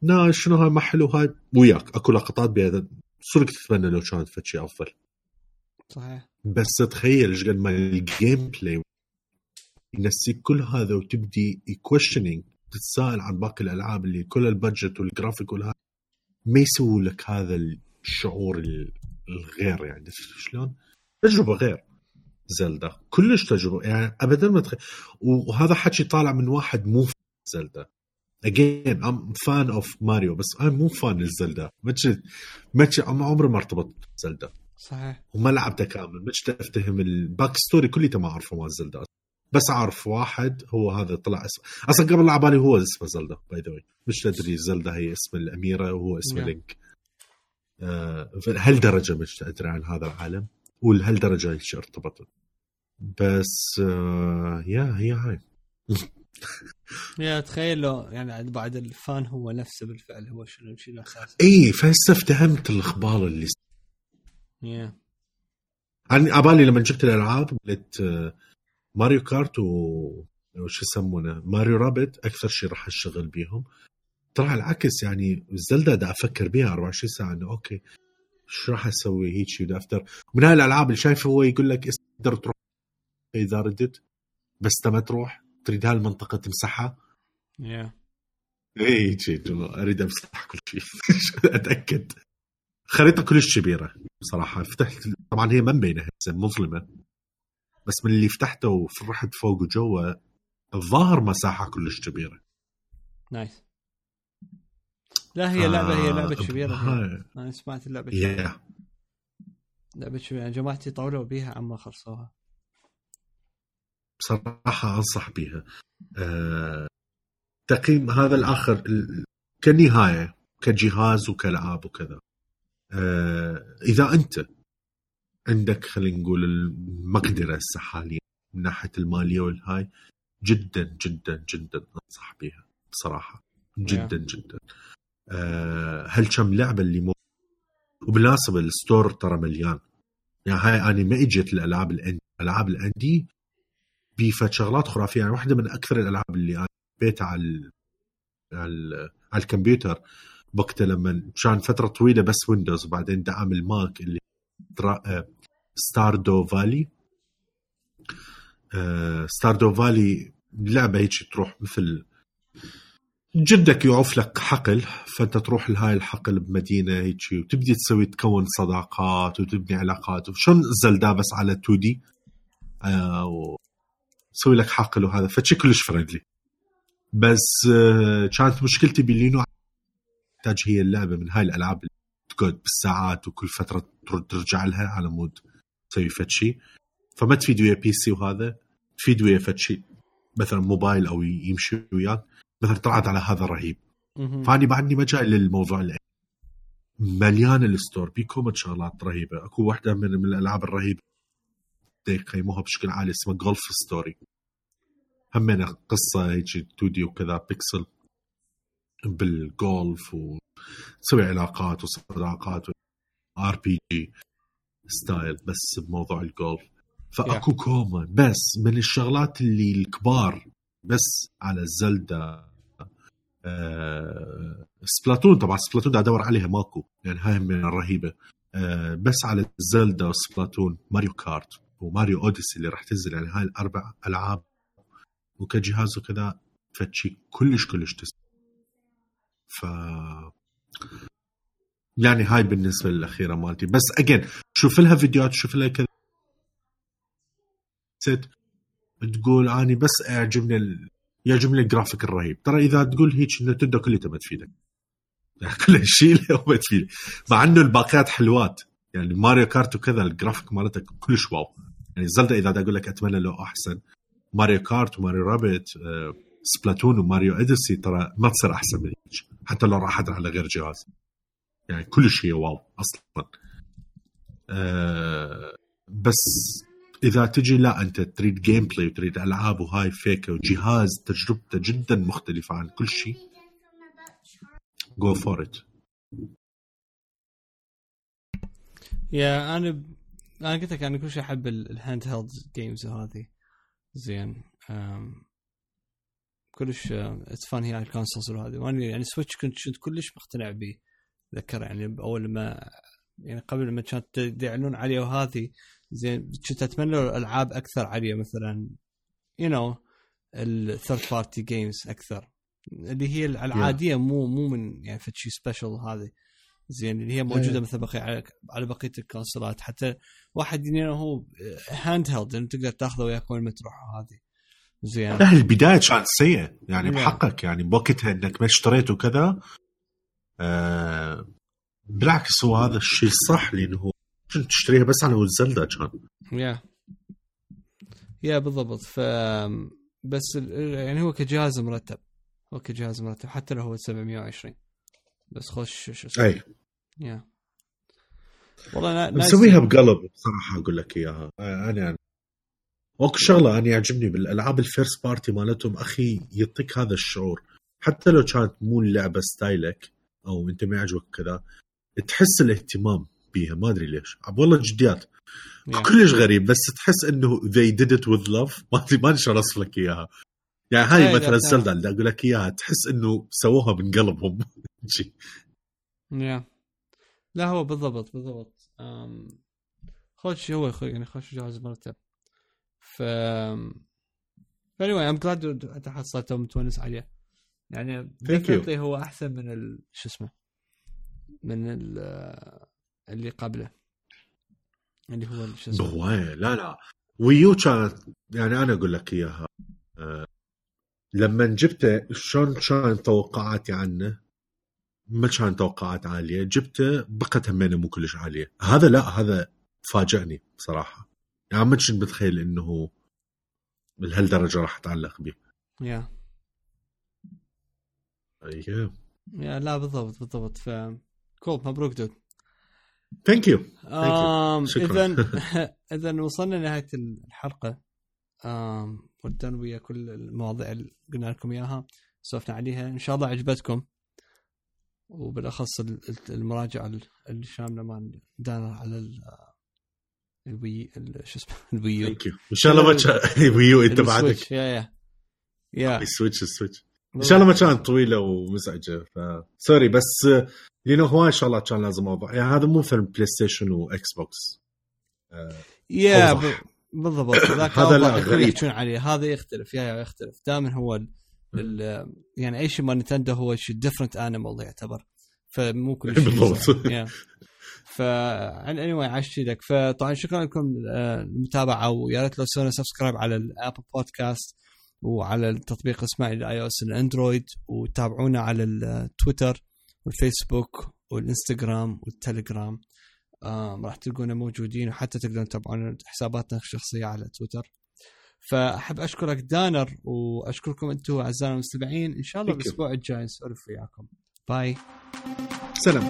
لا شنو هاي؟ ما حلو هاي. وياك. أكو لقطات بهذا صدق تتمنى لو كانت فد شيء أفضل. صحيح. بس تخيل إيش قد ما ال gameplay ينسيك كل هذا وتبدي questioning تتساءل عن باقي الألعاب اللي كل ال budget وال graphic والها ما يسووا لك هذا الشعور ال- الغير يعني. شلون؟ تجربة غير. زلدا كلش تجربة. يعني ابدا ما تخيل وهذا حكي طالع من واحد مو زلدا again I'm fan of ماريو بس أنا مو fan للزلدا ما ما عمري ما ارتبطت بزلدا صحيح. وما لعبته كامل. مش افتهم ال backstory كليته ما أعرفه مال زلدا بس أعرف واحد هو هذا طلع اسمه أصلا قبل على بالي هو اسمه زلدا باي ذا مش تدري زلدا هي اسم الأميرة وهو اسمه نعم. لينك آه هالدرجه مش ادري عن هذا العالم؟ ولهالدرجه هيك ارتبطت؟ بس آه يا هي هاي. يا تخيل لو يعني بعد الفان هو نفسه بالفعل هو شنو شنو أساسا إي فهسه افتهمت الإخبار اللي يا. عن عبالي لما جبت الألعاب قلت آه، ماريو كارت و وش يسمونه ماريو Rabbids أكثر شيء راح أشتغل بيهم. طلع العكس يعني زلدا دا أفكر بيها 24 ساعة إنه okay شو راح أسوي هيك شيء افتر من هاي الألعاب اللي شايفه هو يقول لك تقدر تروح إذا ردت بس ما تروح تريد هاي المنطقة تمسحها؟ يا اي هيك أريد أمسح كل شيء *laughs* أتأكد. خريطة كلش كبيرة بصراحة فتحت طبعا هي ما مبينه هسه مظلمة. بس من اللي فتحته وفرحت فوق وجوا الظاهر مساحة كلش كبيرة. نايس لا هي لعبه هي لعبة آه، كبيره هي. هاي. أنا سمعت اللعبة. يا. لعبة كبيره يعني جماعتي طولوا بيها عما خلصوها بصراحة أنصح بيها. أه تقييم هذا الآخر ال- كنهاية كجهاز وكألعاب وكذا. أه إذا أنت عندك خلينا نقول المقدرة هسه حاليا من ناحية الماليه والهاي جدا جدا جدا أنصح بيها. بصراحة جدا جدا. هل كم لعبة اللي مو وبالمناسبة ال store ترى مليان. يعني هاي أنا ما إجت الألعاب ال indie ألعاب ال indie بيها شغلات خرافية. يعني واحدة من أكثر الألعاب اللي أنا حبيتها على على, على الكمبيوتر وقتها لما كان فترة طويلة بس ويندوز وبعدين دعم الماك اللي Stardew Valley Stardew Valley لعبة هيك تروح مثل جدك يعوف لك حقل فأنت تروح لهاي الحقل بمدينة هيك وتبدي تسوي تكون صداقات وتبني علاقات. وشون زلدا بس على 2D آه وتسوي لك حقل وهذا. فشي كلش friendly. بس آه كانت مشكلتي باللينو تحتاج هي اللعبة من هاي الألعاب اللي تقعد بالساعات وكل فترة ترد ترجع لها على مود تسوي فد شيء فما تفيد ويا PC وهذا تفيد ويا فد شيء مثلا موبايل أو يمشي وياك. مثلا طلعت على هذا الرهيب. فأني بعدني ما جاي للموضوع اللي مليان ال store. بيكم شغلات رهيبة. أكو واحدة من, من الألعاب الرهيبة. يقيموها بشكل عالي اسمها Golf Story همين قصة هيك 2D وكذا بيكسل بالجولف وتسوي علاقات وصداقات RPG style بس بموضوع الجولف فأكو كوما بس من الشغلات اللي الكبار بس على Zelda Splatoon طبعا Splatoon ادور عليها ماكو يعني هاي من الرهيبة آه بس على Zelda و Splatoon Mario Kart و Mario Odyssey اللي راح تنزل يعني هاي الأربع ألعاب وكجهاز وكذا فتشي كلش كلش it's fun يعني هاي بالنسبة للأخيرة مالتي بس again شوف لها فيديوهات شوف لها كذا تقول اني بس أعجبني. يعجبني الجرافيك الرهيب. ترى إذا تقول هيك Nintendo كلها ما تفيدك. *laughs* كل شيء ما تفيدك مع إنه الباقيات حلوات. يعني Mario Kart وكذا الجرافيك مالتك كلش wow. يعني Zelda إذا أقول لك أتمنى لو أحسن. Mario Kart و Mario Rabbids آه، Splatoon و Mario Odyssey ترى ما تصير أحسن من هيك. حتى لو راحت على غير جهاز. يعني كل شيء wow أصلا. أه بس إذا تجي لا أنت تريد gameplay وتريد ألعاب وهاي فيكه وجهاز تجربته جدا مختلفة عن كل شيء. go for it yeah أنا ب... أنا قلت لك أنا كل شيء أحب ال handheld games وهذه. زين. كلش it's fun هي ال consoles وهذه. وأنا يعني Switch كنت كنت كلش مقتنع به أتذكر يعني أول لما يعني قبل لما كانت يعلنون عليه وهذه زين كنت أتمنى العاب أكثر عليه مثلا you know ال third party games أكثر. اللي هي العادية مو مو من يعني فد شيء special هذه. زين اللي هي موجودة مثل بقية على, على بقية الكونسولات. حتى واحد يعني هو handheld انه تقدر تأخذه وياك وين ما تروح هذه. زين. لا البداية كانت سيئة. يعني. بحقك يعني بوقتها إنك ما اشتريت وكذا آه بالعكس هو هذا الشيء الصح لأنه تشتريها بس على Zelda كان yeah yeah بالضبط. ف بس يعني هو كجهاز مرتب. هو كجهاز مرتب حتى لو هو 720 بس خش شو اسمه. أي. yeah والله. مسويها بقلب بصراحة أقول لك إياها. أنا يعني واكو شغلة أنا يعجبني بالألعاب ال first party مالتهم. أخي يعطيك هذا الشعور. حتى لو كانت مو اللعبة style ك أو أنت ما يعجبك كذا تحس الاهتمام. بيها ما أدري ليش. والله جديات. يا. كلش غريب بس تحس إنه they did it with love. *laughs* ما أدري ما ادري شلون اوصف لك إياها. يعني هاي مثلا. سلدا اللي أقول لك إياها تحس إنه سووها من قلبهم. *laughs* يا لا هو بالضبط بالضبط. خوش هو يعني خوش جهاز مرتب. ف anyway I'm glad انت حصلته ومتونس عليه يعني definitely هو أحسن من ال... شو اسمه من ال... اللي قبله. اللي هو شو اسمه؟ لا لا. ويو كانت يعني أنا أقول لك إياها. أه لما جبته شلون كان توقعاتي عنه ما كان توقعات عالية. جبته بقت همينه مو كلش عالية. هذا لا هذا فاجأني بصراحة. يعني ما كنت متخيل إنه لهالدرجة راح أتعلق به. yeah. أيوه. yeah لا بالضبط بالضبط. ف cool مبروك dude. thank you. اذا اذا وصلنا لنهاية الحلقة. ودنا ويا كل المواضيع اللي قلنا لكم إياها سولفنا عليها. إن شاء الله عجبتكم. وبالأخص ال- ال- المراجعة ال- الشاملة مال دانا على ال- ال Wii ال- شو اسمه؟ ال Wii U thank you إن شاء الله ما *laughs* كان Wii U *laughs* أنت بعدك. yeah yeah. yeah ال Switch ال Switch إن شاء الله ما كانت طويلة ومزعجة ف sorry بس آه، لأنه هواي إن شاء الله كان لازم أوضح. يعني هذا مو فيلم PlayStation و Xbox yeah. ب- بالضبط. ذاك هذا لا، غريب. عليه. هذا يختلف yeah yeah يختلف. دائما هو ال- ال- يعني أي شيء مال Nintendo هو شيء different animal يعتبر. فمو كل شيء بالضبط. ف anyway عاش لك فطبعا شكرا لكم آه، المتابعه ويا ريت لو تسوون subscribe على ال Apple Podcast وعلى التطبيق اسماعيل ال iOS الأندرويد وتابعونا على التويتر والفيسبوك والإنستغرام والتليجرام. راح تلقونا موجودين وحتى تقدرون تتابعون حساباتنا الشخصية على تويتر فأحب أشكرك دانر وأشكركم أنتم اعزائنا المستمعين. إن شاء الله. الأسبوع الجاي نسولف وياكم. باي. سلام.